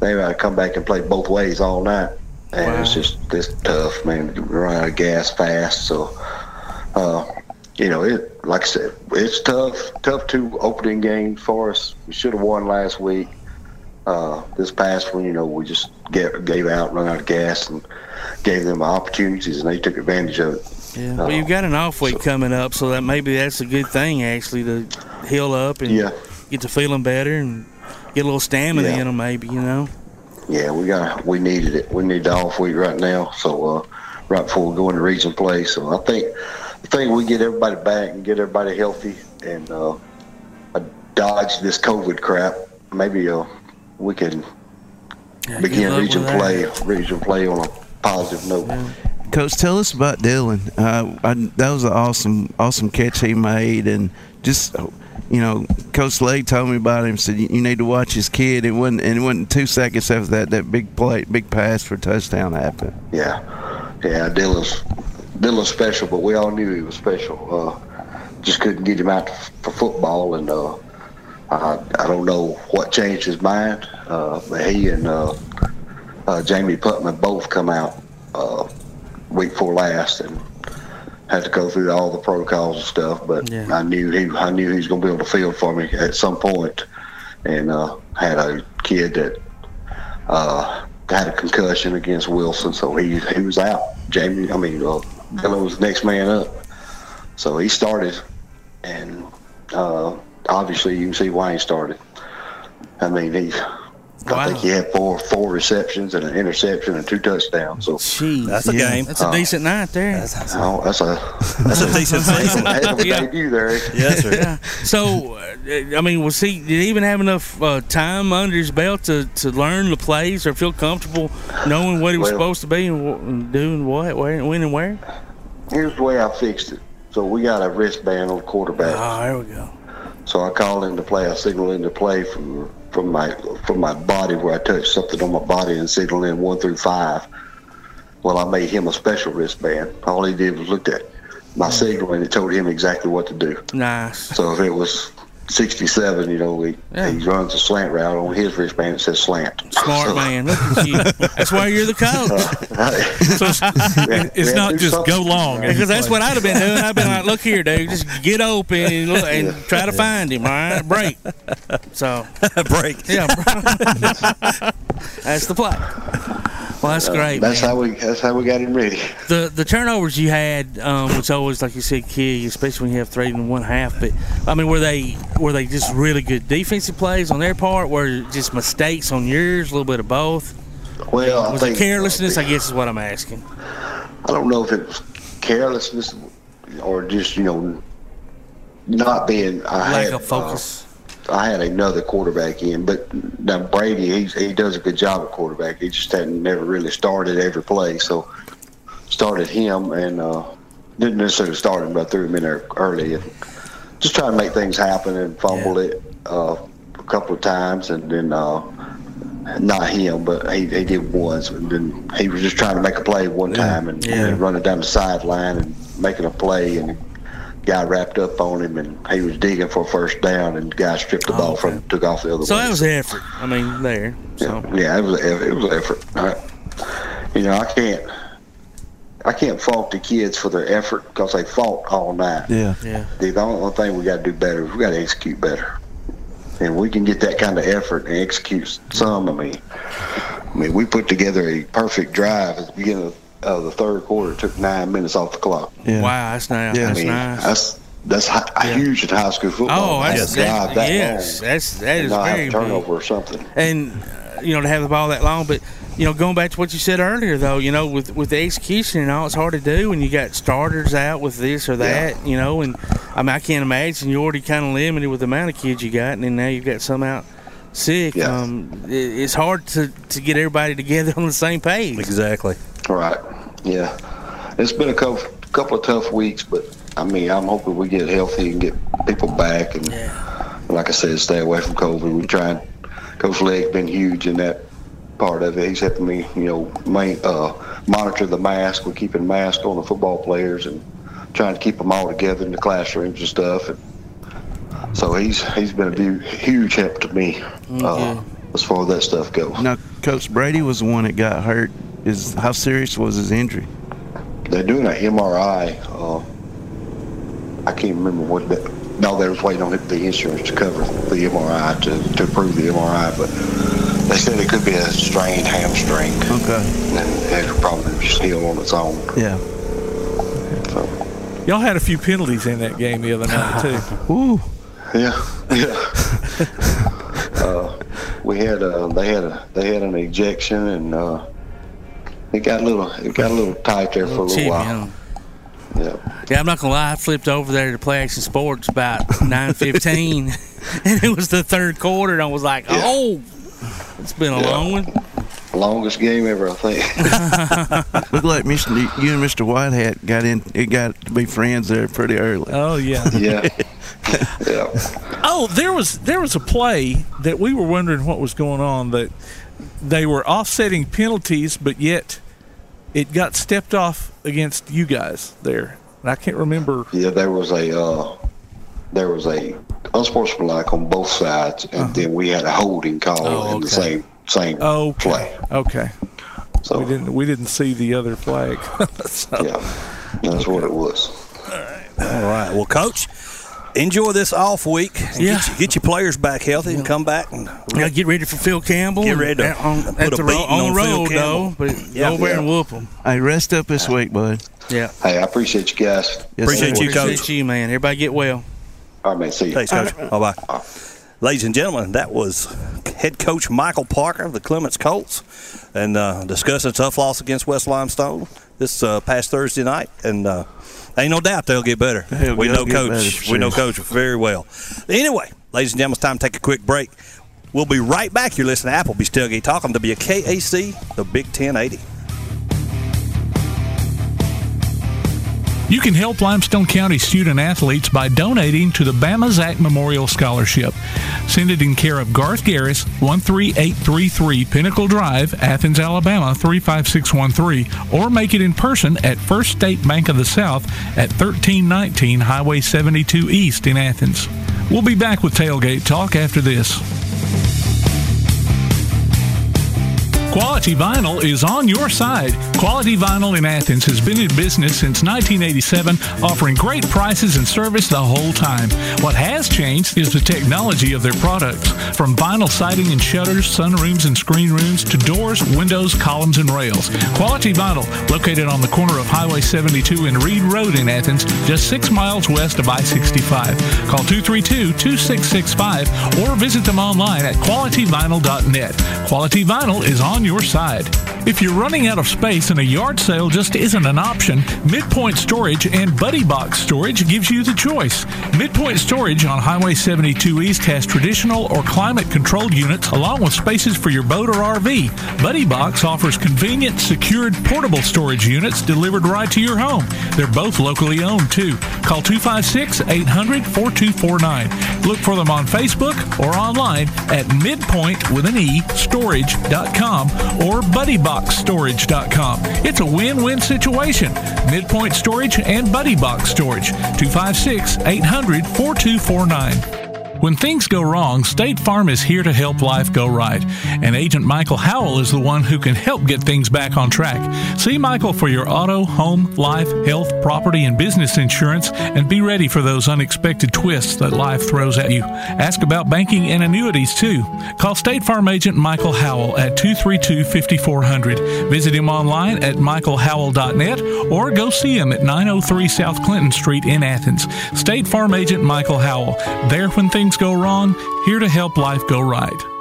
they got to come back and play both ways all night, and it's just it's tough, man. You run out of gas fast, so uh, you know it. Like I said, it's tough. Tough two opening games for us. We should have won last week. Uh, this past one, you know, we just gave, gave out, run out of gas, and gave them opportunities, and they took advantage of it. Yeah. Uh, Well, you've got an off week coming up, so that maybe that's a good thing actually to heal up and Yeah. get to feeling better and get a little stamina Yeah. in them. Maybe you know. Yeah, we got we needed it. We need the off week right now. So uh, right before we go into region play. So I think I think we get everybody back and get everybody healthy and uh, dodge this COVID crap. Maybe uh, we can good begin region play, region play on a positive note. Coach, tell us about Dylan. Uh, I, that was an awesome, awesome catch he made, and just you know, Coach Lake told me about him. Said you you need to watch his kid. It wasn't, and it wasn't two seconds after that that big play, big pass for touchdown happened. Yeah, yeah. Dylan's Dylan's special, but we all knew he was special. Uh, just couldn't get him out for football, and uh, I, I don't know what changed his mind. Uh, but he and uh, uh, Jamie Putman both come out uh, week before last and had to go through all the protocols and stuff. But I knew he I knew he was going to be on the field for me at some point, and uh, had a kid that uh, had a concussion against Wilson, so he he was out. Jamie, I mean, uh, Dylan was the next man up, so he started, and uh, obviously you can see why he started. I mean, he. I think he had four four receptions and an interception and two touchdowns. So That's a game. That's a decent night there. That's, oh, that's a That's a decent season. Heck of a Yeah. debut there. Yes, sir. Yeah. So, uh, I mean, was he? Did he even have enough uh, time under his belt to, to learn the plays or feel comfortable knowing what he was Well- supposed to be and, and doing what, where, when, and where? Here's the way I fixed it. So we got a wristband on the quarterback. Oh, there we go. So I called in to play. I signal in to play from from my from my body where I touched something on my body and signal in one through five. Well, I made him a special wristband. All he did was looked at my signal and it told him exactly what to do. Nice. So if it was 67, you know, he, Yeah. he runs a slant route on his wristband. It says slant. Smart So- man. Look at you. That's why you're the coach. Uh, so it's- it's not just go long. Because that's what I'd have been doing. I'd been like, look here, dude, just get open and, look, and try to find him. All right, break. So break. Yeah, that's the play. Well, that's Uh, great. That's man. how we. That's how we got him ready. the the turnovers you had, um, which always, like you said, key, especially when you have three and one half. But I mean, were they were they just really good defensive plays on their part? Were just mistakes on yours? A little bit of both. Well, I was think- it carelessness? I guess is what I'm asking. I don't know if it was carelessness or just you know not being. I Lack had, of focus. uh, I had another quarterback in, but now Brady, he's, he does a good job at quarterback. He just hadn't never really started every play, so started him and uh, didn't necessarily start him, but I threw him in there early and just trying to make things happen and fumbled it uh, a couple of times, and then. Uh, not him, but he, he did once. And then he was just trying to make a play one time and, Yeah. and running down the sideline and making a play, and guy wrapped up on him, and he was digging for a first down, and the guy stripped the Oh, ball from him, took off the other So way. So that was effort. I mean, there. So yeah, it was it was effort. I, you know, I can't I can't fault the kids for their effort because they fought all night. Yeah. Yeah. The the only thing we got to do better is we got to execute better. And we can get that kind of effort and execute some. I mean, I mean, we put together a perfect drive at the beginning of, of the third quarter. Took nine minutes off the clock. wow, that's nice. I That's mean, nice. that's that's hi- huge in high school football. Oh, to have that's a that, that yes, long that's that and have very a big. turnover or something. and uh, you know to have the ball that long. But you know, going back to what you said earlier, though, you know, with with the execution and all, it's hard to do when you got starters out with this or that. You know, and I mean, I can't imagine you're already kind of limited with the amount of kids you got, and then now you've got some out sick. Um, it, it's hard to to get everybody together on the same page. Exactly. Right. Yeah. It's been a couple, couple of tough weeks, but I mean, I'm hoping we get healthy and get people back. And like I said, stay away from COVID. We try and Coach Legg's been huge in that part of it. He's helping me, you know, main, uh, monitor the mask. We're keeping masks on the football players and trying to keep them all together in the classrooms and stuff. And so he's he's been a hu- huge help to me uh, as far as that stuff goes. Now, Coach Brady was the one that got hurt. Is how serious was his injury? They're doing an MRI. Uh, I can't remember what that. No, they was waiting on the insurance to cover the MRI to, to approve the MRI, but they said it could be a strained hamstring. Okay. And it'll probably just heal on its own. Yeah. Y'all had a few penalties in that game the other night too. Ooh. Yeah, yeah. uh, we had a, they had a, they had an ejection, and uh, it got a little, it got a little tight there for a little Chippy, while. huh? Yeah. Yeah, I'm not gonna lie. I flipped over there to play action sports about nine fifteen, and it was the third quarter, and I was like, "Oh, it's been a Yeah. long one." Longest game ever, I think. Look like Mr. you and Mr. Whitehat got in. It got to be friends there pretty early. Oh yeah. yeah. yeah. Oh, there was there was a play that we were wondering what was going on that they were offsetting penalties, but yet it got stepped off against you guys there. And I can't remember. Yeah, there was a uh, there was a unsportsmanlike on both sides, and then we had a holding call Uh-huh. Oh, in the same same Okay. play. Okay. So we didn't we didn't see the other flag. so, Yeah, that's what it was. All right. All right. Well, coach, enjoy this off week. and Yeah. Get, you- get your players back healthy and come back and Yeah, get ready for Phil Campbell. Get ready to at, on, put at a the ro- on on the Phil road Campbell. though, but Yeah. go over Yeah. and whoop them. Hey, rest up this week, bud. Yeah. Hey, I appreciate you guys. Yes, Appreciate sir. you, coach. Appreciate you, man. Everybody get well. All right, man. See you. Thanks, Coach. Bye bye. Ladies and gentlemen, that was head coach Michael Parker of the Clements Colts and uh, discussing a tough loss against West Limestone this uh, past Thursday night. And uh, ain't no doubt they'll get better. They'll- we know Coach. We know. Coach very well. Anyway, ladies and gentlemen, it's time to take a quick break. We'll be right back. You're listening to Applebee's Tailgate Talk on WKAC, the Big 1080. You can help Limestone County student athletes by donating to the Bama Zach Memorial Scholarship. Send it in care of Garth Garris, 13833 Pinnacle Drive, Athens, Alabama 35613, or make it in person at First State Bank of the South at 1319 Highway 72 East in Athens. We'll be back with Tailgate Talk after this. Quality Vinyl is on your side. Quality Vinyl in Athens has been in business since 1987, offering great prices and service the whole time. What has changed is the technology of their products. From vinyl siding and shutters, sunrooms and screen rooms, to doors, windows, columns, and rails. Quality Vinyl, located on the corner of Highway 72 and Reed Road in Athens, just six miles west of I 65. Call 232 2665 or visit them online at qualityvinyl.net. Quality Vinyl is on your side. If you're running out of space and a yard sale just isn't an option, Midpoint Storage and Buddy Box Storage gives you the choice. Midpoint Storage on Highway 72 East has traditional or climate controlled units along with spaces for your boat or RV. Buddy Box offers convenient, secured, portable storage units delivered right to your home. They're both locally owned too. Call 256 800 4249. Look for them on Facebook or online at midpoint with an E storage.com or buddyboxstorage.com. It's a win-win situation. Midpoint Storage and BuddyBox Storage. 256 800 4249. When things go wrong, State Farm is here to help life go right. And Agent Michael Howell is the one who can help get things back on track. See Michael for your auto, home, life, health, property, and business insurance and be ready for those unexpected twists that life throws at you. Ask about banking and annuities too. Call State Farm Agent Michael Howell at 232 5400. Visit him online at michaelhowell.net or go see him at 903 South Clinton Street in Athens. State Farm Agent Michael Howell. There when things go wrong, here to help life go right.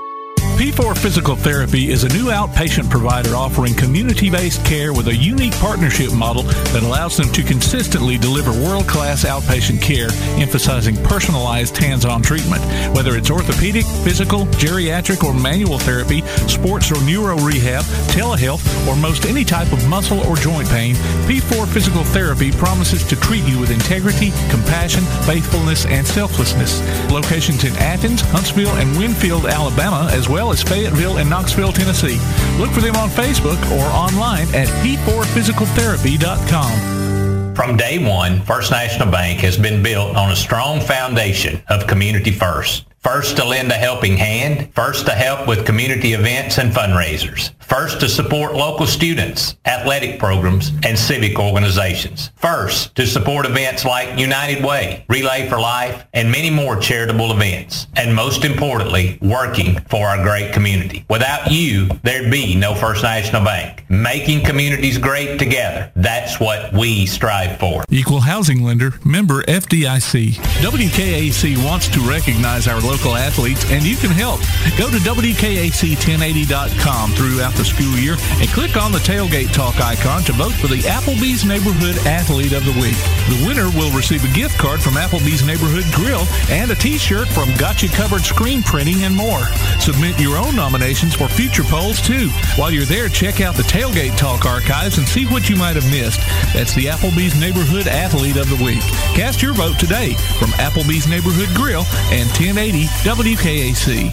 P4 Physical Therapy is a new outpatient provider offering community based care with a unique partnership model that allows them to consistently deliver world class outpatient care, emphasizing personalized hands on treatment. Whether it's orthopedic, physical, geriatric, or manual therapy, sports or neuro rehab, telehealth, or most any type of muscle or joint pain, P4 Physical Therapy promises to treat you with integrity, compassion, faithfulness, and selflessness. Locations in Athens, Huntsville, and Winfield, Alabama, as well as Fayetteville and Knoxville, Tennessee. Look for them on Facebook or online at p4physicaltherapy.com. From day one, First National Bank has been built on a strong foundation of community first. First to lend a helping hand, first to help with community events and fundraisers, first to support local students, athletic programs, and civic organizations, first to support events like United Way, Relay for Life, and many more charitable events, and most importantly, working for our great community. Without you, there'd be no First National Bank. Making communities great together, that's what we strive for. Equal housing lender, member FDIC. WKAC wants to recognize our local athletes, and you can help. Go to WKAC1080.com throughout the school year and click on the Tailgate Talk icon to vote for the Applebee's Neighborhood Athlete of the Week. The winner will receive a gift card from Applebee's Neighborhood Grill and a t-shirt from Gotcha Covered Screen Printing and more. Submit your own nominations for future polls too. While you're there, check out the Tailgate Talk archives and see what you might have missed. That's the Applebee's Neighborhood Athlete of the Week. Cast your vote today from Applebee's Neighborhood Grill and 1080 WKAC.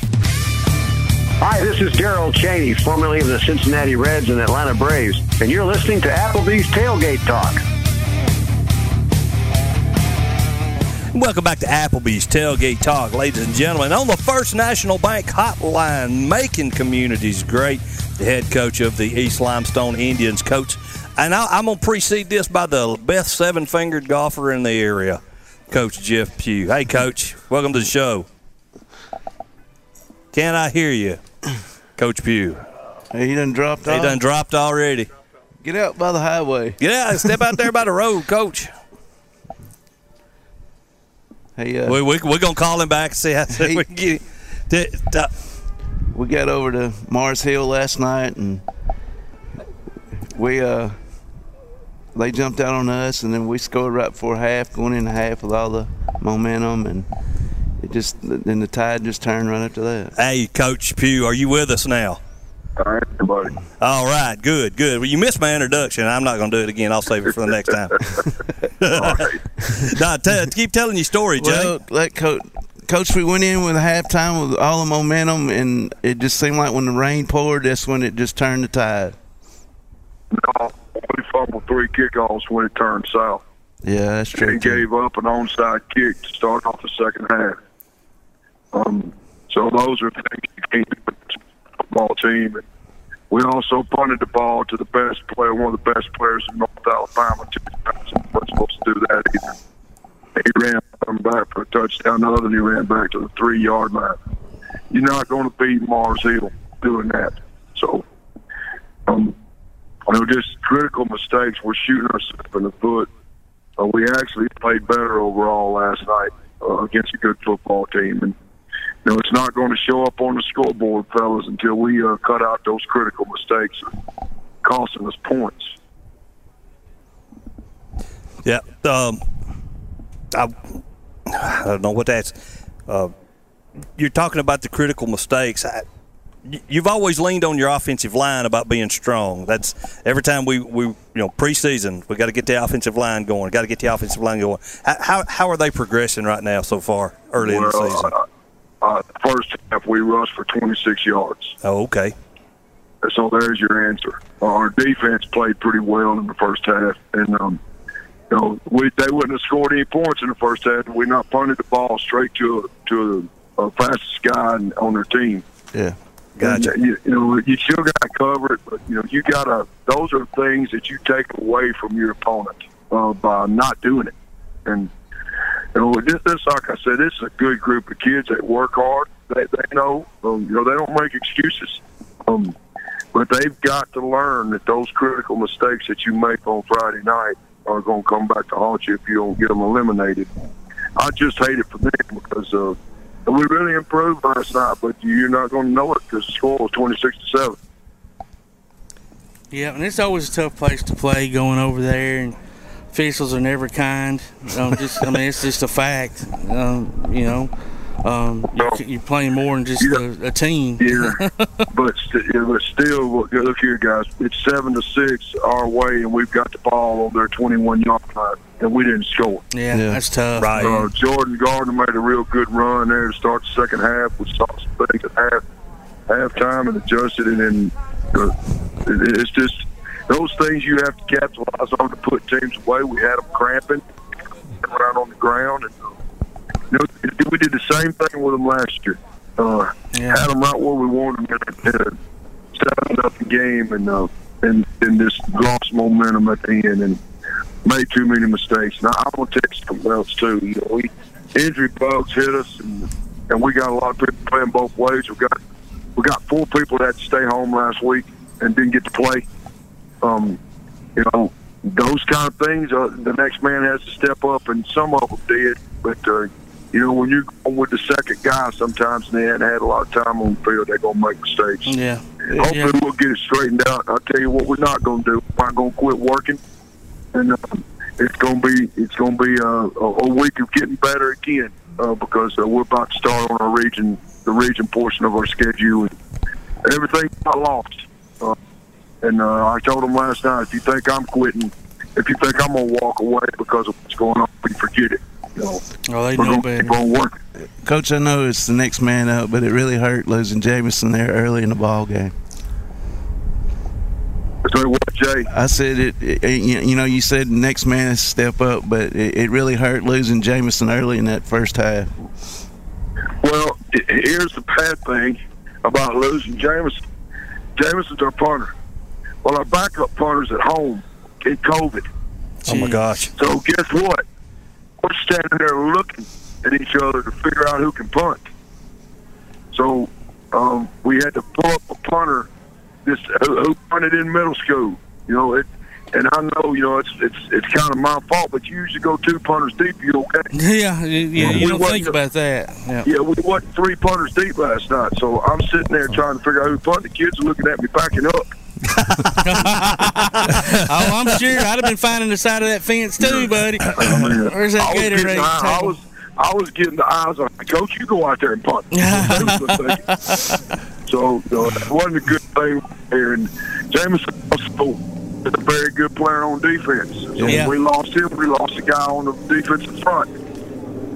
Hi, this is Darrel Chaney, formerly of the Cincinnati Reds and Atlanta Braves, and you're listening to Applebee's Tailgate Talk. Welcome back to Applebee's Tailgate Talk, ladies and gentlemen. On the First National Bank hotline, making communities great, the head coach of the East Limestone Indians, Coach. And I, I'm going to precede this by the best seven fingered golfer in the area, Coach Jeff Pugh. Hey, Coach, welcome to the show. Can I hear you, Coach Pugh? He done dropped He off. done dropped already. Get out by the highway. Get out, step out there by the road, Coach. Hey, uh, we, we, we're going to call him back and see how Hey. we can get it. Uh, we got over to Mars Hill last night and we uh they jumped out on us and then we scored right before half going into half with all the momentum and it just then the tide just turned right after that Hey, Coach Pugh, are you with us now? All right, everybody. All right, good, good. Well, you missed my introduction. I'm not going to do it again. I'll save it for the next time. nah, tell, keep telling your story, Jay. well let coach coach we went in with halftime with all the momentum and it just seemed like when the rain poured that's when it just turned the tide No, we fumbled three kickoffs when it turned south. yeah that's true They gave up an onside kick to start off the second half. Um, so those are things you can't do football team. And we also punted the ball to the best player, one of the best players in North Alabama. Two times. We weren't supposed to do that either. He ran back for a touchdown. The other, he ran back to the three yard line. You're not going to beat Mars Hill doing that. So, um, you know, just critical mistakes. We're shooting ourselves in the foot. Uh, we actually played better overall last night uh, against a good football team, and you know it's not going to show up on the scoreboard, fellas, until we uh, cut out those critical mistakes costing us points. Yeah. Um, I, I don't know what that's. Uh, you're talking about the critical mistakes. I, you've always leaned on your offensive line about being strong. That's every time we, we you know preseason we got to get the offensive line going. Got to get the offensive line going. How, how how are they progressing right now so far early in the season? Uh, uh, first half we rushed for 26 yards. Oh, okay. So there's your answer. Uh, our defense played pretty well in the first half, and um, you know we they wouldn't have scored any points in the first half. We not punted the ball straight to a, to a, a fastest guy on on their team. yeah Gotcha. And, you, you know, you still got to cover it, but you know, you got to. Those are things that you take away from your opponent uh, by not doing it. And know, this, this, like I said, this is a good group of kids that work hard. They, they know, um, you know, they don't make excuses. Um, but they've got to learn that those critical mistakes that you make on Friday night are going to come back to haunt you if you don't get them eliminated. I just hate it for them because uh, we really improved last night, but you're not going to know it because the score was 26 to 7. Yeah, and it's always a tough place to play going over there, and officials are never kind. Um, just, I mean, it's just a fact. Um, you know, um, you're, you're playing more than just a, a team. Yeah, but, st- yeah, but still, look, look here, guys. It's seven to six our way, and we've got the ball on their 21 yard line, and we didn't score. Yeah, that's tough. Right. Uh, Jordan Gardner made a real good run there to start the second half. We saw some things at half halftime and adjusted, and then uh, it, it's just those things you have to capitalize on to put teams away. We had them cramping around on the ground, and you know, we did the same thing with them last year. Uh, Had them right where we wanted them in a seven up the game, and uh, and and just lost momentum at the end and made too many mistakes. Now I'm gonna you something else too. You know, we injury bugs hit us, and and we got a lot of people playing both ways. We got we got four people that had to stay home last week and didn't get to play. Um, you know, those kind of things. Uh, the next man has to step up, and some of them did. But uh, you know, when you're going with the second guy, sometimes they hadn't had a lot of time on the field, they're gonna make mistakes. Yeah. Hopefully, we'll get it straightened out. I'll tell you what, we're not gonna do. We're not gonna quit working, and um, it's gonna be it's gonna be uh, a, a week of getting better again uh, because uh, we're about to start on our region, the region portion of our schedule, and everything got lost. And uh, I told them last night, if you think I'm quitting, if you think I'm gonna walk away because of what's going on, you forget it. You know, Oh, they we're know better. keep on working. Coach, I know it's the next man up, but it really hurt losing Jamison there early in the ball game. Say what, Jay? I said it, it- you know, you said next man step up, but it, it really hurt losing Jamison early in that first half. Well, here's the bad thing about losing Jamison. Jameson's our punter. Well, our backup punter's at home in COVID. Oh my gosh. So guess what? We're standing there looking at each other to figure out who can punt. So um, we had to pull up a punter this who, who punted in middle school. You know it, and I know you know it's it's it's kind of my fault, but you usually go two punters deep. You okay? Yeah, yeah, We you don't wasn't- think about that. Yeah. Yeah, we wasn't three punters deep last night, so I'm sitting there trying to figure out who punted. The kids are looking at me backing up. oh, I'm sure I'd have been finding the side of that fence too, buddy. Where's that I Gatorade? I, was I was getting the eyes on coach. You go out there and punt. So you know, it wasn't a good thing here. And Jameson also is a very good player on defense. So Yeah. when we lost him. We lost a guy on the defensive front.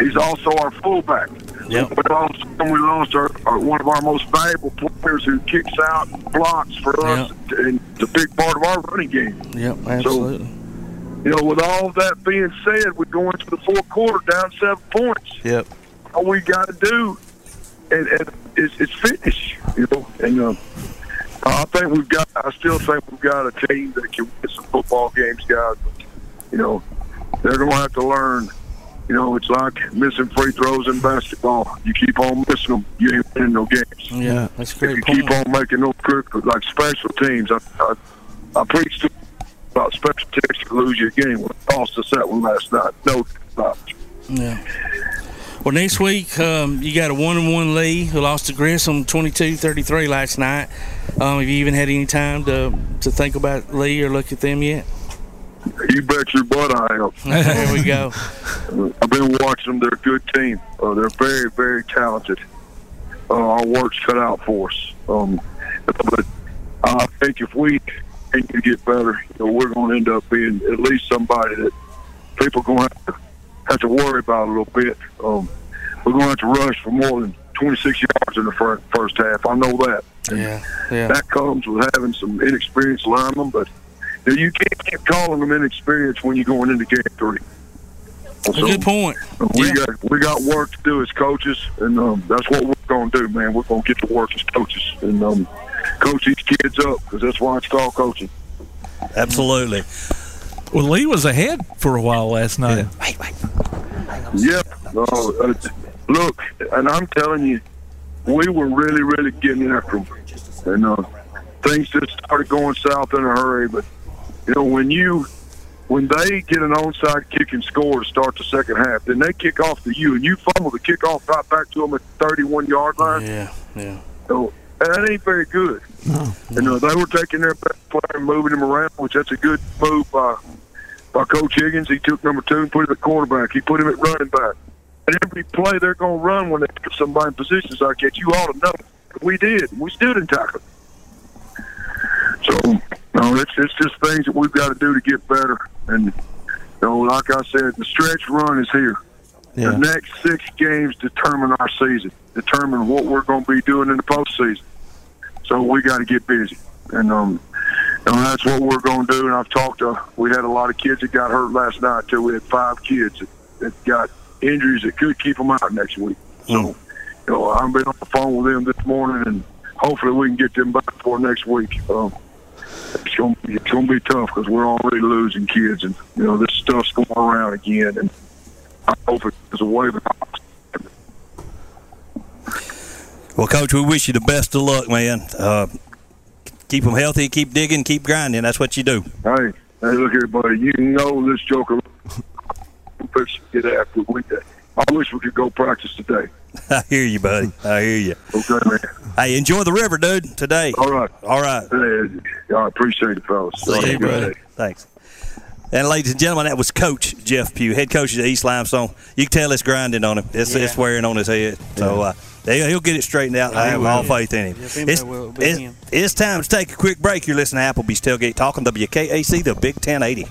He's also our fullback. Yep. We lost, we lost our, our one of our most valuable players who kicks out blocks for us, and it's a big part of our running game. Yep, absolutely. You know, with all that being said, we're going to the fourth quarter down seven points. Yep. All we got to do and, and is, is finish. You know, and uh, I think we've got. I still think we've got a team that can win some football games, guys. But, you know, they're going to have to learn. You know, it's like missing free throws in basketball. You keep on missing them, you ain't winning no games. Yeah, that's a If you point. keep on making no critical, like special teams. I, I, I preached to about special teams to lose your game. Well, it cost us that one last night. No doubt. Yeah. Well, next week um, you got a one and one Lee who lost to Grissom 22-33 last night. Um, have you even had any time to to think about Lee or look at them yet? You bet your butt I am. There we go. I've been watching them. They're a good team. Uh, they're very, very talented. Uh, our work's cut out for us. Um, but I think if we continue to get better, you know, we're going to end up being at least somebody that people are going to have to, have to worry about a little bit. Um, we're going to have to rush for more than 26 yards in the fir- first half. I know that. Yeah, yeah. That comes with having some inexperienced linemen, but you, you can't keep calling them inexperienced when you're going into game three. That's a good point. We got we got work to do as coaches, and um, that's what we're going to do, man. We're going to get to work as coaches and um, coach these kids up because that's why it's called coaching. Absolutely. Well, Lee was ahead for a while last night. Yeah. No, uh, look, and I'm telling you, we were really, really getting after them, and uh, things just started going south in a hurry. But you know, when you when they get an onside kick and score to start the second half, then they kick off to you, and you fumble the kickoff right back to them at the 31 yard line. Yeah, yeah. So that ain't very good. No. And uh, they were taking their best player and moving him around, which that's a good move by by Coach Higgins. He took number two and put him at quarterback. He put him at running back. And every play they're going to run when they put somebody in positions like that, you ought to know. We did. We still didn't tackle. It's, it's just things that we've got to do to get better. And, you know, like I said, the stretch run is here. Yeah. The next six games determine our season, determine what we're going to be doing in the postseason. So we got to get busy, and um, know, that's what we're going to do. And I've talked to. We had a lot of kids that got hurt last night too. We had five kids that, that got injuries that could keep them out next week. So, you know, I've been on the phone with them this morning, and hopefully we can get them back for next week. Um, it's going to be, it's to be tough because we're already losing kids, and you know this stuff's going around again, and I hope it's a wave of Well, Coach, we wish you the best of luck, man. Uh, keep them healthy, keep digging, keep grinding. That's what you do. Hey, hey, look here, buddy. You know this joker. Get after we I wish we could go practice today. I hear you, buddy. I hear you. Okay, man. Hey, enjoy the river, dude, today. All right. All right. Hey, I appreciate it, fellas. See Have you, good buddy. Thanks. And ladies and gentlemen, that was Coach Jeff Pugh, head coach at East Limestone. You can tell it's grinding on him. It's, it's wearing on his head. So uh, he'll he'll get it straightened out. I have will. all faith in him. Yes, It's, will. It's, him. it's time to take a quick break. You're listening to Applebee's Tailgate Talking on WKAC, the Big 1080.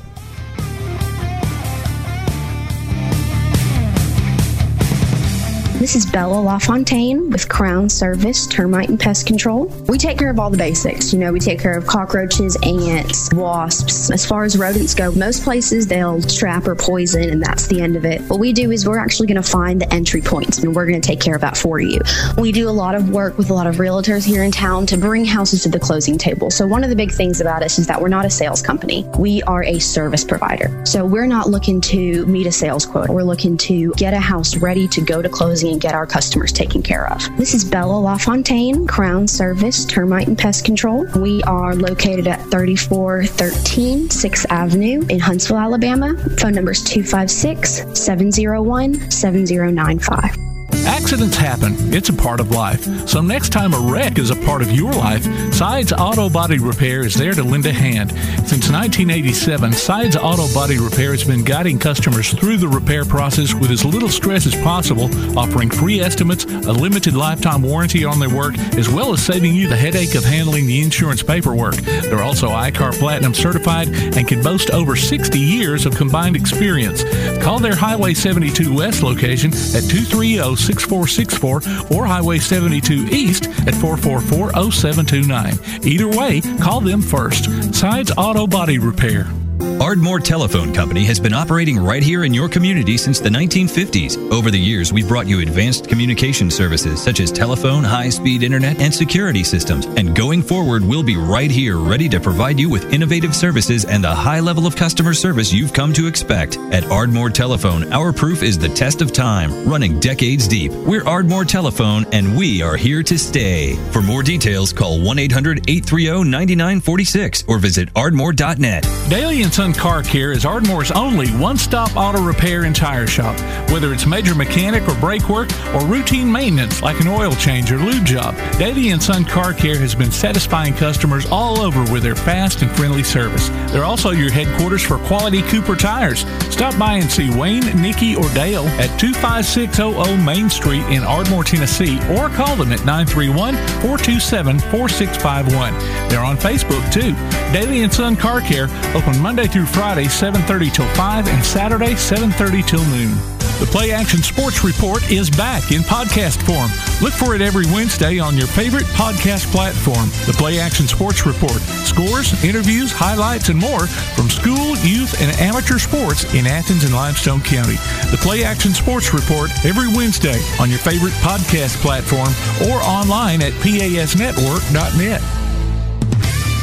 This is Bella LaFontaine with Crown Service Termite and Pest Control. We take care of all the basics. You know, we take care of cockroaches, ants, wasps. As far as rodents go, most places they'll trap or poison, and that's the end of it. What we do is we're actually going to find the entry points, and we're going to take care of that for you. We do a lot of work with a lot of realtors here in town to bring houses to the closing table. So, one of the big things about us is that we're not a sales company, we are a service provider. So, we're not looking to meet a sales quota. We're looking to get a house ready to go to closing and get our customers taken care of. This is Bella LaFontaine, Crown Service Termite and Pest Control. We are located at 3413 6th Avenue in Huntsville, Alabama. Phone number is 256 701 7095. Accidents happen. It's a part of life. So next time a wreck is a part of your life, Sides Auto Body Repair is there to lend a hand. Since 1987, Sides Auto Body Repair has been guiding customers through the repair process with as little stress as possible, offering free estimates, a limited lifetime warranty on their work, as well as saving you the headache of handling the insurance paperwork. They're also ICAR Platinum certified and can boast over 60 years of combined experience. Call their Highway 72 West location at 230 6464 or Highway 72 East at 444 0729. Either way, call them first. Sides Auto Body Repair. Ardmore Telephone Company has been operating right here in your community since the 1950s. Over the years, we've brought you advanced communication services such as telephone, high speed internet, and security systems. And going forward, we'll be right here ready to provide you with innovative services and the high level of customer service you've come to expect. At Ardmore Telephone, our proof is the test of time, running decades deep. We're Ardmore Telephone, and we are here to stay. For more details, call 1 800 830 9946 or visit ardmore.net. Daily and Son Car Care is Ardmore's only one-stop auto repair and tire shop. Whether it's major mechanic or brake work or routine maintenance like an oil change or lube job, Daily and Son Car Care has been satisfying customers all over with their fast and friendly service. They're also your headquarters for quality Cooper tires. Stop by and see Wayne, Nikki, or Dale at 25600 Main Street in Ardmore, Tennessee, or call them at 931-427-4651. They're on Facebook too. Daily and Son Car Care open Monday through Friday 7:30 till 5 and Saturday 7:30 till noon. The Play Action Sports Report is back in podcast form. Look for it every Wednesday on your favorite podcast platform. The Play Action Sports Report. Scores, interviews, highlights, and more from school, youth, and amateur sports in Athens and Limestone County. The Play Action Sports Report every Wednesday on your favorite podcast platform or online at pasnetwork.net.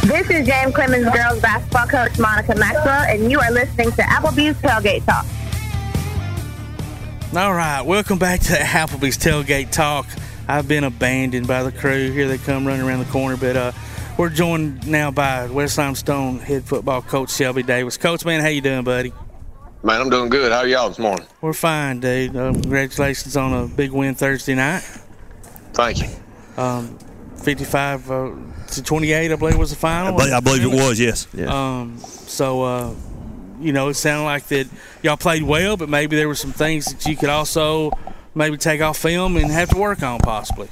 This is James Clemens girls basketball coach Monica Maxwell, and you are listening to Applebee's Tailgate Talk. All right, welcome back to Applebee's Tailgate Talk. I've been abandoned by the crew. Here they come running around the corner, but uh, we're joined now by West Limestone head football coach Shelby Davis. Coach, man, how you doing, buddy? Man, I'm doing good. How are y'all this morning? We're fine, dude. Uh, congratulations on a big win Thursday night. Thank you. Um, 55 uh, to 28, I believe, was the final. I believe- I believe it was, yes. Yeah. Um, so, uh, you know, it sounded like that y'all played well, but maybe there were some things that you could also maybe take off film and have to work on, possibly.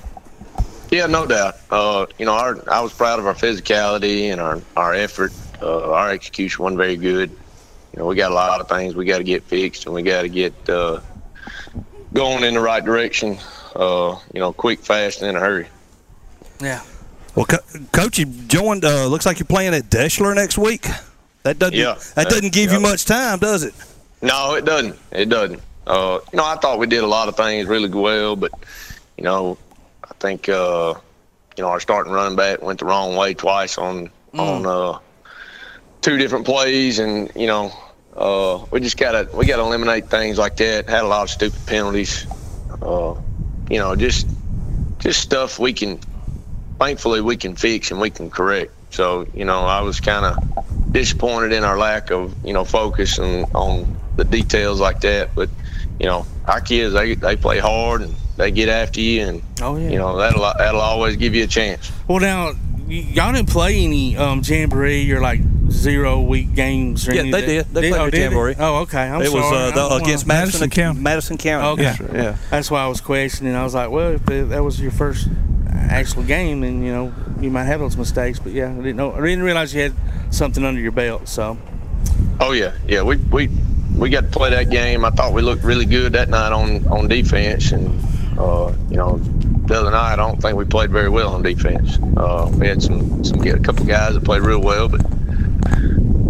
Yeah, no doubt. Uh, you know, our, I was proud of our physicality and our our effort. Uh, our execution wasn't very good. You know, we got a lot of things we got to get fixed, and we got to get uh, going in the right direction. Uh, you know, quick, fast, and in a hurry. Yeah. Well, Co- Coach, you joined. Uh, looks like you're playing at Deshler next week. That doesn't. Yeah. That doesn't give you much time, does it? No, it doesn't. It doesn't. Uh, you know, I thought we did a lot of things really well, but you know, I think uh, you know our starting running back went the wrong way twice on on uh, two different plays, and you know, uh, we just gotta we gotta eliminate things like that. Had a lot of stupid penalties. Uh, you know, just just stuff we can. Thankfully, we can fix and we can correct. So you know, I was kind of disappointed in our lack of you know focus and on the details like that. But you know, our kids they they play hard and they get after you, and Oh, yeah. you know that'll that'll always give you a chance. Well, now y'all didn't play any um, jamboree or like zero week games or Yeah, any they did. that? They played oh, a did jamboree. Oh, okay. I'm sorry. it was uh, the, against wanna- Madison, County. Madison County. Okay. Yeah. That's why I was questioning. I was like, well, if that was your first actual game, and you know you might have those mistakes. But yeah, I didn't know. I didn't realize you had something under your belt. So Oh yeah, yeah. We we we got to play that game. I thought we looked really good that night on on defense, and uh, you know, the other night I don't think we played very well on defense. Uh, we had some some a couple guys that played real well, but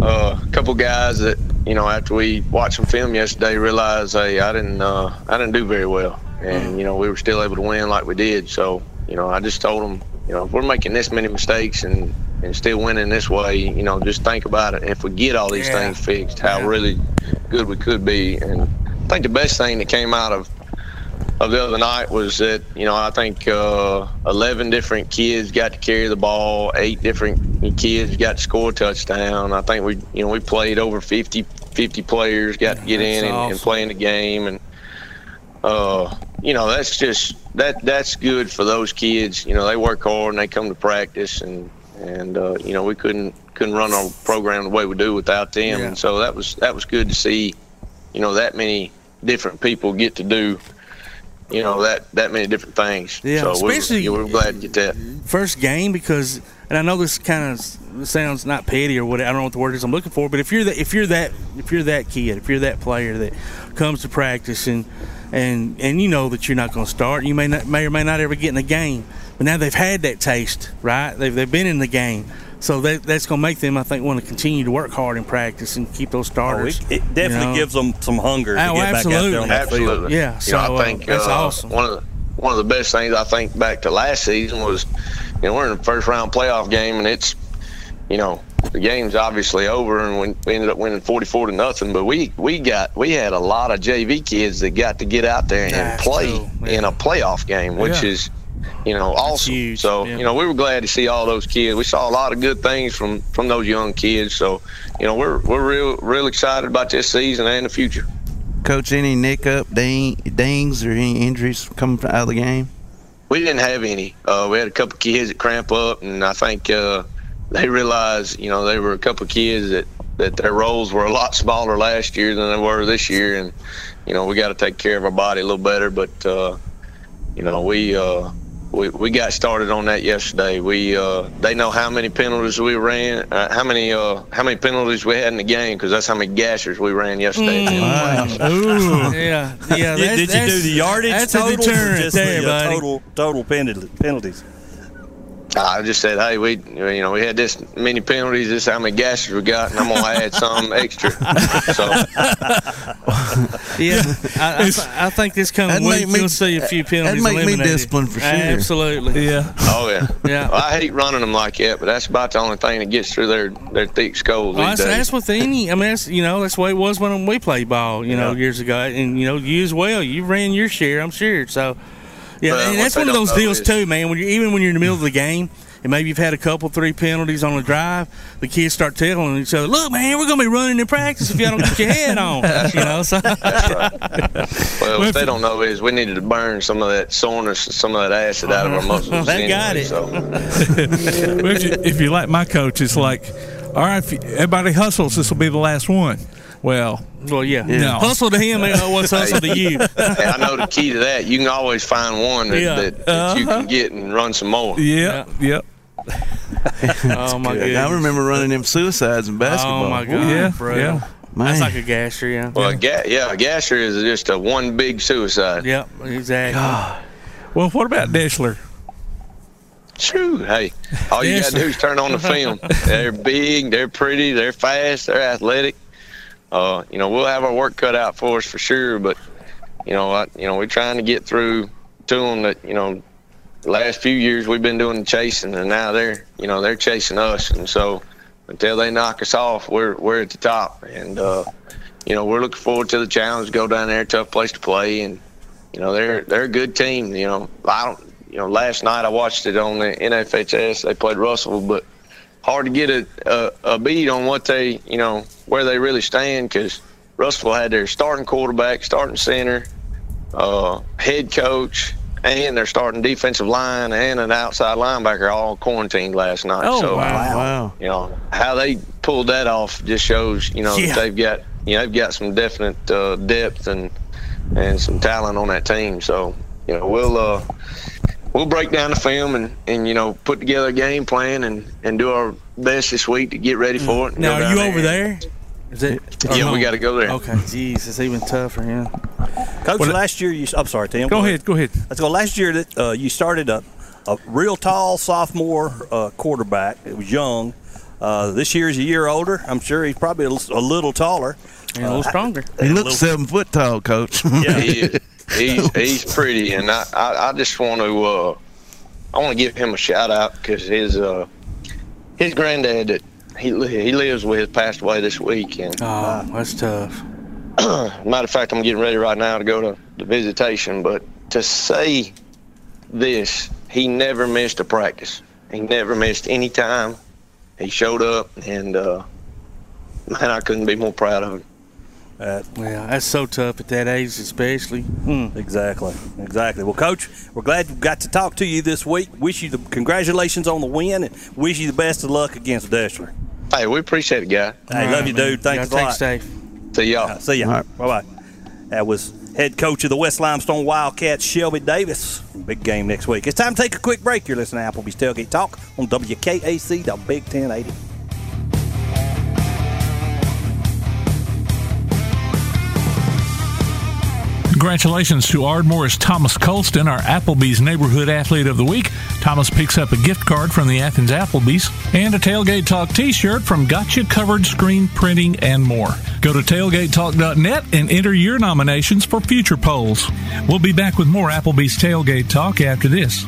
uh, a couple guys that you know after we watched some film yesterday realized, hey, I didn't uh, I didn't do very well, and you know we were still able to win like we did. So you know I just told them, you know, if we're making this many mistakes and and still winning this way, you know, just think about it. If we get all these Yeah. things fixed, how really good we could be. And I think the best thing that came out of of the other night was that you know I think uh, 11 different kids got to carry the ball, eight different kids got to score a touchdown. I think we you know we played over 50 50 players got to get in That's and, and awesome. play in the game and uh, you know that's just that that's good for those kids. You know they work hard and they come to practice and and uh, you know we couldn't couldn't run our program the way we do without them. Yeah. And so that was that was good to see. You know that many different people get to do. You know that that many different things. Yeah, so we were- especially- we're glad to get that. first game because, and I know this kind of sounds not petty or what I don't know what the word is I'm looking for, but if you're that if you're that if you're that kid, if you're that player that comes to practice and and and you know that you're not going to start, you may not may or may not ever get in the game, but now they've had that taste, right? They've they've been in the game. So that, that's going to make them, I think, want to continue to work hard in practice and keep those starters. Oh, it definitely you know? gives them some hunger to Oh, get back out there on that Absolutely. field. Yeah, You so, know, uh, I think that's uh, awesome. One of the one of the best things I think back to last season was, you know, we're in the first round playoff game and it's, you know, the game's obviously over and we, we ended up winning 44 to nothing. But we we got we had a lot of JV kids that got to get out there and That's play cool, in a playoff game, which Yeah. is. You know, awesome. so you know, we were glad to see all those kids. We saw a lot of good things from from those young kids. So, you know, we're we're real real excited about this season and the future. Coach, any nick up, ding, dings, or any injuries coming out of the game? We didn't have any. Uh, we had a couple kids that cramp up, and I think uh, they realized, you know, they were a couple kids that that their roles were a lot smaller last year than they were this year, and you know, we got to take care of our body a little better. But uh, you know, we. Uh, we, we got started on that yesterday. We uh, they know how many penalties we ran, uh, how many uh, how many penalties we had in the game because that's how many gashers we ran yesterday. Ooh. yeah, yeah. Did- that's- did you do the yardage That's a or deterrent just there, the, uh, buddy. total total penalty, penalties? I just said, hey, we you know we had this many penalties. This how many gashes we got, and I'm gonna add some extra. So Yeah, I, I, I think this coming That'd week make me- you'll see a few penalties. that'd make me disciplined for sure. Absolutely. Yeah. Oh yeah. Yeah. Well, I hate running them like that, but that's about the only thing that gets through their their thick skulls Well, these that's, days. that's with any. I mean, that's you know that's the way it was when we played ball. You know, years ago, and you know you as well. You ran your share, I'm sure. So, yeah, Well, uh, and that's one of those deals is- too, man. When you're even when you're in the middle of the game. And maybe you've had a couple, three penalties on the drive. The kids start telling each other, "Look, man, we're gonna be running in practice if y'all don't get your head on." you know, so Well, what they don't know is we needed to burn some of that soreness, some of that acid out of our uh-huh. muscles. They got anyway, it. So. well, if, you, if you like my coach, it's like, all right, if you, everybody hustles, this will be the last one. Well, well, yeah. No. Hustle to him, and what's hustle to you? Hey, I know the key to that. You can always find one that, Yeah. that, that you Uh-huh. can get and run some more. Yeah, yep. oh my god! I remember running them suicides in basketball. Oh my god, Yeah, bro. yeah. That's like a gasher, yeah. Well, ga- yeah, a gasher is just a one big suicide. Yep, exactly. Well, what about Deshler? True. Hey, all you got to do is turn on the film. they're big, they're pretty, they're fast, they're athletic. Uh, you know, we'll have our work cut out for us for sure, but you know, I, you know, we're trying to get through to them. That you know, last few years we've been doing the chasing, and now they're, you know, they're chasing us, and so until they knock us off, we're we're at the top, and uh, you know, we're looking forward to the challenge. Go down there, tough place to play, and you know, they're they're a good team. You know, I don't. You know, last night I watched it on the NFHS. They played Russell, but hard to get a, a, a beat on what they, you know, where they really stand because Russell had their starting quarterback, starting center, uh, head coach, and their starting defensive line and an outside linebacker all quarantined last night. Oh, so, wow. Wow. You know how they pulled that off just shows you know Yeah. they've got you know they've got some definite uh, depth and and some talent on that team. So you know we'll uh, we'll break down the film and and you know put together a game plan and and do our best this week to get ready for it. Now, are down you over there? Is it? Yeah, we got to go there. Okay, jeez, it's even tougher, yeah. Coach, Well, last year you. I'm sorry, Tim. Go ahead, go ahead. Let's go. Last year that uh, you started a, a real tall sophomore uh, quarterback. It was young. Uh, this year he's a year older. I'm sure he's probably a, l- a little taller. And a little stronger. He looks seven foot tall, coach. Yeah. he is. He's, he's pretty, and I, I, I just want to uh, I want to give him a shout out because his uh, his granddad that he he lives with passed away this week, and Oh, that's tough. matter of fact, I'm getting ready right now to go to the visitation. But to say this, he never missed a practice. He never missed any time. He showed up, and uh, man, I couldn't be more proud of him. Uh, yeah, that's so tough at that age, especially. Hmm. Exactly, exactly. Well, Coach, we're glad we got to talk to you this week. Wish you the congratulations on the win, and wish you the best of luck against Deshler. Hey, we appreciate it, guy. Hey, love you, dude. Thanks a lot. Thanks, Dave. See y'all. See ya. Bye bye. That was head coach of the West Limestone Wildcats, Shelby Davis. Big game next week. It's time to take a quick break. You're listening to Applebee's Tailgate Talk on WKAC, the Big 1080. Congratulations to Ardmore's Thomas Colston, our Applebee's Neighborhood Athlete of the Week. Thomas picks up a gift card from the Athens Applebee's and a Tailgate Talk t shirt from Gotcha Covered Screen Printing and more. Go to tailgatetalk.net and enter your nominations for future polls. We'll be back with more Applebee's Tailgate Talk after this.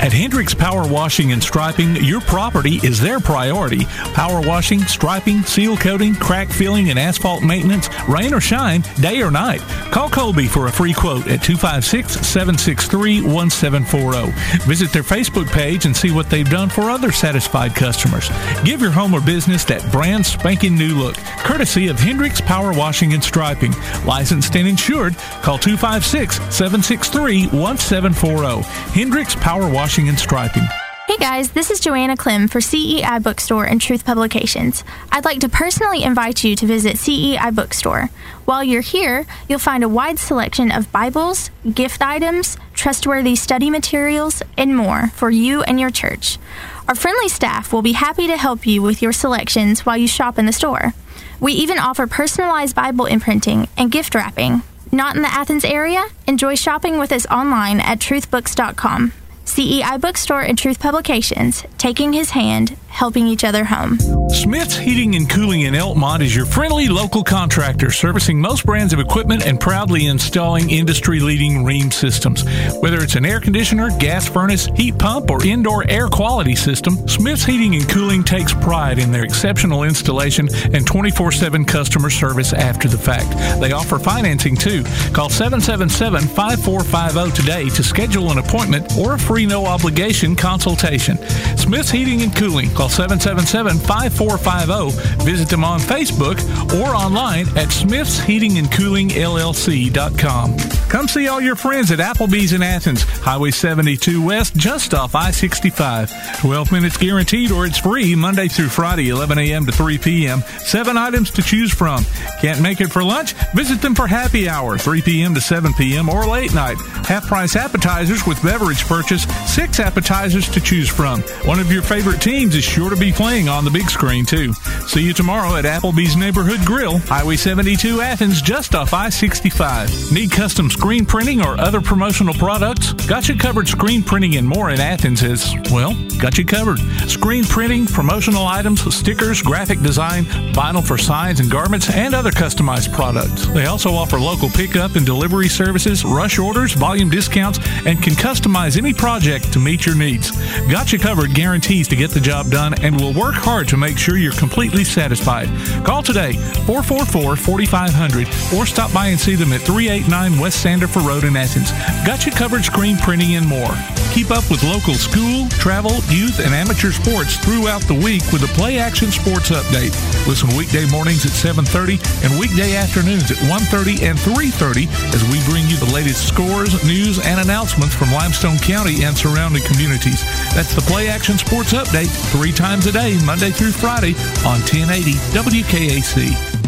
At Hendricks Power Washing and Striping, your property is their priority. Power washing, striping, seal coating, crack filling, and asphalt maintenance, rain or shine, day or night. Call Colby for a free quote at 256 763 1740. Visit their Facebook page and see what they've done for other satisfied customers. Give your home or business that brand spanking new look, courtesy of Hendricks Power Washing and Striping. Licensed and insured, call 256 763 1740. Hendricks Power Washing and Striping. Hey guys, this is Joanna Klim for CEI Bookstore and Truth Publications. I'd like to personally invite you to visit CEI Bookstore. While you're here, you'll find a wide selection of Bibles, gift items, trustworthy study materials, and more for you and your church. Our friendly staff will be happy to help you with your selections while you shop in the store. We even offer personalized Bible imprinting and gift wrapping. Not in the Athens area? Enjoy shopping with us online at truthbooks.com. CEI Bookstore and Truth Publications, taking his hand, helping each other home. Smith's Heating and Cooling in Elkmont is your friendly local contractor servicing most brands of equipment and proudly installing industry leading Rheem systems. Whether it's an air conditioner, gas furnace, heat pump, or indoor air quality system, Smith's Heating and Cooling takes pride in their exceptional installation and 24 7 customer service after the fact. They offer financing too. Call 777 5450 today to schedule an appointment or a free no obligation consultation. Smith's Heating and Cooling. Call 777 5450. Visit them on Facebook or online at smithsheatingandcoolingllc.com. Come see all your friends at Applebee's in Athens, Highway 72 West, just off I 65. 12 minutes guaranteed or it's free Monday through Friday, 11 a.m. to 3 p.m. Seven items to choose from. Can't make it for lunch? Visit them for happy hour, 3 p.m. to 7 p.m. or late night. Half price appetizers with beverage purchase, six appetizers to choose from. One of your favorite teams is sure to be playing on the big screen, too. See you tomorrow at Applebee's Neighborhood Grill, Highway 72 Athens, just off I 65. Need custom screen printing or other promotional products? Got you covered screen printing and more in Athens is, well, got you covered. Screen printing, promotional items, stickers, graphic design, vinyl for signs and garments, and other customized products. They also offer local pickup and delivery services, rush orders, volume discounts, and can customize any project to meet your needs. Gotcha covered guarantees to get the job done and will work hard to make sure you're completely satisfied. Call today 444 4500 or stop by and see them at 389 West Sandifer Road in Athens. Gotcha covered screen printing and more. Keep up with local school, travel, youth, and amateur sports throughout the week with the Play Action Sports Update. Listen weekday mornings at 7:30 and weekday afternoons at 1:30 and 3:30 as we bring you the latest scores, news, and announcements from Limestone County and surrounding communities. That's the Play Action Sports Update three times a day, Monday through Friday on 1080 WKAC.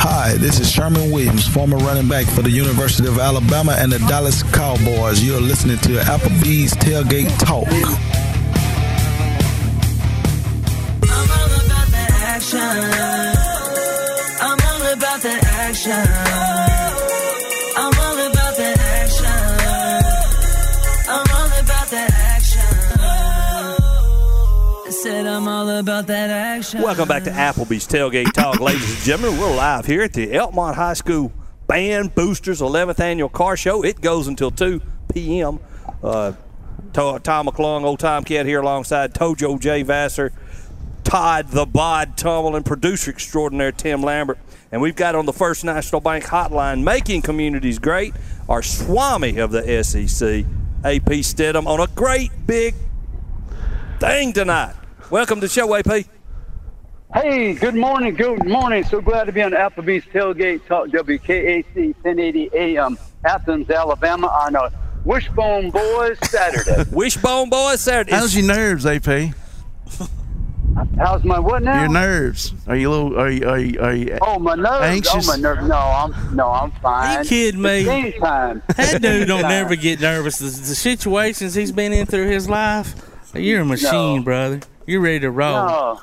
Hi, this is Sherman Williams, former running back for the University of Alabama and the Dallas Cowboys. You're listening to Applebee's Tailgate Talk. I'm all about that action. Said I'm all about that action. Welcome back to Applebee's Tailgate Talk, ladies and gentlemen. We're live here at the Elkmont High School Band Boosters 11th Annual Car Show. It goes until 2 p.m. Uh, To- Tom McClung, old time cat here alongside Tojo J. Vassar, Todd the Bod Tomlin, and producer extraordinaire Tim Lambert. And we've got on the First National Bank hotline, making communities great, our Swami of the SEC, AP Steadham, on a great big thing tonight. Welcome to the show, AP. Hey, good morning, good morning. So glad to be on Applebee's Tailgate Talk WKAC 1080 AM, Athens, Alabama on a Wishbone Boys Saturday. Wishbone Boys Saturday. How's your nerves, AP? How's my what now? Your nerves? Are you a little? Are you? Are you? Are you Oh, my nerves. Anxious? Oh, my nerves. No, I'm no, I'm fine. You kidding me? It's game time. That dude don't Game never get nervous. The, the situations he's been in through his life, you're a machine, No. brother. You're ready to roll.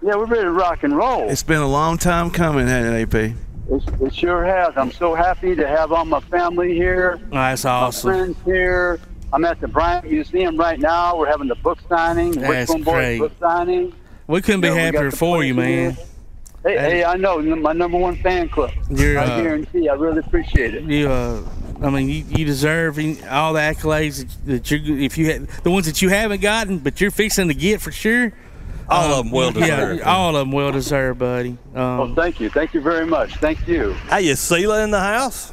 Yeah, we're ready to rock and roll. It's been a long time coming, hasn't it, AP? It, it sure has. I'm so happy to have all my family here. Oh, that's awesome. My friends here. I'm at the Bryant Museum right now. We're having the book signing. That's Wishbone Boys book signing. We couldn't be happier for you, man. Hey, hey, I know my number one fan club. You're, I uh, guarantee. I really appreciate it. You, uh, I mean, you, you deserve all the accolades that, that you, if you had the ones that you haven't gotten, but you're fixing to get for sure. All of 'em well deserved. Yeah, all of them well deserved, buddy. Um, Well, thank you. Thank you very much. Thank you. Hey, is Sheila in the house?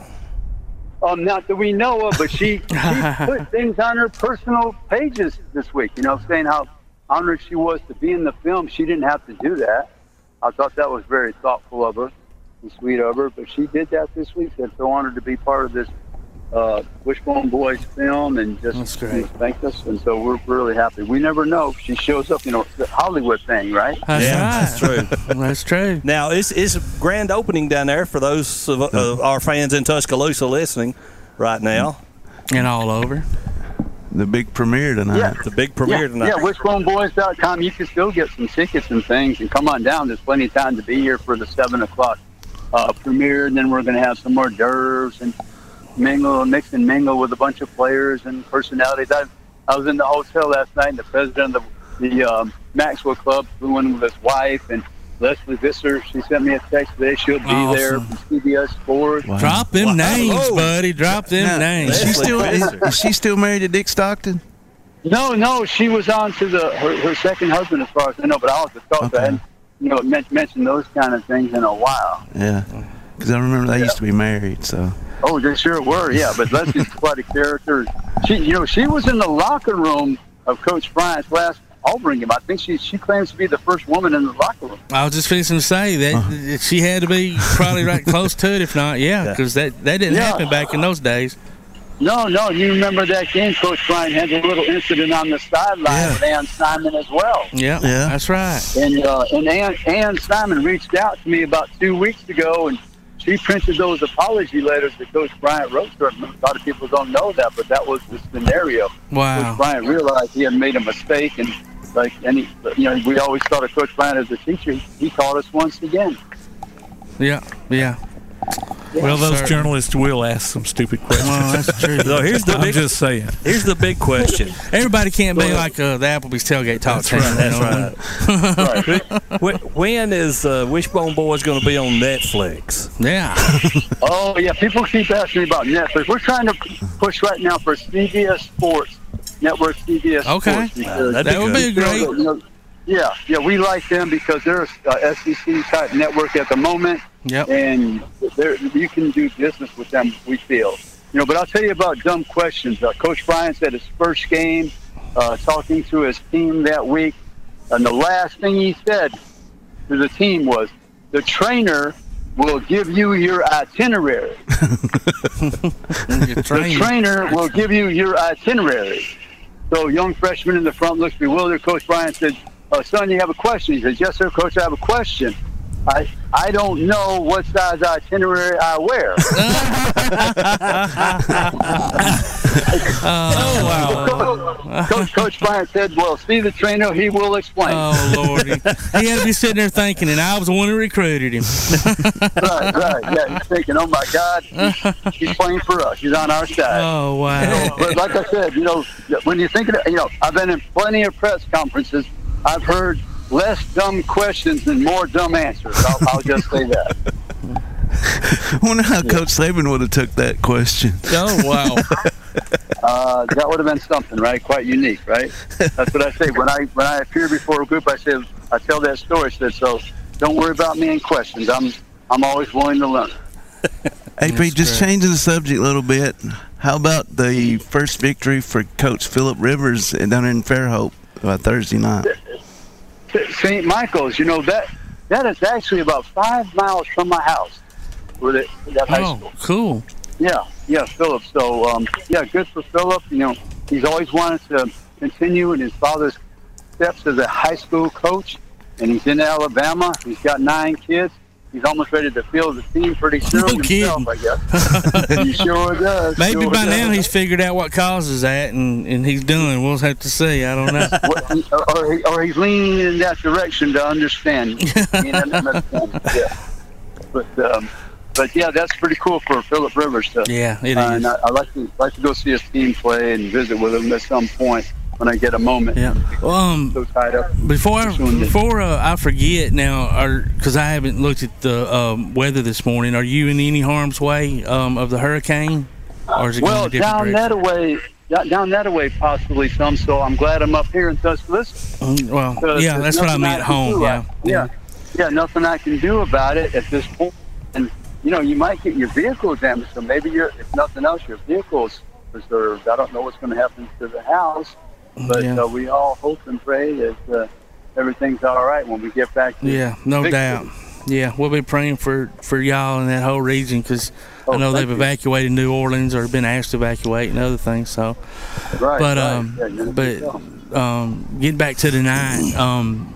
Um, not that we know of, but she, she put things on her personal pages this week. You know, saying how honored she was to be in the film. She didn't have to do that. I thought that was very thoughtful of her and sweet of her. But she did that this week. Said so honored to be part of this uh, Wishbone Boys film and just That's great. you know, thanked us. And so we're really happy. We never know. if She shows up. You know, the Hollywood thing, right? That's yeah, right. that's true. That's true. Now, it's, it's grand opening down there for those of uh, our fans in Tuscaloosa listening right now. And all over. The big premiere tonight. Yeah. The big premiere yeah, tonight. Yeah, wishboneboys.com. You can still get some tickets and things and come on down. There's plenty of time to be here for the 7 o'clock uh, premiere. And then we're going to have some more d'oeuvres and mingle, and mix and mingle with a bunch of players and personalities. I, I was in the hotel last night and the president of the, the um, Maxwell Club flew in with his wife and Lesley Visser. She sent me a text today. She'll be there from CBS Sports. Drop them names, buddy. Drop them Now, names. Is she still? Is, is she still married to Dick Stockton? No, no, she was on to the her, her second husband, as far as I know. But I'll have to talk to. And, you know, men- mentioned those kind of things in a while. Yeah, because I remember they used to be married. So Oh, they sure were, yeah. But Lesley's quite a character. She, you know, she was in the locker room of Coach Bryant's last Auburn game. I think she she claims to be the first woman in the locker room. I was just finishing to say that she had to be probably right close to it, if not, yeah, because that, that didn't Yeah. happen back in those days. No, no, you remember that game? Coach Bryant had a little incident on the sideline with Ann Simon as well. Yeah, yeah, that's right. And uh, and Ann, Ann Simon reached out to me about two weeks ago, and she printed those apology letters that Coach Bryant wrote to her. A lot of people don't know that, but that was the scenario. Wow. Coach Bryant realized he had made a mistake, and like any, you know, we always thought of Coach Bryant as a teacher. He taught us once again. Yeah, yeah. Well, those Sir. journalists will ask some stupid questions. Well, that's true. So here's the I'm big, just saying. Here's the big question. Everybody can't be like uh, the Applebee's tailgate talk That's team. right. That's what I mean? right. when, when is uh, Wishbone Boys going to be on Netflix? Yeah. Oh yeah, people keep asking me about Netflix. We're trying to push right now for CBS Sports Network. CBS Okay. Sports because That'd be That would be great. you know, yeah, yeah, we like them because they're a uh, SEC type network at the moment, Yep. and you can do business with them. We feel you know, but I'll tell you about dumb questions. Uh, Coach Bryant said his first game, uh, talking to his team that week, and the last thing he said to the team was, "The trainer will give you your itinerary. the trainer will give you your itinerary." So, young freshman in the front looks bewildered. Coach Bryant said, uh, "Son, you have a question?" He says, "Yes, sir, Coach. I have a question." I I don't know what size itinerary I wear. oh wow! Coach Coach Bryant said, "Well, see the trainer; he will explain." Oh Lord, he, had to be sitting there thinking, and I was the one who recruited him. right, right. Yeah, he's thinking, "Oh my God, he's, he's playing for us. He's on our side." Oh wow! But like I said, you know, when you think of it, you know, I've been in plenty of press conferences. I've heard less dumb questions and more dumb answers. I'll, I'll just say that. I wonder how Coach Saban would have took that question. Oh wow! Uh, that would have been something, right? Quite unique, right? That's what I say when I when I appear before a group. I say I tell that story. I said so. Don't worry about me and questions. I'm I'm always willing to learn. AP, just changing the subject a little bit. How about the first victory for Coach Philip Rivers down in Fairhope uh, Thursday night? St. Michael's, you know that that is actually about five miles from my house. With it, that high Oh, school. cool. Yeah, yeah, Philip. So, um, yeah, good for Philip. You know, he's always wanted to continue in his father's steps as a high school coach, and he's in Alabama. He's got nine kids. He's almost ready to field the team pretty soon himself, I guess. he sure does. Maybe sure by does. now he's figured out what causes that, and, and he's done. We'll have to see. I don't know. or, he, or he's leaning in that direction to understand. Understand. yeah. But um, but yeah, that's pretty cool for Philip Rivers. To, Yeah, it uh, is. And I, I like to like to go see his team play and visit with him at some point when I get a moment. Yeah. Um, so tied up. Before I, before uh, I forget now, because I haven't looked at the um, weather this morning, are you in any harm's way um, of the hurricane, or is it well, down direction? that way, down- that way, possibly some. So I'm glad I'm up here in Tuscaloosa. Mm, Well, yeah, that's what I meant at home. do. Yeah. yeah, yeah, nothing I can do about it at this point. And you know, you might get your vehicle damaged, so maybe your, if nothing else, your vehicle's preserved. I don't know what's going to happen to the house, but Yeah. uh, we all hope and pray that uh, everything's all right when we get back. To Yeah, no doubt. Yeah, we'll be praying for, for y'all in that whole region because I Oh, know they've you. evacuated New Orleans or been asked to evacuate and other things. So, Right, but right. um, Yeah, but um, getting back to tonight, um,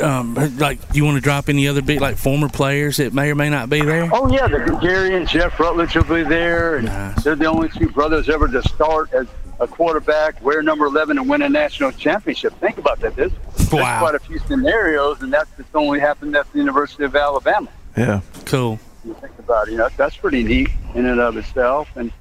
um, like, do you want to drop any other big like former players that may or may not be there? Oh yeah, the Gary and Jeff Rutledge will be there, and they're the only two brothers ever to start as a quarterback, wear number 11, and win a national championship. Think about that. There's, there's quite a few scenarios, and that's just only happened at the University of Alabama. Yeah. Cool. You think about it, you know, that's pretty neat in and of itself. And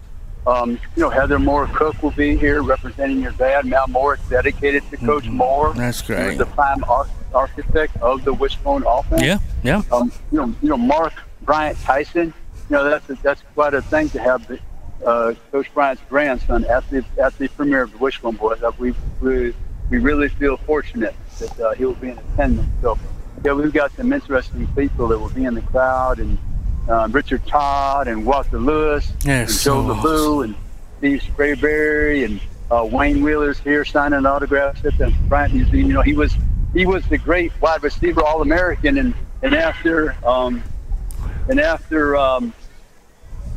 um, you know, Heather Moore Cook will be here representing your dad. Mal Moore is dedicated to Coach Moore. Mm-hmm. That's He was great. the prime ar- architect of the Wishbone offense. Yeah, yeah. Um, you know, you know, Mark Bryant Tyson. You know, that's a, that's quite a thing to have the, uh, Coach Bryant's grandson at the at the premiere of the Wishbone Boys. Uh, we we we really feel fortunate that uh, he will be in attendance. So, yeah, we've got some interesting people that will be in the crowd, and um, Richard Todd and Walter Lewis Yeah, and so Joe LaBue and Steve Sprayberry and uh, Wayne Wheeler's here signing autographs at the Bryant Museum. You know, he was he was the great wide receiver All American, and and after um, and after um,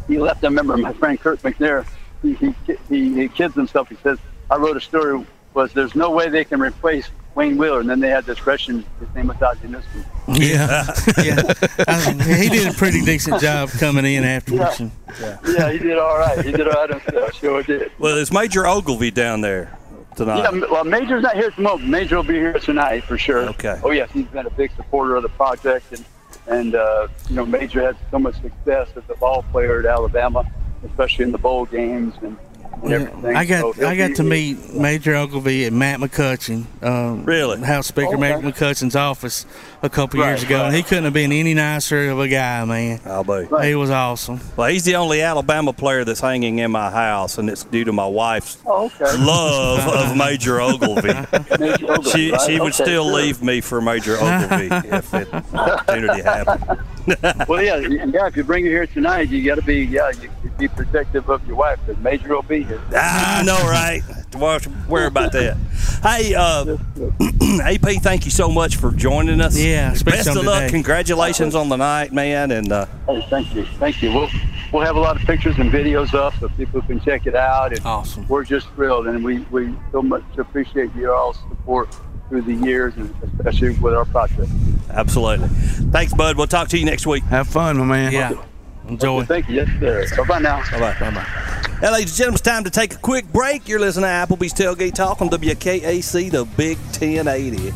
he left, I remember my friend Kirk McNair. He he, he he kids himself. He says, "I wrote a story. Was there's no way they can replace Wayne Wheeler?" And then they had this Russian. His name was Dodginowski. Yeah, yeah. I mean, he did a pretty decent job coming in afterwards. and- Yeah, he did all right. He did all right himself. Sure did. Well, is Major Ogilvie down there tonight? Yeah, well, Major's not here at the moment. Major will be here tonight for sure. Okay. Oh yes, he's been a big supporter of the project, and and uh, you know, Major had so much success as a ball player at Alabama, especially in the bowl games and, and everything. I got So I got to here. meet Major Ogilvie at Mac McCutcheon, um, really House Speaker Okay. Mac McCutcheon's office a couple Right, years ago, and he couldn't have been any nicer of a guy, man. I'll be. He was awesome. Well, he's the only Alabama player that's hanging in my house, and it's due to my wife's Oh, okay. love of Major Ogilvie. Major Ogilvie, she right? she would Okay, still sure. leave me for Major Ogilvie if the opportunity happened. well, yeah, yeah. If you bring her here tonight, you got to be yeah. You, be protective of your wife because Major will be here. I know, right? Don't worry about that. Hey, uh, AP, thank you so much for joining us. Yeah, especially best of luck. today. Congratulations on the night, man. And uh, Hey, thank you, thank you. We'll we'll have a lot of pictures and videos up so people can check it out. And awesome. We're just thrilled, and we we so much appreciate your all's support through the years, and especially with our project. absolutely. Thanks, bud. We'll talk to you next week. Have fun, my man. Yeah. Enjoy. Okay, thank you. Yes, sir. Bye bye now. Bye bye. Bye bye. Hey, ladies and gentlemen, it's time to take a quick break. You're listening to Applebee's Tailgate Talk on WKAC, the Big 1080.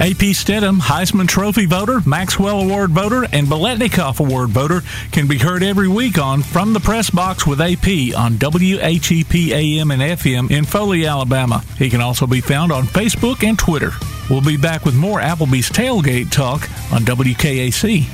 AP Steadham, Heisman Trophy voter, Maxwell Award voter, and Biletnikoff Award voter can be heard every week on From the Press Box with AP on WHEP AM and FM in Foley, Alabama. He can also be found on Facebook and Twitter. We'll be back with more Applebee's Tailgate Talk on WKAC.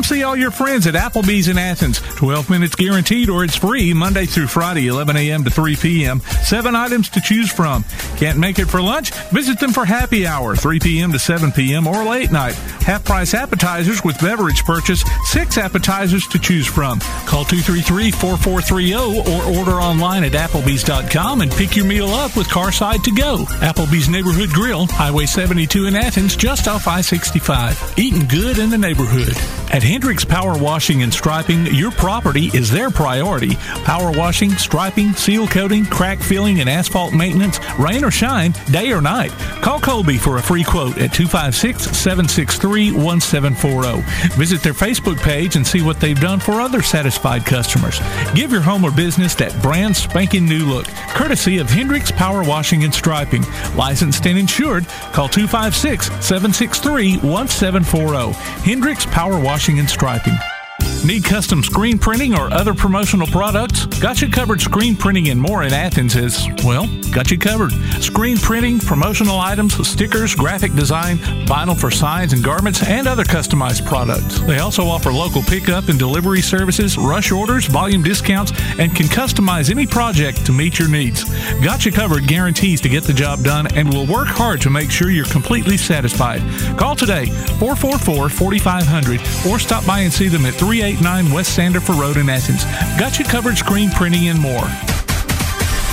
Come see all your friends at Applebee's in Athens. 12 minutes guaranteed or it's free Monday through Friday, 11 a.m. to 3 p.m. Seven items to choose from. Can't make it for lunch? Visit them for happy hour, 3 p.m. to 7 p.m. or late night. Half price appetizers with beverage purchase. Six appetizers to choose from. Call 233-4430 or order online at applebees.com and pick your meal up with Carside to go. Applebee's Neighborhood Grill, Highway 72 in Athens, just off I-65. Eating good in the neighborhood. At Hendricks Power Washing and Striping, your property is their priority. Power washing, striping, seal coating, crack filling, and asphalt maintenance, rain or shine, day or night. Call Colby for a free quote at 256-763-1740. Visit their Facebook page and see what they've done for other satisfied customers. Give your home or business that brand spanking new look, courtesy of Hendricks Power Washing and Striping. Licensed and insured, call 256-763-1740. Hendricks Power Washing and Striping. Need custom screen printing or other promotional products? Got you covered screen printing and more in Athens is, well, got you covered. Screen printing, promotional items, stickers, graphic design, vinyl for signs and garments, and other customized products. They also offer local pickup and delivery services, rush orders, volume discounts, and can customize any project to meet your needs. Got you covered guarantees to get the job done and will work hard to make sure you're completely satisfied. Call today 444 4500 or stop by and see them at 389 West Sandifer Road in Athens. Got you covered screen printing and more.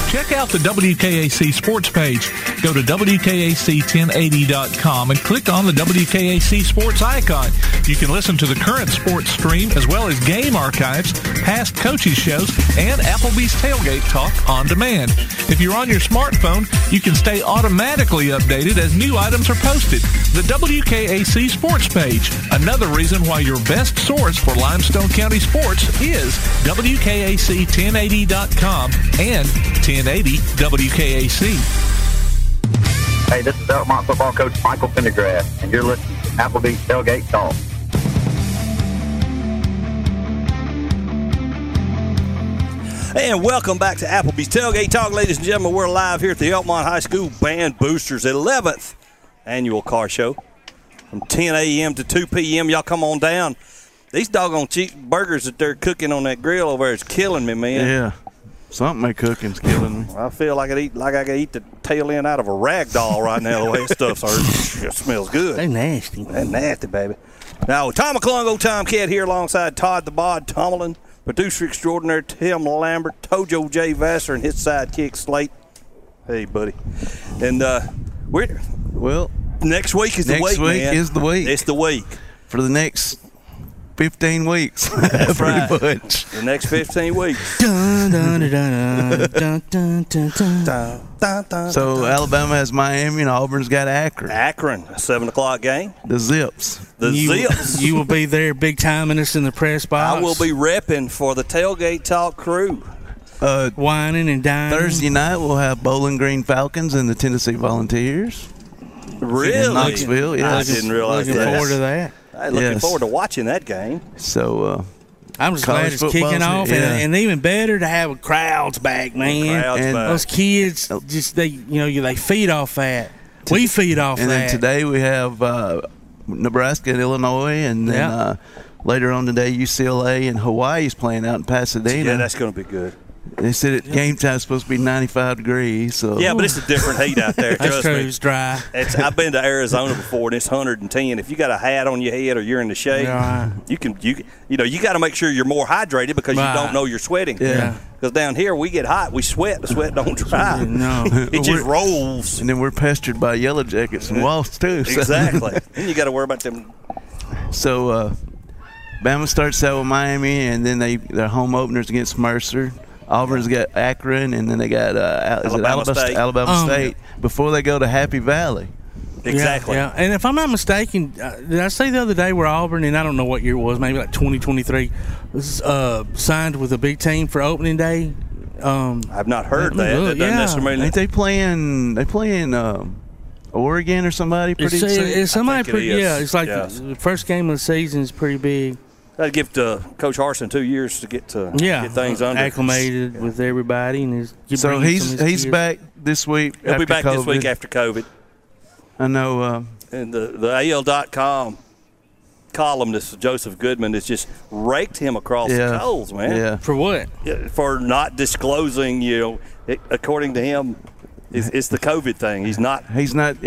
Check out the WKAC sports page. Go to WKAC1080.com and click on the WKAC sports icon. You can listen to the current sports stream as well as game archives, past coaches shows, and Applebee's tailgate talk on demand. If you're on your smartphone, you can stay automatically updated as new items are posted. The WKAC sports page. Another reason why your best source for Limestone County sports is WKAC1080.com and 1080 WKAC. Hey, this is Elkmont football coach Michael Pendergrast, and you're listening to Applebee's Tailgate Talk. And welcome back to Applebee's Tailgate Talk, ladies and gentlemen. We're live here at the Elkmont High School Band Boosters 11th annual car show from 10 a.m. to 2 p.m. Y'all come on down. These doggone cheap burgers that they're cooking on that grill over there is killing me, man. Yeah. Something they cooking's killing me. I feel like I eat like I could eat the tail end out of a rag doll right now. The way that stuff's hurt. It smells good. They nasty. They nasty, baby. Now Tom McClung, old Tom Cat here alongside Todd the Bod Tomlin, producer extraordinaire Tim Lambert, Tojo J Vassar, and his sidekick Slate. Hey, buddy. And uh, we're well. Next week is the week. Next week. week man. is the week. It's the week. For the next 15 weeks. That's pretty right. much. The next 15 weeks. So Alabama has Miami and Auburn's got Akron. Akron, a 7 o'clock game. The Zips. The you, Zips. You will be there big time in us in the press box. I will be repping for the Tailgate Talk crew. Uh, whining and dining. Thursday night we'll have Bowling Green Falcons and the Tennessee Volunteers. Really? In Knoxville, yeah. I didn't realize Looking that. forward to that. Hey, looking Yes. forward to watching that game. So uh, I'm just glad it's kicking off, yeah. and, and even better to have crowds back, man. Crowds And- back. Those kids just they you know they feed off that. We feed off and that. And then today we have uh, Nebraska and Illinois, and then Yeah. uh, later on today UCLA and Hawaii's playing out in Pasadena. Yeah, that's going to be good. They said at game time it's supposed to be 95 degrees. So Yeah, but it's a different heat out there. That's trust true. me. It's dry. It's, I've been to Arizona before, and it's 110. If you got a hat on your head or you're in the shade, Yeah. you can you you know you got to make sure you're more hydrated because Right. you don't know you're sweating. Yeah. Because down here we get hot, we sweat, the sweat don't dry. No. it just rolls. And then we're pestered by yellow jackets and wasps too. so- Exactly. then you got to worry about them. So uh, Bama starts out with Miami, and then they their home openers against Mercer. Auburn's got Akron, and then they got uh, Al- is it Alabama Alabama, State. Alabama Um, State before they go to Happy Valley. Exactly. Yeah, yeah. And if I'm not mistaken, uh, did I say the other day where Auburn, and I don't know what year it was, maybe like 2023, was uh, signed with a big team for opening day? Um, I've not heard Let that. look, That yeah. necessarily. Ain't they playing? They playing um, Oregon or somebody pretty It's, soon? it's somebody think it pretty, yeah. It's like yes. the first game of the season is pretty big. That'd give uh, Coach Harsin two years to get to Yeah, get things under. acclimated with everybody, and his, so he's he's kids. back this week. He'll after be back this week after COVID. I know. Uh, And the the AL.com columnist Joseph Goodman has just raked him across Yeah. the coals, man. Yeah. For what? For not disclosing, you know, it, according to him, it's, it's the COVID thing. He's not. he's not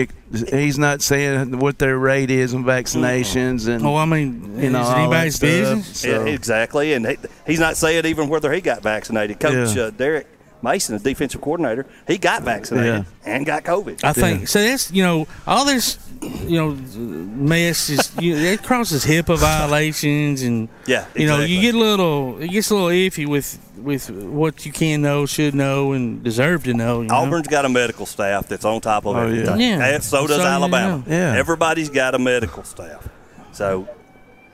he's not saying what their rate is on vaccinations and Oh, I mean, you know is it all that anybody's business? So, Yeah, exactly, and he, he's not saying even whether he got vaccinated. Coach Yeah. uh, Derek Mason, the defensive coordinator, he got vaccinated and got COVID. I think so. That's you know all this you know mess is you it crosses HIPAA violations and Yeah, you know you get a little it gets a little iffy with with what you can know, should know, and deserve to know. You know? Auburn's got a medical staff that's on top of Oh, everything. yeah. Yeah. And so does So, Alabama. yeah. Yeah. Everybody's got a medical staff. So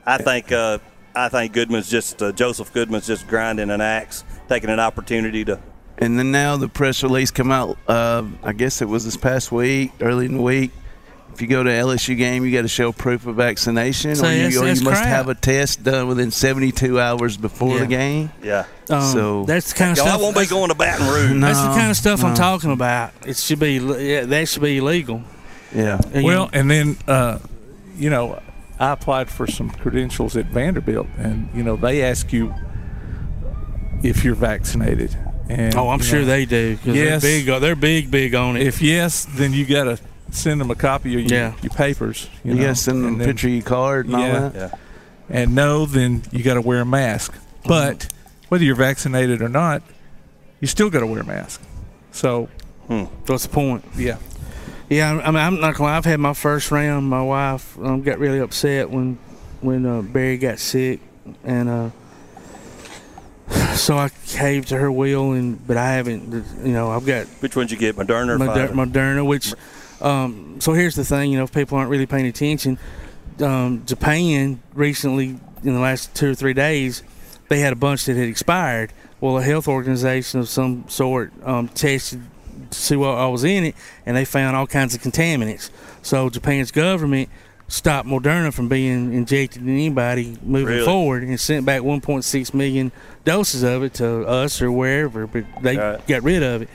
I think uh, I think Goodman's just uh, Joseph Goodman's just grinding an axe, taking an opportunity to. And then now the press release come out. Uh, I guess it was this past week, early in the week. If you go to LSU game, you got to show proof of vaccination, So or you, that's- or you must crap. have a test done within 72 hours before Yeah. the game. Yeah. Um, so that's the kind of Y'all stuff. won't be going to Baton Rouge. No. That's the kind of stuff I'm talking about. It should be yeah, that should be illegal. yeah, And, Well, know, and then uh, you know, I applied for some credentials at Vanderbilt, and you know they ask you if you're vaccinated. And oh, I'm you sure know, they do. Yes. they're big. They're big, big on it. If yes, then you got to send them a copy of your, Yeah. your papers. You, you, know, got to send them and a then- picture of your card and all that. Yeah. And no, then you got to wear a mask. But whether you're vaccinated or not, you still got to wear a mask. So What's the point? yeah, Yeah, I mean, I'm not gonna. I've had my first round. My wife um, got really upset when when uh, Barry got sick, and uh, so I caved to her will. And but I haven't. You know, I've got Which one'd you get, Moderna or Moder-? Moderna, which. Um, so here's the thing, you know, if people aren't really paying attention, um, Japan recently, in the last two or three days, they had a bunch that had expired. Well, a health organization of some sort um, tested to see what I was in it, and they found all kinds of contaminants. So Japan's government stopped Moderna from being injected in anybody moving Really? forward, and sent back 1.6 million doses of it to us or wherever, but they Right. got rid of it.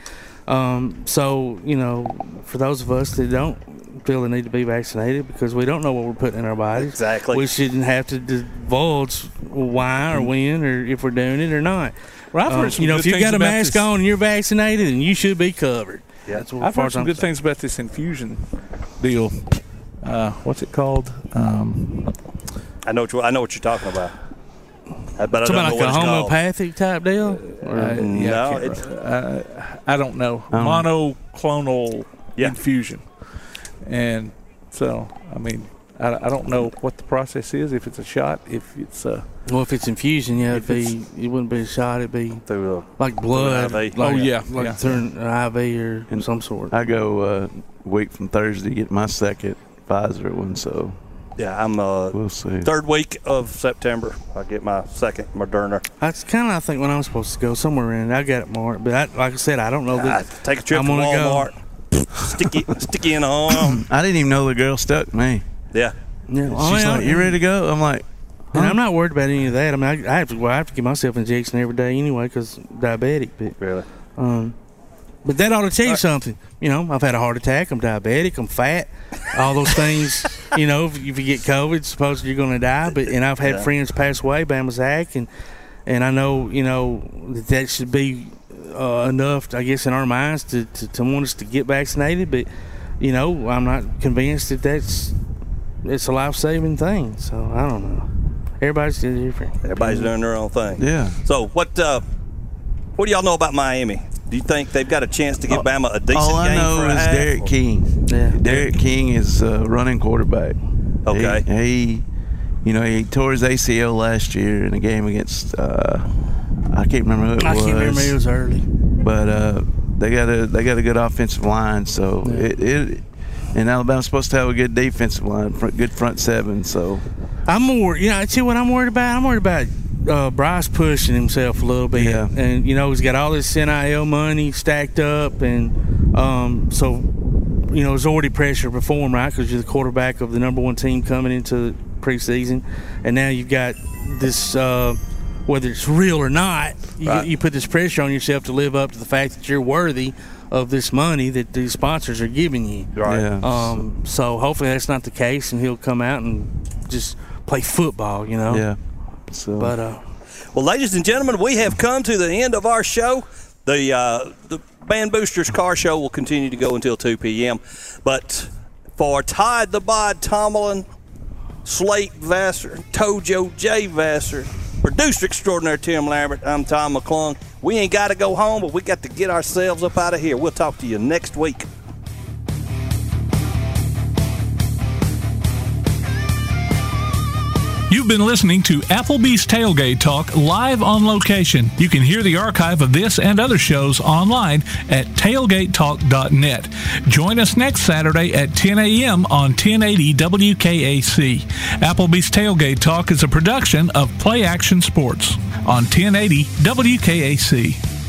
Um, so you know, for those of us that don't feel the need to be vaccinated because we don't know what we're putting in our bodies, Exactly. we shouldn't have to divulge why or when or if we're doing it or not. Well, I've Um, heard some you know, good if you things got a mask this. on and you're vaccinated, then you should be covered. Yeah. That's what I've heard some I'm good concerned. things about this infusion deal. Uh, what's it called? Um, I know. What you, I know what you're talking about. Uh, But I don't know about what like a it's called. homeopathic type deal. Or- uh, yeah, No, I, can't it's- uh, I don't know. Um, Monoclonal Yeah. infusion, and so I mean, I, I don't know what the process is. If it's a shot, if it's a well, if it's infusion, yeah, it'd If be it's- it wouldn't be a shot. It'd be Through a, like blood. IV. Like, Oh, yeah, like yeah. through an IV or in some sort. I go uh, week from Thursday to get my second Pfizer one, so yeah, I'm uh, we'll see. third week of September. I get my second Moderna. That's kind of I think when I'm supposed to go somewhere in. I got it marked, but I, like I said, I don't know I that. take a trip I'm to gonna go. Walmart. stick it, stick it in the arm. I didn't even know the girl stuck me. Yeah. Yeah, She's like, "You ready to go?" I'm like, And I'm not worried about any of that. I mean, I, I have to. Well, I have to give myself an injection every day anyway because diabetic. But Really? um, but that ought to tell you something. You know, I've had a heart attack. I'm diabetic. I'm fat. All those things. You know, if, if you get COVID, supposedly you're going to die. But and I've had Yeah. friends pass away by Mazak, and and I know you know that that should be uh, enough, I guess, in our minds to, to, to want us to get vaccinated. But you know, I'm not convinced that that's it's a life saving thing. So I don't know. Everybody's different. Everybody's doing their own thing. Yeah. So what? Uh, what do y'all know about Miami? Do you think they've got a chance to give Bama a decent game? All I game know is half? D'Eriq King. Yeah. D'Eriq King is uh, running quarterback. Okay. He, he, you know, he tore his ACL last year in a game against. Uh, I can't remember who it I was. can't remember. It was early. But uh, they got a they got a good offensive line, so it, it and Alabama's supposed to have a good defensive line, good front seven. So I'm more, you know, I see what I'm worried about. I'm worried about uh, Bryce pushing himself a little bit, Yeah. and you know he's got all this NIL money stacked up, and um, so you know there's already pressure before him, right? Because you're the quarterback of the number one team coming into preseason, and now you've got this. Uh, whether it's real or not, you, Right. you put this pressure on yourself to live up to the fact that you're worthy of this money that these sponsors are giving you. Right. Yeah. Um, so hopefully that's not the case, and he'll come out and just play football. You know. yeah, so But uh, Well, ladies and gentlemen, we have come to the end of our show. The uh, the Band Boosters Car Show will continue to go until 2 p.m. But for Todd the Bod Tomlin, Slate Vassar, Tojo J. Vassar, producer extraordinaire Tim Lambert, I'm Tom McClung. We ain't got to go home, but we got to get ourselves up out of here. We'll talk to you next week. You've been listening to Applebee's Tailgate Talk live on location. You can hear the archive of this and other shows online at tailgatetalk.net. Join us next Saturday at 10 a.m. on 1080 WKAC. Applebee's Tailgate Talk is a production of Play Action Sports on 1080 WKAC.